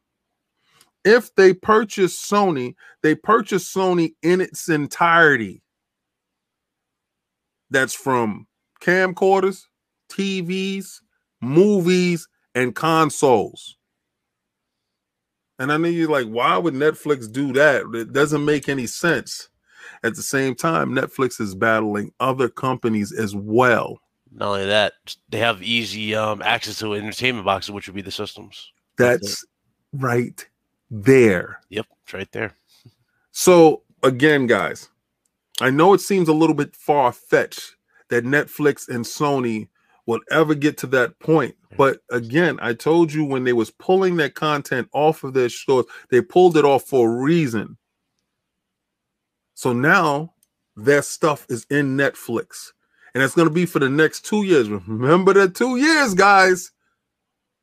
If they purchase Sony, they purchase Sony in its entirety. That's from camcorders, TVs, movies, and consoles. And I know you're like, why would Netflix do that? It doesn't make any sense. At the same time, Netflix is battling other companies as well. Not only that, they have easy um, access to entertainment boxes, which would be the systems. That's right there. Yep, it's right there. So, again, guys, I know it seems a little bit far fetched that Netflix and Sony will ever get to that point. But again, I told you when they was pulling that content off of their stores, they pulled it off for a reason. So now their stuff is in Netflix. And it's going to be for the next two years. Remember the two years, guys.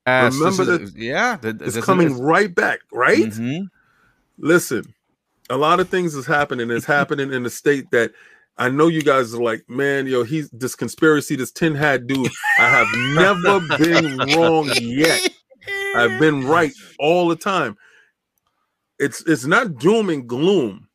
Yes, Remember that- yeah, It's coming is- right back, right? Mhm. listen, a lot of things is happening. It's happening in the state that I know you guys are like, man, yo, he's this conspiracy, this tin hat dude. I have never been wrong yet. I've been right all the time. It's it's not doom and gloom.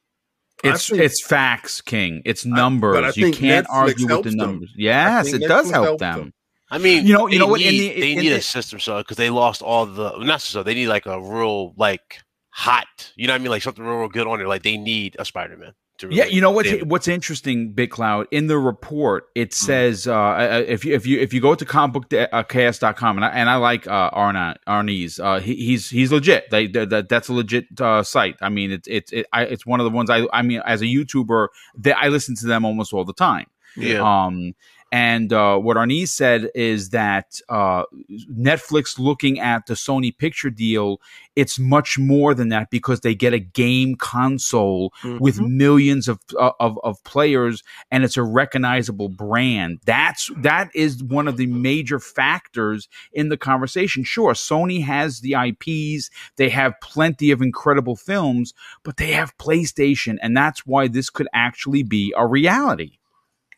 It's think- it's facts, King. It's I numbers. you can't Netflix argue with helps the them. numbers. Yes, think it does Netflix help them. them. I mean, You know- you know what, Need, in the- they in need the- a system so because they lost all the not so they need like a real like hot. You know what I mean? Like something real, real good on there. Like they need a Spider Man. To Yeah, you know what's it. what's interesting, BitCloud. In the report, it Mm-hmm. says uh, uh, if you if you if you go to comicbookcast.com and I, and I like uh, Arna Arnie's, uh, he, he's he's legit. They, they, that that's a legit uh, site. I mean, it's it's it, I, it's one of the ones I I mean as a YouTuber, that I listen to them almost all the time. Yeah. Um, and uh, what Arniz said is that uh, Netflix looking at the Sony picture deal, it's much more than that because they get a game console with millions of, uh, of of players, and it's a recognizable brand. That's that is one of the major factors in the conversation. Sure, Sony has the IPs, they have plenty of incredible films, but they have PlayStation, and that's why this could actually be a reality.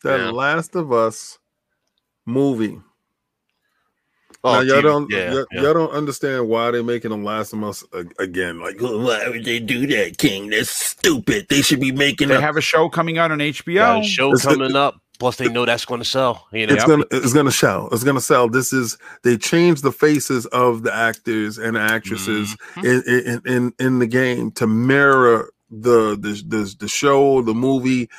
That Yeah. Last of Us movie. Oh, now, y'all TV. don't Yeah, y'all, yeah. y'all don't understand why they're making them Last of Us again. Like, "Oh, why would they do that, King? That's stupid. They should be making They a have a show coming out on HBO. a show It's- coming up. Plus, they know that's going to sell. You know, it's gonna it's gonna sell. It's gonna sell. This is they changed the faces of the actors and actresses Mm-hmm. in, in in in the game to mirror the the the, the show, the movie.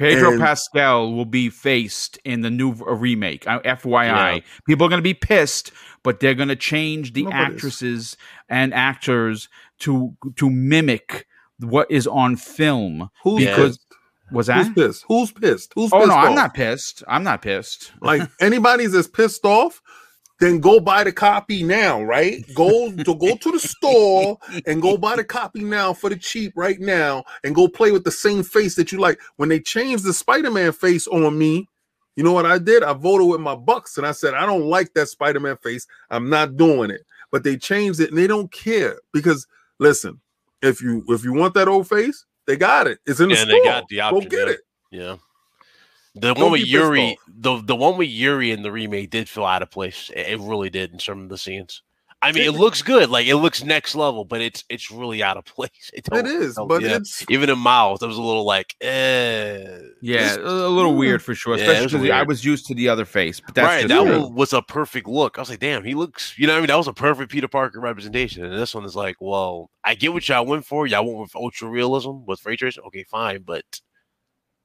Pedro And- Pascal will be faced in the new remake. Uh, FYI, Yeah. people are going to be pissed, but they're going to change the Nobody's. actresses and actors to to mimic what is on film. Who's Because pissed? was Who's pissed? Who's pissed? Who's Oh pissed no, I'm not pissed. I'm not pissed. Like anybody's as pissed off, then go buy the copy now, right? Go to go to the store and go buy the copy now for the cheap right now and go play with the same face that you like. When they changed the Spider-Man face on me, you know what I did? I voted with my bucks and I said, I don't like that Spider-Man face. I'm not doing it. But they changed it and they don't care because listen, if you if you want that old face, they got it. It's in the Yeah, store. they got the Go get yeah. it. Yeah. The Don't one with Yuri, the the one with Yuri in the remake did feel out of place. It, it really did in some of the scenes. I mean, it looks good, like it looks next level, but it's it's really out of place. It, It is, but yeah. it's even in Miles, it was a little like, eh. Yeah, a little weird for sure. Yeah, Especially was I was used to the other face, but that's right, that one was a perfect look. I was like, damn, he looks, you know, what I mean, that was a perfect Peter Parker representation. And this one is like, well, I get what y'all went for. Y'all went with ultra realism with ray tracing. Okay, fine, but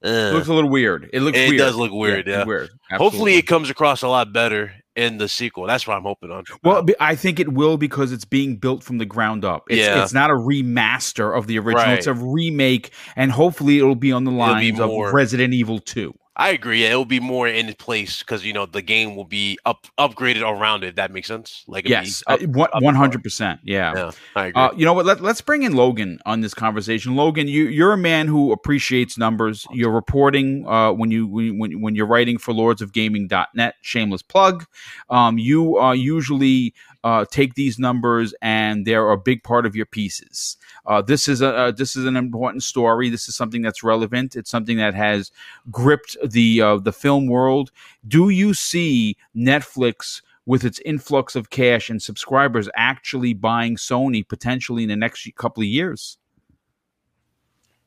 uh, looks a little weird. It looks It weird. does look weird, it's yeah. weird. hopefully it comes across a lot better in the sequel. That's what I'm hoping on. Well, I think it will because it's being built from the ground up. It's, Yeah. it's not a remaster of the original. It's a remake, and hopefully it'll be on the lines of Resident Evil 2. I agree. It will be more in place because you know the game will be up upgraded around it. That makes sense. Like Yes, uh, one- up- 100%. Yeah. Yeah, I agree. Uh, you know what? Let, let's bring in Logan on this conversation. Logan, you, you're a man who appreciates numbers. You're reporting uh, when you when, when when you're writing for lordsofgaming.net. Shameless plug. Um, you uh, usually uh, take these numbers and they're a big part of your pieces. Uh, this is a uh, this is an important story. This is something that's relevant. It's something that has gripped the uh, the film world. Do you see Netflix? with its influx of cash and subscribers actually buying Sony potentially in the next couple of years.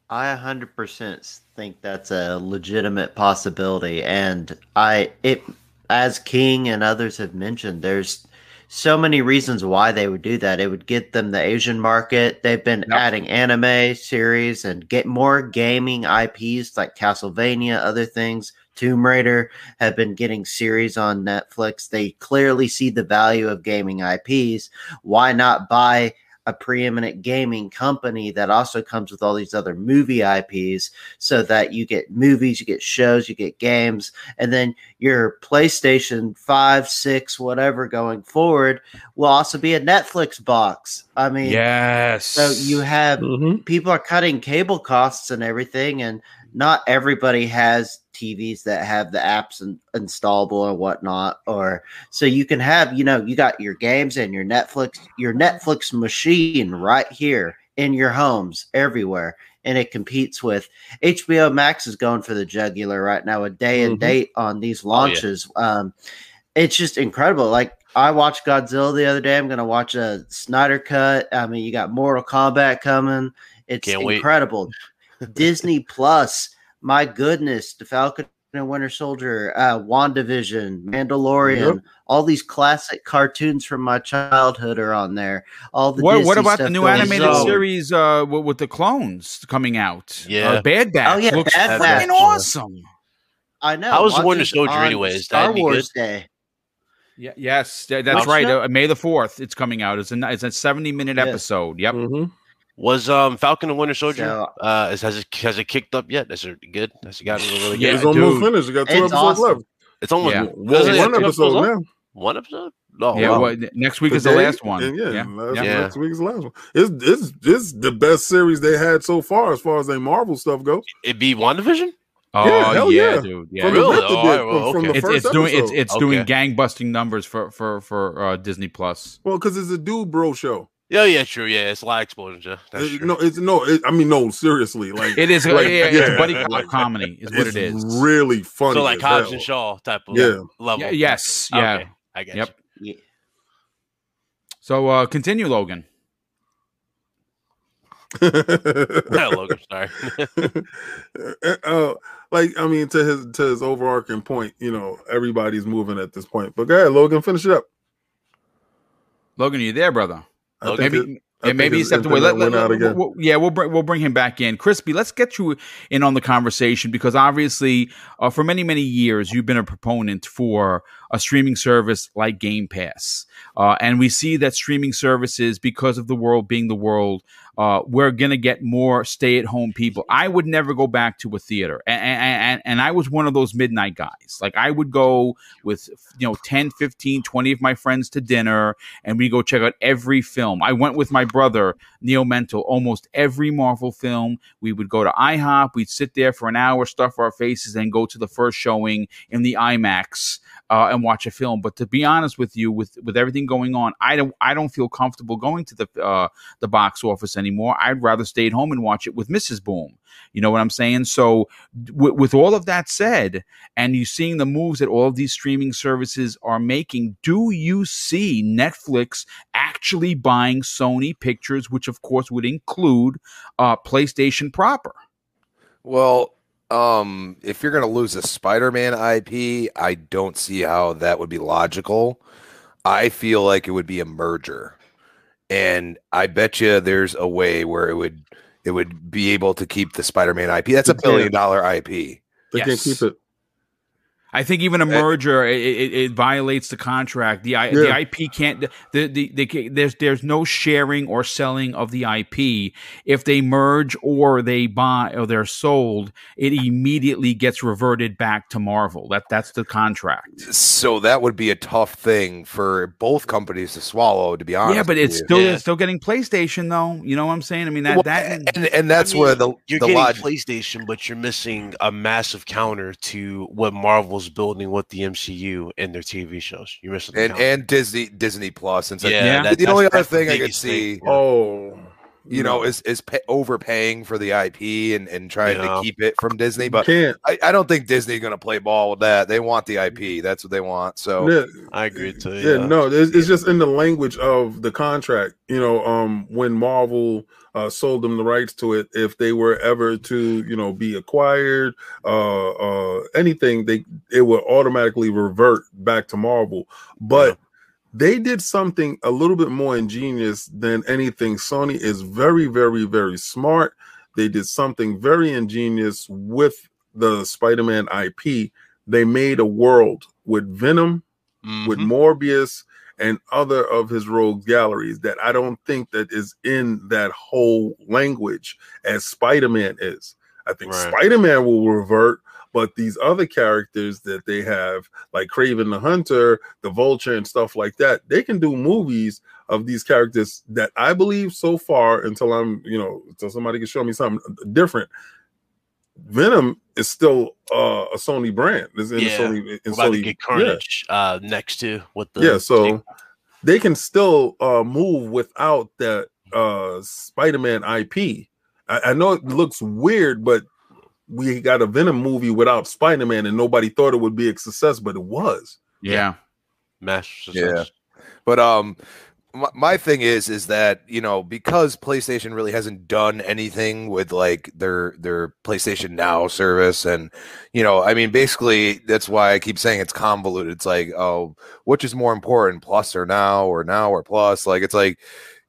I 100% think that's a legitimate possibility and I it as King and others have mentioned there's so many reasons why they would do that. It would get them the Asian market. They've been Yep. adding anime series and get more gaming IPs like Castlevania, other things. Tomb Raider have been getting series on Netflix. They clearly see the value of gaming IPs. Why not buy a preeminent gaming company that also comes with all these other movie IPs so that you get movies, you get shows, you get games, and then your PlayStation 5, 6, whatever going forward will also be a Netflix box. I mean, Yes. so you have Mhm. people are cutting cable costs and everything, and not everybody has TVs that have the apps in, installable or whatnot. Or so you can have, you know, you got your games and your Netflix, your Netflix machine right here in your homes everywhere, and it competes with HBO Max is going for the jugular right now, a day and Mhm. date on these yeah. launches. Um, it's just incredible. Like I watched Godzilla the other day. I'm gonna watch a Snyder cut. I mean, you got Mortal Kombat coming. It's Can't incredible. Disney Plus, my goodness, the Falcon and Winter Soldier, uh, WandaVision, Mandalorian, Yep. all these classic cartoons from my childhood are on there. All the What, what Disney about the new animated on. series uh, with, with the clones coming out? Yeah. uh, Bad Batch. Oh, yeah, looks Bad fucking Batch. awesome. I know. How was the Winter it Soldier on anyways? Star That'd be Wars good. Day. Yeah, yes, that- that's right. Uh, May the fourth, it's coming out. It's a it's a seventy minute Yes. episode. Yep. Mhm. Was um Falcon and Winter Soldier? So- uh, is, has it has it kicked up yet? Is it good? Has it gotten really good? Yeah, it's almost dude. finished. You got two It's episodes awesome. left. It's almost Yeah. Well, it one episode episodes now. One episode? Oh, yeah. wow. Well, next week is the last one. yeah, yeah. last, yeah. Yeah. next week's the last one. It's it's it's the best series they had so far as far as their Marvel stuff goes. It'd be WandaVision? Oh Yeah, hell yeah, yeah. dude. Yeah. From Really? the, Oh, it did, well, from, from the okay. It's, it's doing it's episode. it's doing Okay. gang busting numbers for for for uh, Disney Plus. well, because it's a dude bro show. Yeah, yeah, true. Yeah, it's a lot of explosions. Yeah, that's It- true. no, it's no. It, I mean, no. Seriously, like It is. Like, yeah, it's buddy cop comedy is what it's it is. really funny. so like as Hobbs and Shaw type of Yeah. level. Yeah, yes. Yeah. Okay, I get Yep. Yeah. So uh, continue, Logan. you. Logan, sorry. uh, like I mean, to his to his overarching point, you know, everybody's moving at this point. But go ahead, Logan, finish it up. Logan, are you there, brother? I Maybe. it- Yeah, maybe he stepped away. Let, let, went out let- again. we'll- yeah, we'll bring we'll bring him back in. Crispy, let's get you in on the conversation because obviously, uh, for many many years, you've been a proponent for a streaming service like Game Pass, uh, and we see that streaming services, because of the world being the world, uh, we're gonna get more stay at home people. I would never go back to a theater, and, and and I was one of those midnight guys. Like I would go with you know 10, 15, 20 of my friends to dinner and we go check out every film. I went with my brother, Neil Mental, almost every Marvel film. We would go to IHOP, we'd sit there for an hour, stuff our faces, and go to the first showing in the IMAX uh, and watch a film. But to be honest with you, with with everything going on, I don't I don't feel comfortable going to the uh, the box office anymore. I'd rather stay at home and watch it with Mrs. Boom. You know what I'm saying? So, w- with all of that said, and you seeing the moves that all of these streaming services are making, do you see Netflix actually buying Sony Pictures, which of course would include uh, PlayStation proper? Well, um, if you're gonna lose a Spider-Man IP, I don't see how that would be logical. I feel like it would be a merger, and I bet you there's a way where it would it would be able to keep the Spider-Man IP. That's a billion dollar IP. They can't keep it. I think even a Uh, merger it, it, it violates the contract. The I, the IP can't the, the, the ca- there's there's no sharing or selling of the IP. If they merge or they buy or they're sold, it immediately gets reverted back to Marvel. That that's the contract. So that would be a tough thing for both companies to swallow. To be honest, yeah, but it's still Yeah. it's still getting PlayStation though. You know what I'm saying? I mean that Well, that and and that's I mean, where the you're the getting logic. PlayStation, but you're missing a massive counter to what Marvel's building with the MCU and their TV shows. You're missing the and counter. and Disney Disney Plus and so yeah, Yeah. that- the only that's- other thing I could biggest thing. see, Oh, you know, is is pay, overpaying for the IP and and trying Yeah. to keep it from Disney. But can't. I, I don't think Disney's going to play ball with that. They want the IP. That's what they want. So Yeah, I agree too. yeah, Yeah, no, it's, it's just in the language of the contract. You know, um, when Marvel uh, sold them the rights to it, if they were ever to, you know, be acquired, uh, uh, anything, they it would automatically revert back to Marvel. But Yeah. They did something a little bit more ingenious than anything. Sony is very, very, very smart. They did something very ingenious with the Spider-Man IP. They made a world with Venom with Mhm. Morbius and other of his rogue galleries that I don't think that is in that whole language as Spider-Man is. I think Right. Spider-Man will revert, but these other characters that they have, like Kraven the Hunter, the Vulture, and stuff like that, they can do movies of these characters that I believe so far until I'm, you know, until somebody can show me something different. Venom is still uh, a Sony brand. It's in Yeah. Sony. In about to Sony get yeah Carnage uh, next to what the yeah so they can still uh move without that uh spider-man ip I, I know it looks weird but we got a venom movie without spider-man and nobody thought it would be a success but it was yeah. master Yeah. But um, my, my thing is is that you know because PlayStation really hasn't done anything with like their their PlayStation Now service and you know I mean basically that's why I keep saying it's convoluted. It's like oh which is more important, Plus or Now or Now or Plus? Like it's like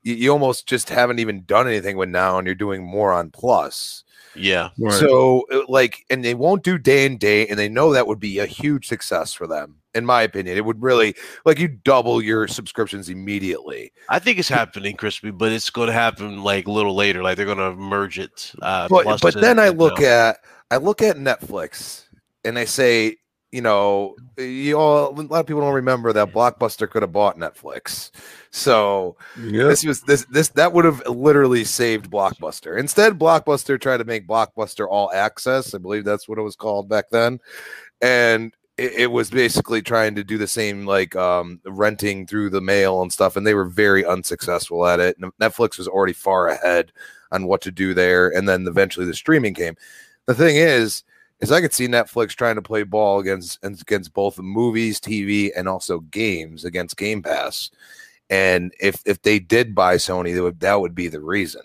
you, you almost just haven't even done anything with Now and you're doing more on Plus. Yeah. Right. So uh, like, and they won't do day and date, and they know that would be a huge success for them. In my opinion, it would really like you double your subscriptions immediately. I think it's happening, Crispy, but it's going to happen like a little later. Like they're going to merge it. Uh, But but and- then I look Now. at I look at Netflix and I say, you know, you all a lot of people don't remember that Blockbuster could have bought Netflix. So yeah. this was this this that would have literally saved Blockbuster. Instead, Blockbuster tried to make Blockbuster all access. I believe that's what it was called back then, and it, it was basically trying to do the same like um, renting through the mail and stuff. And they were very unsuccessful at it. Netflix was already far ahead on what to do there, and then eventually the streaming came. The thing is. Is I could see Netflix trying to play ball against against both movies, TV, and also games against Game Pass. And if if they did buy Sony, that would that would be the reason,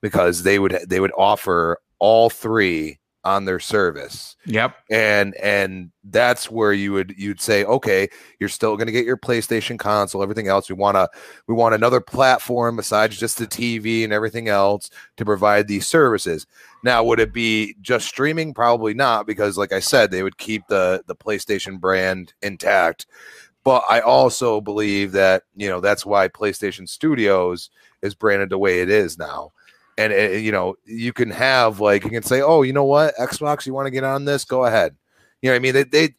because they would they would offer all three on their service, Yep. and and that's where you would you'd say, okay, you're still going to get your PlayStation console, everything else. We want to we want another platform besides just the TV and everything else to provide these services. Now, would it be just streaming? Probably not, because like I said, they would keep the the PlayStation brand intact. But I also believe that you know that's why PlayStation Studios is branded the way it is now. And uh, you know, you can have like you can say, "Oh, you know what? Xbox, you want to get on this? Go ahead." You know I mean? They, they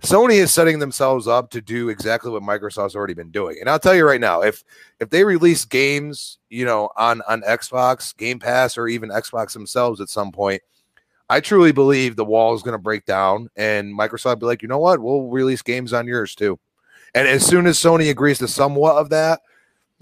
Sony is setting themselves up to do exactly what Microsoft's already been doing. And I'll tell you right now, if if they release games, you know, on on Xbox, Game Pass, or even Xbox themselves at some point, I truly believe the wall is going to break down, and Microsoft be like, you know what, we'll release games on yours too. And as soon as Sony agrees to somewhat of that,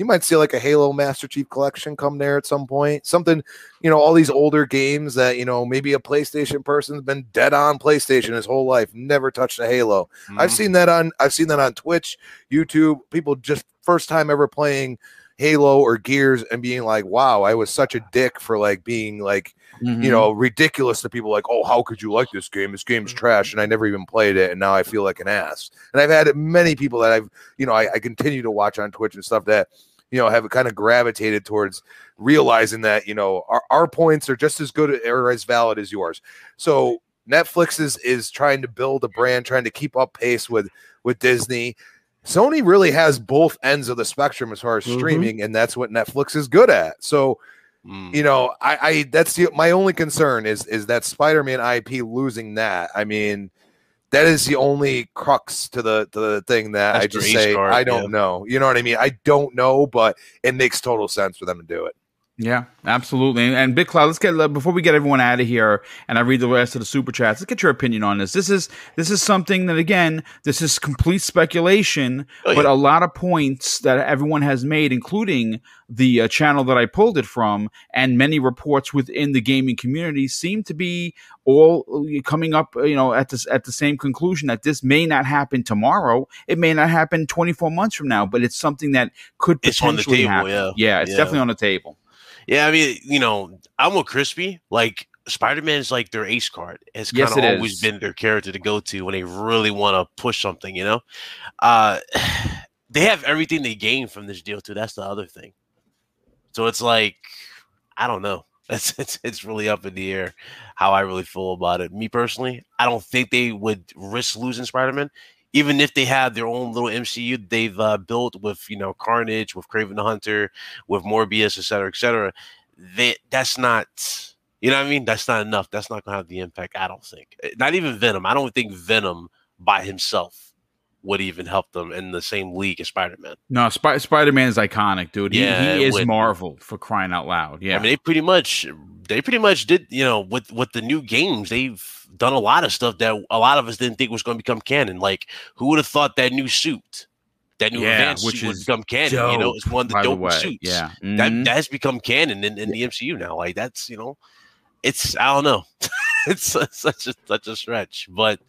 you might see like a Halo Master Chief Collection come there at some point. Something, you know, all these older games that you know maybe a PlayStation person's been dead on PlayStation his whole life, never touched a Halo. I've Mhm. seen that on I've seen that on Twitch, YouTube. People just first time ever playing Halo or Gears and being like, "Wow, I was such a dick for like being like Mhm. you know ridiculous to people like, oh, how could you like this game? This game's trash, and I never even played it, and now I feel like an ass." And I've had many people that I've you know I, I continue to watch on Twitch and stuff that you know have kind of gravitated towards realizing that you know our, our points are just as good or as valid as yours. So Netflix is is trying to build a brand, trying to keep up pace with with Disney. Sony really has both ends of the spectrum as far as Mhm. streaming, and that's what Netflix is good at. So Mm. you know, I, I that's the my only concern is is that Spider-Man IP losing that. I mean, that is the only crux to the to the thing that That's I just say card, I don't yeah. know. You know what I mean? I don't know, but it makes total sense for them to do it. Yeah, absolutely. And, and BitCloud, let's get before we get everyone out of here, and I read the rest of the super chats. Let's get your opinion on this. This is this is something that again, this is complete speculation, Oh, but a lot of points that everyone has made, including the uh, channel that I pulled it from, and many reports within the gaming community, seem to be all uh, coming up, you know, at this at the same conclusion that this may not happen tomorrow. It may not happen 24 months from now, but it's something that could It's on the potentially table, happen. yeah. yeah, it's Yeah. definitely on the table. Yeah, I mean, you know, I'm with Crispy. Like Spider Man is like their ace card. It's kind of always is. been their character to go to when they really want to push something. You know, uh, they have everything they gain from this deal too. That's the other thing. So it's like, I don't know. It's, it's it's really up in the air how I really feel about it. Me personally, I don't think they would risk losing Spider Man, even if they have their own little MCU they've uh, built with you know Carnage, with Kraven the Hunter, with Morbius, et cetera, et cetera. That that's not, you know what I mean? That's not enough. That's not gonna have the impact. I don't think. Eh, Not even Venom. I don't think Venom by himself would even help them in the same league as Spider Man. No, Sp- Spider Man is iconic, dude. He, Yeah, he is would. Marvel for crying out loud. Yeah, I mean, they pretty much they pretty much did, you know, with with the new games, they've done a lot of stuff that a lot of us didn't think was going to become canon. Like, who would have thought that new suit, that new Yeah, advanced which suit would become canon? you know, it's one of the dope the suits. Yeah, that Mhm. that has become canon in, in the MCU now. Like, that's you know, it's I don't know, it's, such a such a stretch, but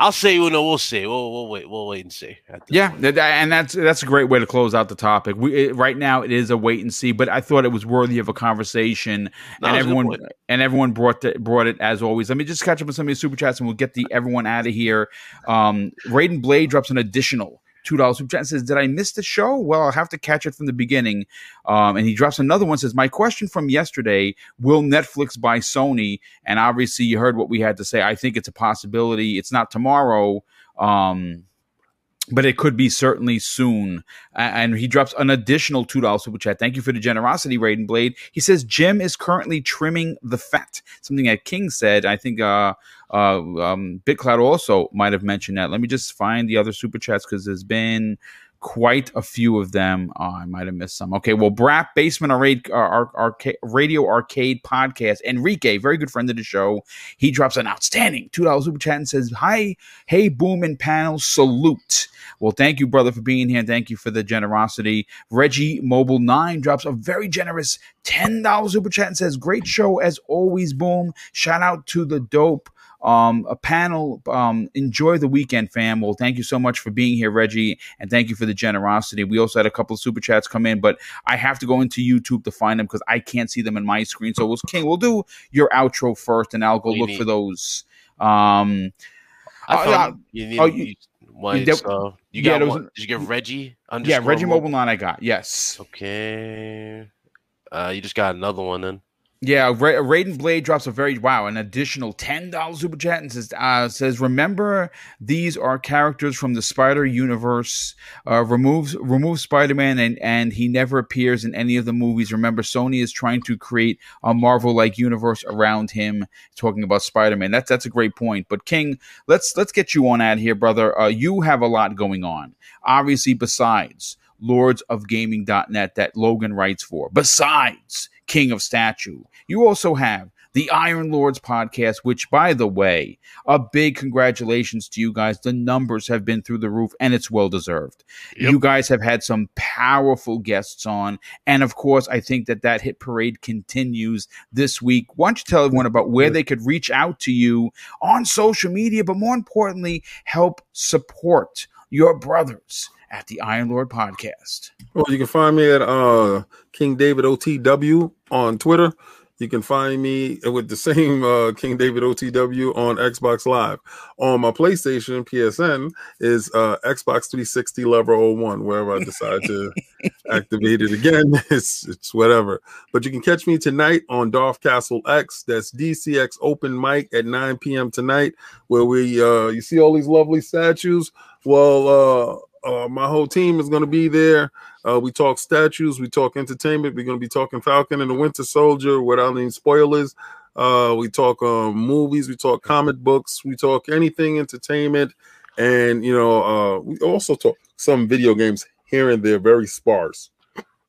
I'll say, you know, we'll see. We'll, we'll wait. We'll wait and see. Yeah, th- and that's that's a great way to close out the topic. We it, right now it is a wait and see, but I thought it was worthy of a conversation, No, and it's a good everyone and everyone brought the, brought it as always. Let me just catch up with some of your super chats, and we'll get the everyone out of here. Um, Raiden Blade drops an additional. Two dollars super chat and says, "Did I miss the show? Well, I'll have to catch it from the beginning." Um, and he drops another one. Says, "My question from yesterday: Will Netflix buy Sony?" And obviously, you heard what we had to say. I think it's a possibility. It's not tomorrow. Um, but it could be certainly soon. And he drops an additional two dollars super chat. Thank you for the generosity, Raiden Blade. He says Jim is currently trimming the fat. Something that King said. I think uh, uh, um, BitCloud also might have mentioned that. Let me just find the other super chats because there's been quite a few of them. Oh, I might have missed some. Okay, well, Brap Basement Arcade, uh, Radio Arcade Podcast. Enrique, very good friend of the show, he drops an outstanding two dollars super chat and says, "Hi, hey, Boom and Panel, salute." Well, thank you, brother, for being here. Thank you for the generosity. Reggie Mobile Nine drops a very generous ten dollars super chat and says, "Great show as always, Boom." Shout out to the dope um, a panel. Um, enjoy the weekend, fam. Well, thank you so much for being here, Reggie, and thank you for the generosity. We also had a couple of super chats come in, but I have to go into YouTube to find them because I can't see them in my screen. So, we'll, King, we'll do your outro first, and I'll go look for those. Um, I Oh, found you need oh, you, you- one. there- so you got was one. Did you get Reggie? yeah, Reggie Mobile Nine, I got yes. Okay. Uh, you just got another one then. Yeah, Ra- Raiden Blade drops a very wow, an additional ten dollars super chat and says uh, says remember these are characters from the Spider Universe. Uh, removes removes Spider Man and and he never appears in any of the movies. Remember, Sony is trying to create a Marvel like universe around him. Talking about Spider Man, that's that's a great point. But King, let's let's get you on out here, brother. Uh, you have a lot going on, obviously. Besides lords of lordsofgaming.net that Logan writes for. Besides King of Statue, you also have the Iron Lords podcast, which, by the way, a big congratulations to you guys. The numbers have been through the roof and it's well deserved. Yep. You guys have had some powerful guests on. And of course, I think that that hit parade continues this week. Why don't you tell everyone about where they could reach out to you on social media, but more importantly, help support your brothers at the Iron Lord podcast. Well, you can find me at uh, King David OTW on Twitter. You can find me with the same uh, King David OTW on Xbox Live. On my PlayStation PSN is uh, Xbox 360 level 01. Wherever I decide to activate it again, it's it's whatever. But you can catch me tonight on Darth Castle X. That's DCX Open Mic at 9 p.m. tonight, where we uh, you see all these lovely statues. Well, uh, my whole team is going to be there. Uh, we talk statues, we talk entertainment. We're going to be talking Falcon and the Winter Soldier without any spoilers. Uh, we talk um, movies, we talk comic books, we talk anything entertainment, and you know, uh, we also talk some video games here and there, very sparse.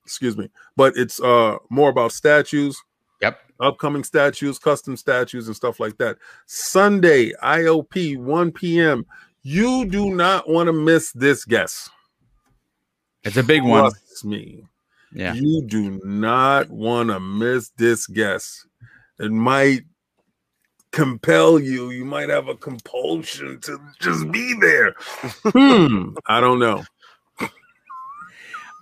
Excuse me, but it's uh, more about statues, Yep. upcoming statues, custom statues, and stuff like that. Sunday, IOP, 1 p.m. You do not want to miss this guess. It's a big one. Trust me. Yeah. You do not want to miss this guess. It might compel you. You might have a compulsion to just be there. hmm. I don't know.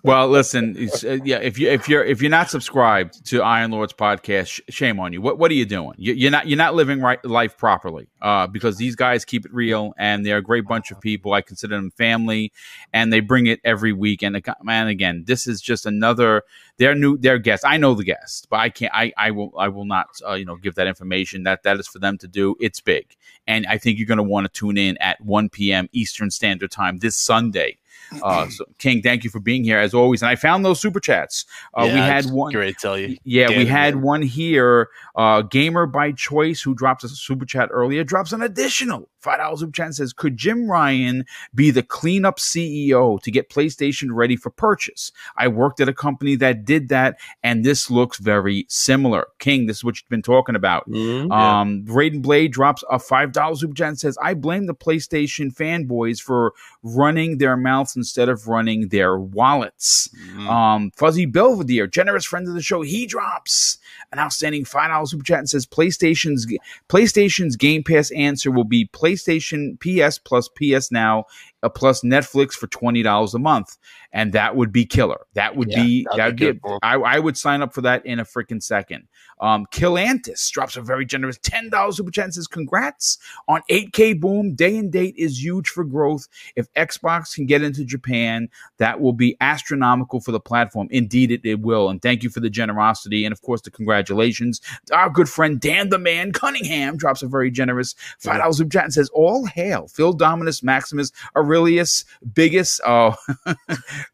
Well, listen, uh, yeah. If you if you're if you're not subscribed to Iron Lords podcast, sh- shame on you. What what are you doing? You, you're not you're not living right life properly. Uh, because these guys keep it real and they're a great bunch of people. I consider them family, and they bring it every week. And man, again, this is just another. They're new. They're guests. I know the guests, but I can't. I I will I will not. Uh, you know, give that information. That that is for them to do. It's big, and I think you're going to want to tune in at 1 p.m. Eastern Standard Time this Sunday. Uh, so King, thank you for being here as always. And I found those super chats. Uh, we Yeah, I had one. ready to tell you. Yeah, we Damn it, had man. one here. Uh, Gamer by Choice, who drops a super chat earlier, drops an additional five dollars super chat and says, "Could Jim Ryan be the cleanup CEO to get PlayStation ready for purchase? I worked at a company that did that, and this looks very similar." King, this is what you've been talking about. Mhm. Um, Raiden Blade drops a five dollars super chat and says, "I blame the PlayStation fanboys for running their mouths instead of running their wallets." Mm. Um, Fuzzy Belvedere, generous friend of the show, he drops an outstanding five dollars super chat and says PlayStation's PlayStation's Game Pass answer will be PlayStation PS plus PS Now uh, plus Netflix for twenty dollars a month, and that would be killer. That would Yeah, be be. I, I would sign up for that in a freaking second. Um, Killantis drops a very generous ten dollars super chat and says, "Congrats on 8K boom. Day and date is huge for growth. If Xbox can get into Japan, that will be astronomical for the platform. Indeed, it, it will. And thank you for the generosity and, of course, the congratulations. Our good friend Dan the Man Cunningham drops a very generous five dollars super chat and says, "All hail Phil Dominus Maximus Aurelius biggest oh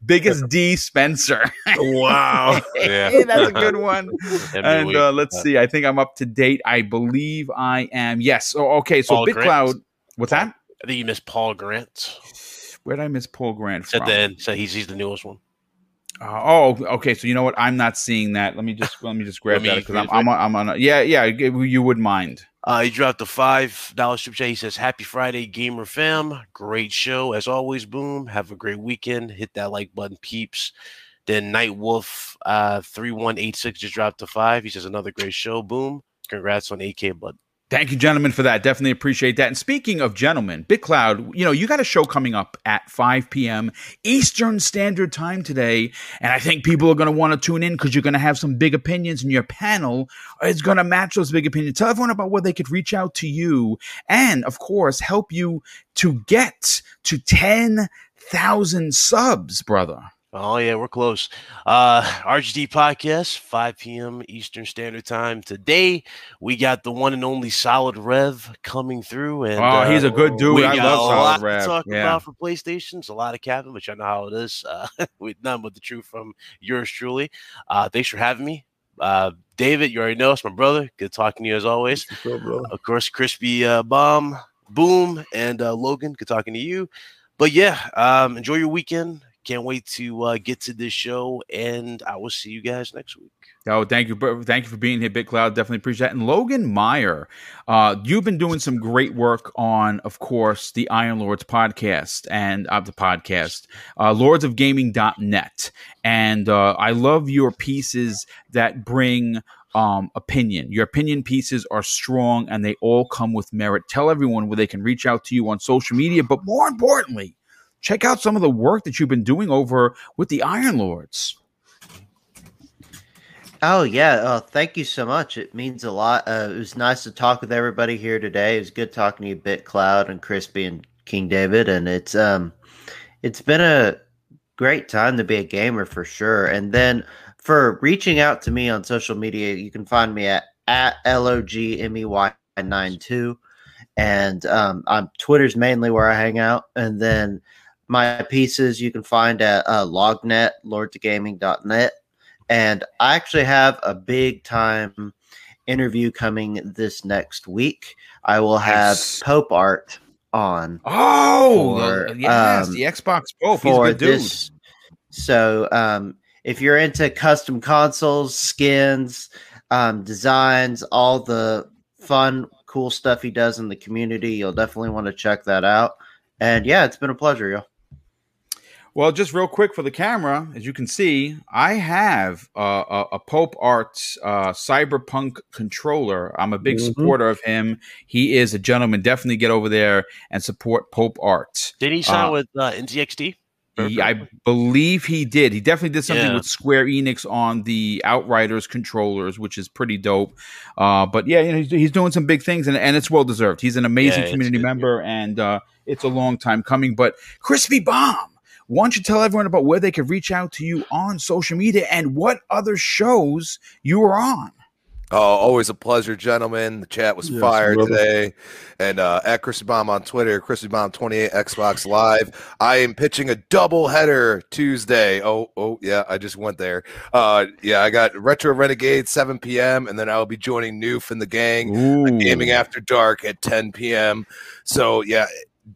biggest D Spencer." Wow. Yeah. that's a good one. And uh, let's see. I think I'm up to date. I believe I am. Yes. Oh, okay. So Paul Big Grant. Cloud. What's that? I think you missed Paul Grant. Where did I miss Paul Grant Said from? then, so he's he's the newest one. Uh, oh, okay. So you know what? I'm not seeing that. Let me just let me just grab me that because I'm I'm on, I'm on. A, yeah, yeah. You would mind. Uh, he dropped a five dollar super chat. He says, "Happy Friday, gamer fam! Great show as always. Boom. Have a great weekend. Hit that like button, peeps." Then Night Wolf uh three one eight six just dropped a five. He says, "Another great show. Boom. Congrats on 8K bud." Thank you, gentlemen, for that. Definitely appreciate that. And speaking of gentlemen, BitCloud, you know, you got a show coming up at 5 p.m. Eastern Standard Time today. And I think people are going to want to tune in because you're going to have some big opinions, and your panel is going to match those big opinions. Tell everyone about where they could reach out to you and, of course, help you to get to 10,000 subs, brother. Oh yeah, we're close. Uh RGD podcast, 5 p.m. Eastern Standard Time. Today we got the one and only Solid Rev coming through, and oh, he's uh, a good dude. we I got love a Solid lot Rev. to talk Yeah. about for PlayStations. A lot of capping, which I know how it is. Uh, with none but the truth from yours truly. Uh, thanks for having me, uh, David. You already know it's my brother. Good talking to you as always. What's up. Of course, Crispy uh, Bomb, Boom, and uh, Logan. Good talking to you. But yeah, um, enjoy your weekend. Can't wait to uh, get to this show, and I will see you guys next week. Oh, thank you, thank you for being here, BitCloud. Definitely appreciate that. And Logan Meyer, uh, you've been doing some great work on, of course, the Iron Lords podcast and uh, the podcast, uh, lordsofgaming.net. And uh, I love your pieces that bring um, opinion. Your opinion pieces are strong and they all come with merit. Tell everyone where they can reach out to you on social media, but more importantly, check out some of the work that you've been doing over with the Iron Lords. Oh yeah, uh, thank you so much. It means a lot. Uh, it was nice to talk with everybody here today. It was good talking to you, BitCloud and Crispy and King David, and it's um, it's been a great time to be a gamer for sure. And then for reaching out to me on social media, you can find me at at logmey nine two, and um, I'm Twitter's mainly where I hang out, and then my pieces you can find at uh, lognet lordtogaming.net and I actually have a big time interview coming this next week. I will have Nice. Pope Art on Oh, For, the- yes, um, the Xbox Pope. For this. So, um, if you're into custom consoles, skins, um, designs, all the fun, cool stuff he does in the community, you'll definitely want to check that out. And yeah, it's been a pleasure, y'all. Well, just real quick for the camera, as you can see, I have uh, a, a Pope Arts uh, Cyberpunk controller. I'm a big Mhm. supporter of him. He is a gentleman. Definitely get over there and support Pope Arts. Did he sign Uh, with uh, NZXT? He, I believe he did. He definitely did something Yeah. with Square Enix on the Outriders controllers, which is pretty dope. Uh, but yeah, you know, he's, he's doing some big things, and, and it's well deserved. He's an amazing Yeah, community good, yeah. member, and uh, it's a long time coming. But Crispy Bomb, why don't you tell everyone about where they could reach out to you on social media and what other shows you are on? Oh, always a pleasure, gentlemen. The chat was Yes, fire brother. today. And uh, at Chrissy Bomb on Twitter, Chrissy Bomb 28 Xbox Live. I am pitching a double header Tuesday. Oh, oh, yeah, I just went there. Uh, yeah, I got Retro Renegade 7 p.m. and then I'll be joining Noof and the gang Ooh. Gaming After Dark at 10 p.m. So yeah,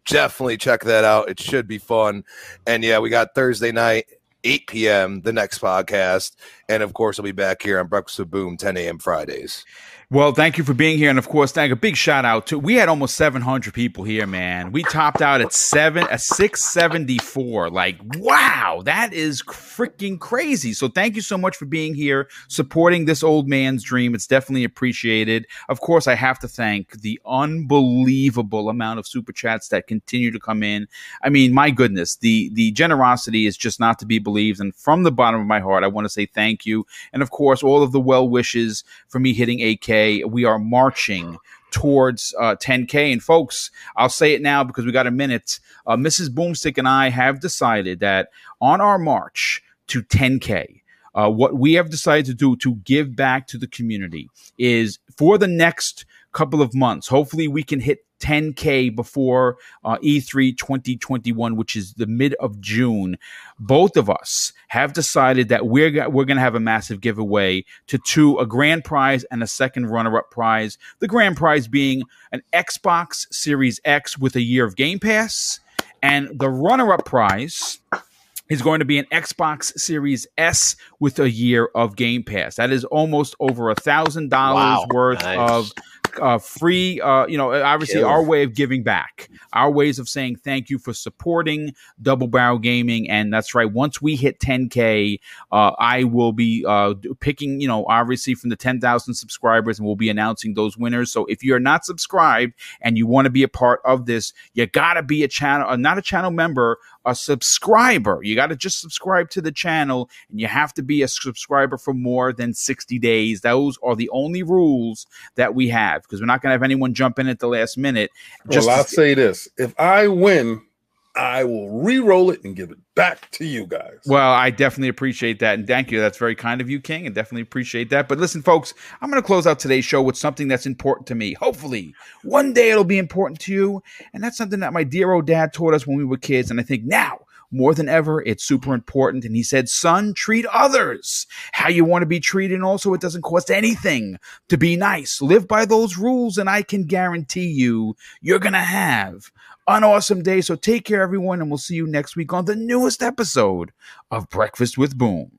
definitely check that out. It should be fun. And yeah, we got Thursday night, 8 p.m. the next podcast, and of course, I'll be back here on Breakfast with Boom, 10 a.m. Fridays. Well, thank you for being here, and of course, thank a big shout out to. We had almost 700 people here, man. We topped out at seven, a 674. Like, wow, that is freaking crazy. So, thank you so much for being here, supporting this old man's dream. It's definitely appreciated. Of course, I have to thank the unbelievable amount of super chats that continue to come in. I mean, my goodness, the the generosity is just not to be believed. And from the bottom of my heart, I want to say thank you, and of course, all of the well wishes for me hitting 8K we are marching towards uh, 10K. And folks, I'll say it now because we got a minute. Uh, Mrs. Boomstick and I have decided that on our march to 10K, uh, what we have decided to do to give back to the community is for the next couple of months, hopefully we can hit 10K before uh, E3 2021, which is the mid of June. Both of us have decided that we're, we're going to have a massive giveaway to two, a grand prize and a second runner up prize. The grand prize being an Xbox Series X with a year of Game Pass. And the runner up prize is going to be an Xbox Series S with a year of Game Pass. That is almost over a thousand dollars worth nice. of uh, free, uh, you know, obviously our way of giving back, our ways of saying thank you for supporting Double Barrel Gaming. And that's right. Once we hit 10K, uh, I will be uh, picking, you know, obviously from the 10,000 subscribers and we'll be announcing those winners. So if you're not subscribed and you want to be a part of this, you got to be a channel, uh, not a channel member, a subscriber. You got to just subscribe to the channel and you have to be a subscriber for more than 60 days. Those are the only rules that we have because we're not going to have anyone jump in at the last minute. Just well, I'll to- say this if I win, I will re-roll it and give it back to you guys. Well, I definitely appreciate that, and thank you. That's very kind of you, King, and definitely appreciate that. But listen, folks, I'm going to close out today's show with something that's important to me. Hopefully, one day it'll be important to you, and that's something that my dear old dad taught us when we were kids, and I think now more than ever, it's super important. And he said, son, treat others how you want to be treated. And also, it doesn't cost anything to be nice. Live by those rules, and I can guarantee you, you're going to have an awesome day. So take care, everyone, and we'll see you next week on the newest episode of Breakfast with Boom.